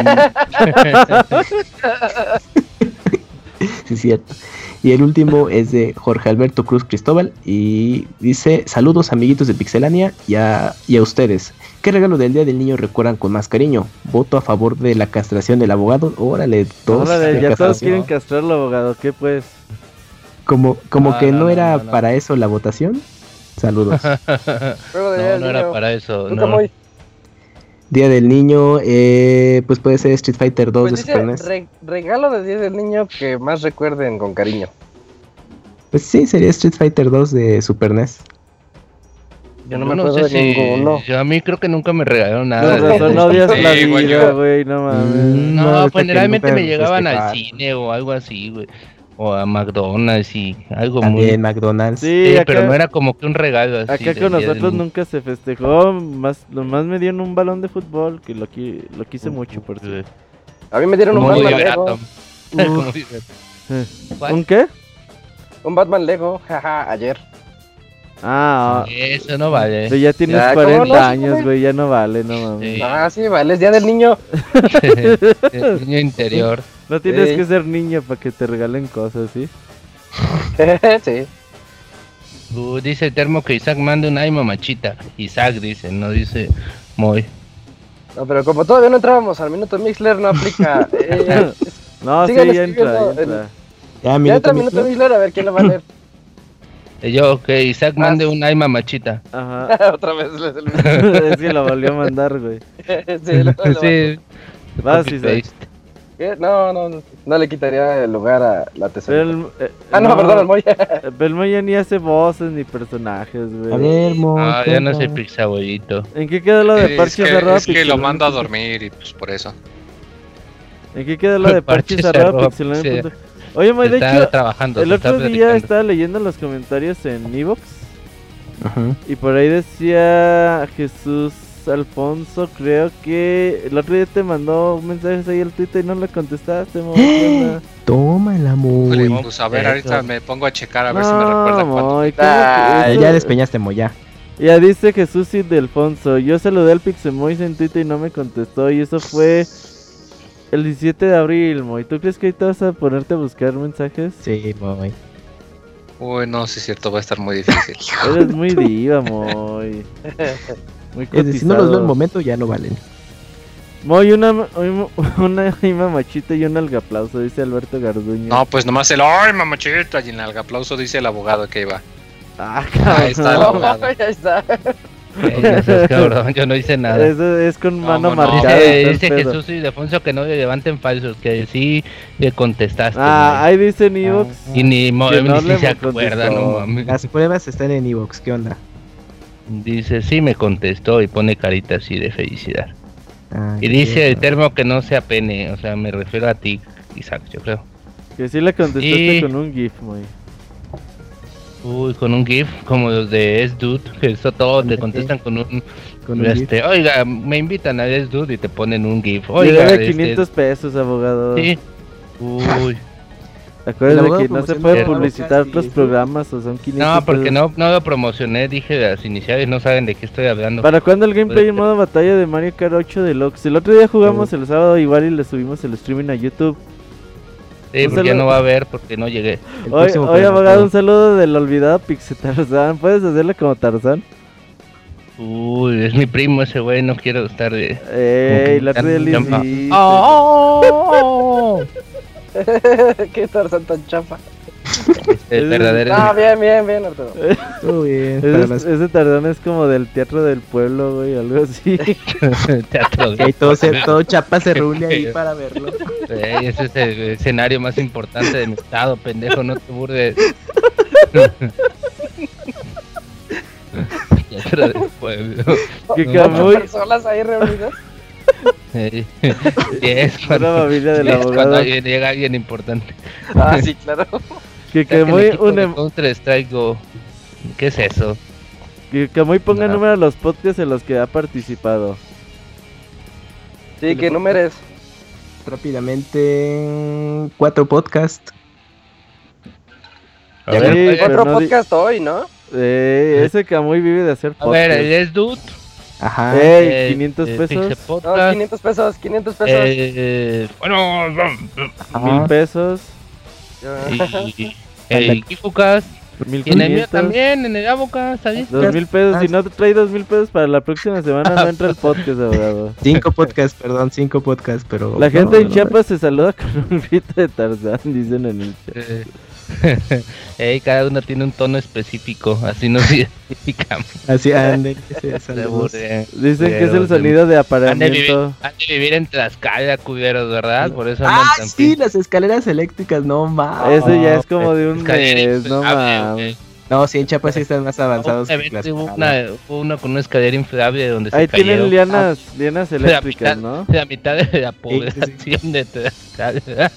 Sí, es cierto. Y el último es de Jorge Alberto Cruz Cristóbal y dice, saludos amiguitos de Pixelania y a, y a ustedes. ¿Qué regalo del Día del Niño recuerdan con más cariño? Voto a favor de la castración del abogado. Órale, todos. Órale, ya todos quieren castrarlo, abogado. ¿Qué pues? Como, como No, que no, no, no, era no, no. para eso la votación. Saludos. Juego de No, Día no del era Niño. para eso. Nunca no. muy. Día del Niño, eh, pues puede ser Street Fighter 2 Pues de Super NES. re- regalo de Día del Niño que más recuerden con cariño. Pues sí, sería Street Fighter 2 de Super E NES. Yo no Yo me acuerdo de sé si- ninguno. yo a mí creo que nunca me regalaron nada. razón no odias Sí, la vida, güey. No mames. No, que generalmente me llegaban al festejar. cine o algo así, güey. O a McDonald's y algo También muy... McDonald's. Sí, Sí, acá, pero no era como que un regalo así. acá con nosotros nunca se festejó. Más, nomás me dieron un balón de fútbol que lo, qui- lo quise mucho, por. A mí me dieron un Batman Lego. ¿Un qué? Un Batman Lego, jaja, ayer. Ah, Eso no vale. pero ya tienes Ya, ¿cómo 40 no? Sí, años, güey. güey. Ya no vale, no mames. Sí. Ah, sí, vale, es Día del Niño. El niño interior. No tienes Sí. que ser niño para que te regalen cosas, ¿sí? sí. Uh, dice el termo que Isaac mande una ay mamachita. Isaac dice, no dice Moy. No, pero como todavía no entrábamos al minuto Mixler, no aplica. Eh, No, sí, ya entra, escribiendo entra. Ya, ya minuto entra al minuto Mixler. Mixler, a ver quién lo va a leer. Eh, Yo, que Isaac Ah, mande una ay mamachita. Ajá. Otra vez el es que lo volvió a mandar, güey. sí, lo- lo- Sí. Vas, Isaac. No, no, no, no le quitaría el lugar a la tesorita. el, eh, Ah, no, perdón, el Moy. eh, el Moy ya ni hace voces ni personajes, güey. A ver, Mo, Ah, ya no soy cuenta. pixabollito. ¿En qué quedó lo de Es que, arroba es que lo mando a dormir y pues por eso. ¿En qué quedó lo de pixelania pixel- punto- Oye, Moy, de hecho, trabajando. el otro día estaba leyendo los comentarios en Evox Ajá. y por ahí decía Jesús Alfonso, creo que el otro día te mandó mensajes ahí al Twitter y no le contestaste, Moy. ¿qué onda? Tómala, Híjole, muy. pues a ver, eso. ahorita me pongo a checar a ver si me recuerda No, cuándo. Moy, ¿cómo que Ah? Ya despeñaste, Mo, ya. Ya dice Jesús y de Alfonso. Yo saludé al Pixemoy en Twitter y no me contestó. Y eso fue el 17 de abril, Moy. ¿Tú crees que ahorita vas a ponerte a buscar mensajes? Sí, Moy. Uy, no, sí es cierto, va a estar muy difícil. Eres muy diva, Moy. Muy Es decir, si no los veo el momento, ya no valen. Moy, una, una, una, una machita y un algaplauso, dice Alberto Garduño. No, pues nomás el ¡Ay, mamachita! Y en el aplauso dice el abogado que iba. Ah, Ahí está el cabrón. abogado. ya está. Cabrón, yo no hice nada. Eso es con No, mano no, marcada. Dice. Jesús y Defonso que no le levanten falsos, que sí le contestaste. Ah, ahí dice en Evox. y ni, no ni le se acuerda, no mames. Las pruebas están en Evox, ¿qué onda? Dice, sí me contestó y pone carita así de felicidad. Ah, Y dice el termo que no sea pene, o sea, me refiero a ti, Isaac, yo creo. Que sí le contestaste Y- con un GIF, Moy. Uy, con un GIF como los de S-Dude, que eso todo te contestan con un, Con un este, oiga, me invitan a S-Dude y te ponen un GIF. Le Oiga, debe este, 500 pesos, abogado. sí. Uy, Acuérdate que no se puede publicitar sí. programas o son 500 no, porque pesos. no, no lo promocioné, dije las iniciales, no saben de qué estoy hablando. ¿Para cuándo el gameplay en modo batalla de Mario Kart 8 Deluxe? El otro día jugamos el sábado igual y le subimos el streaming a YouTube. Sí, un porque saludo. no va a haber porque no llegué. El Hoy, hoy abogado, un saludo del olvidado Pixie Tarzán. ¿Puedes hacerlo como Tarzán? Uy, es mi primo ese güey, no quiero estar de. Ey, la Como Qué tarzán tan chafa. El verdadero. Ah, bien, bien, bien, Arturo. Todo bien. Ese, las- ese tardón es como del teatro del pueblo, güey, algo así. teatro que ahí de. todo, se- todo Chapa se reúne ahí para verlo. Ese es el escenario más importante de mi estado, pendejo, no te burdes. Teatro del pueblo. Que No, Camuy, personas ahí reunidas. Y es una cuando, familia del es cuando alguien- llega alguien importante. Ah, sí, claro. Que equipo un em- Counter Strike Go. ¿Qué es eso? que Camuy ponga No. número a los podcasts en los que ha participado. Sí, que números. Rápidamente, cuatro podcasts. A Ya ver, vi, ¿cuál es? pero Otro no di- podcast hoy, ¿no? Eh, ese Camuy vive de hacer a ver, podcasts. el es Dude. Ajá. Eh, 500 eh, pesos. No, Podcast, 500 pesos, 500 pesos. eh, bueno, Mil pesos. y, el y en el mío también, en el Abocast, ¿sabes? Dos mil pesos. Si no te trae dos mil pesos para la próxima semana, no entra el podcast, abogado. Cinco podcasts, perdón, cinco podcasts, pero. La gente no, en no, Chiapas se saluda con un grito de Tarzán, dicen en el chat. Eh, Ey, cada uno tiene un tono específico, así nos identificamos. Así, ande, sí, Se saludos. aburre. Dicen que es el sonido de Han de, vivir, apareamiento. han de vivir en Tlaxcala, culeros, ¿verdad? Por eso andan Ah, sí, las escaleras eléctricas, no mames. Ese ya es como de un mes, no inflable, mames. No, sí, en Chiapas sí están más avanzados. que hubo una, una con una escalera inflable donde se Ahí tienen lianas, lianas la eléctricas, mitad, ¿no? la mitad de la sí, población de Tlaxcala.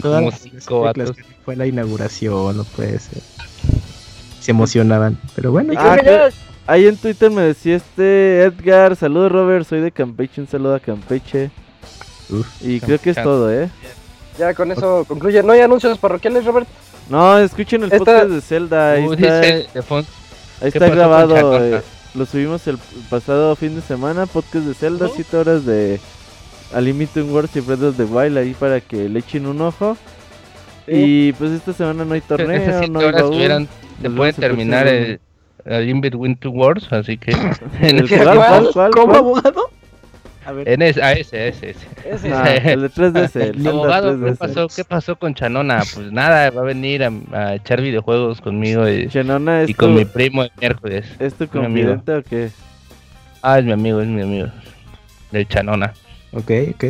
Como cinco vatos. Fue la inauguración, no puede ser. Se emocionaban, pero bueno. Ah, que Ahí en Twitter me decía este Edgar, saludos Robert, soy de Campeche, un saludo a Campeche. Uf. Y creo que es todo, ¿eh? ya con eso concluye. ¿No hay anuncios parroquiales, Robert? No, escuchen el Esta- podcast de Zelda, ahí Uy, está, dice de fondo, ahí ¿qué está pasó con grabado. Eh, lo subimos el pasado fin de semana, podcast de Zelda, ¿Oh? 7 horas de Unlimited Wars y Breath of the Wild ahí para que le echen un ojo. Y pues esta semana no hay torneo, no hay horas baúl. tuvieran- Nos se puede el terminar el, el In Between Two Wars, así que ¿El ¿Qué? cuál, ¿Cuál? cuál, ¿Cómo, cuál? abogado? A ver. en ese, a ese, ese, ese. Ese. El de 3DS. el Abogado, ¿qué 3DS. pasó, ¿qué pasó con Chanona? Pues nada, va a venir a, a echar videojuegos conmigo y, Shenona, ¿es y con tu, mi primo el miércoles. ¿es tu mi amigo. confidente o qué? Ah, es mi amigo, es mi amigo. Del Chanona. Ok, ok.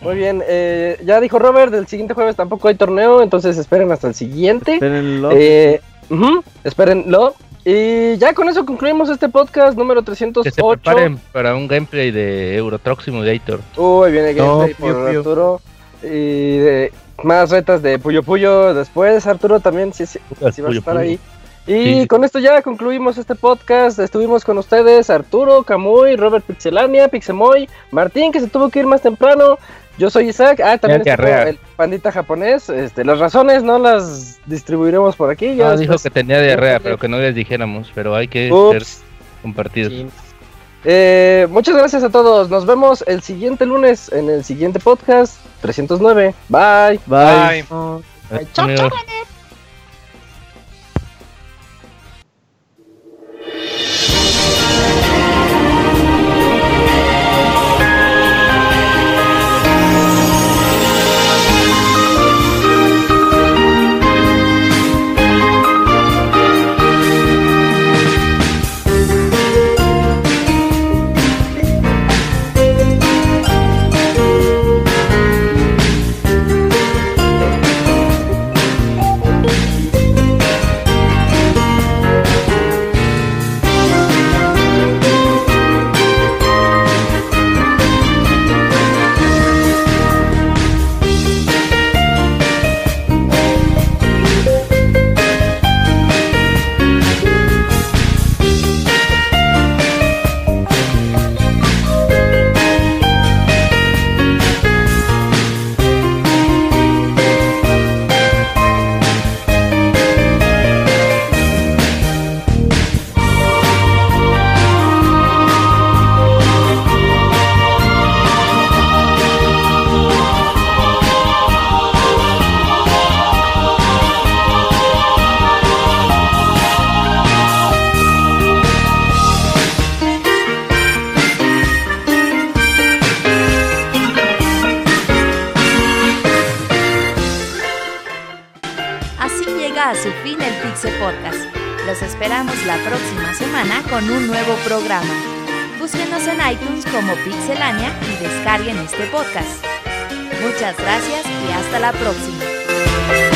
Muy bien, eh, ya dijo Robert, el siguiente jueves tampoco hay torneo, entonces esperen hasta el siguiente. Espérenlo. Eh, ujú, espérenlo. Y ya con eso concluimos este podcast número Que se 308. preparen para un gameplay de Euro Truck Simulator. Uy, viene No, gameplay por. Arturo. Y de más retas de Puyo Puyo después. Arturo también, sí, sí, sí vas a estar puyo. ahí. Y sí. con esto ya concluimos este podcast. Estuvimos con ustedes Arturo, Camuy, Robert Pixelania, Pixemoy, Martín, que se tuvo que ir más temprano. Yo soy Isaac. Ah, también el pandita japonés. Este, las razones no las distribuiremos por aquí. No, dijo que tenía diarrea, pero que no les dijéramos. Pero hay que Ups. ser compartidos. Eh, muchas gracias a todos. Nos vemos el siguiente lunes en el siguiente podcast 309. Bye. Bye. Bye. Chao, chao. Esperamos la próxima semana con un nuevo programa. Búsquenos en iTunes como Pixelania y descarguen este podcast. Muchas gracias y hasta la próxima.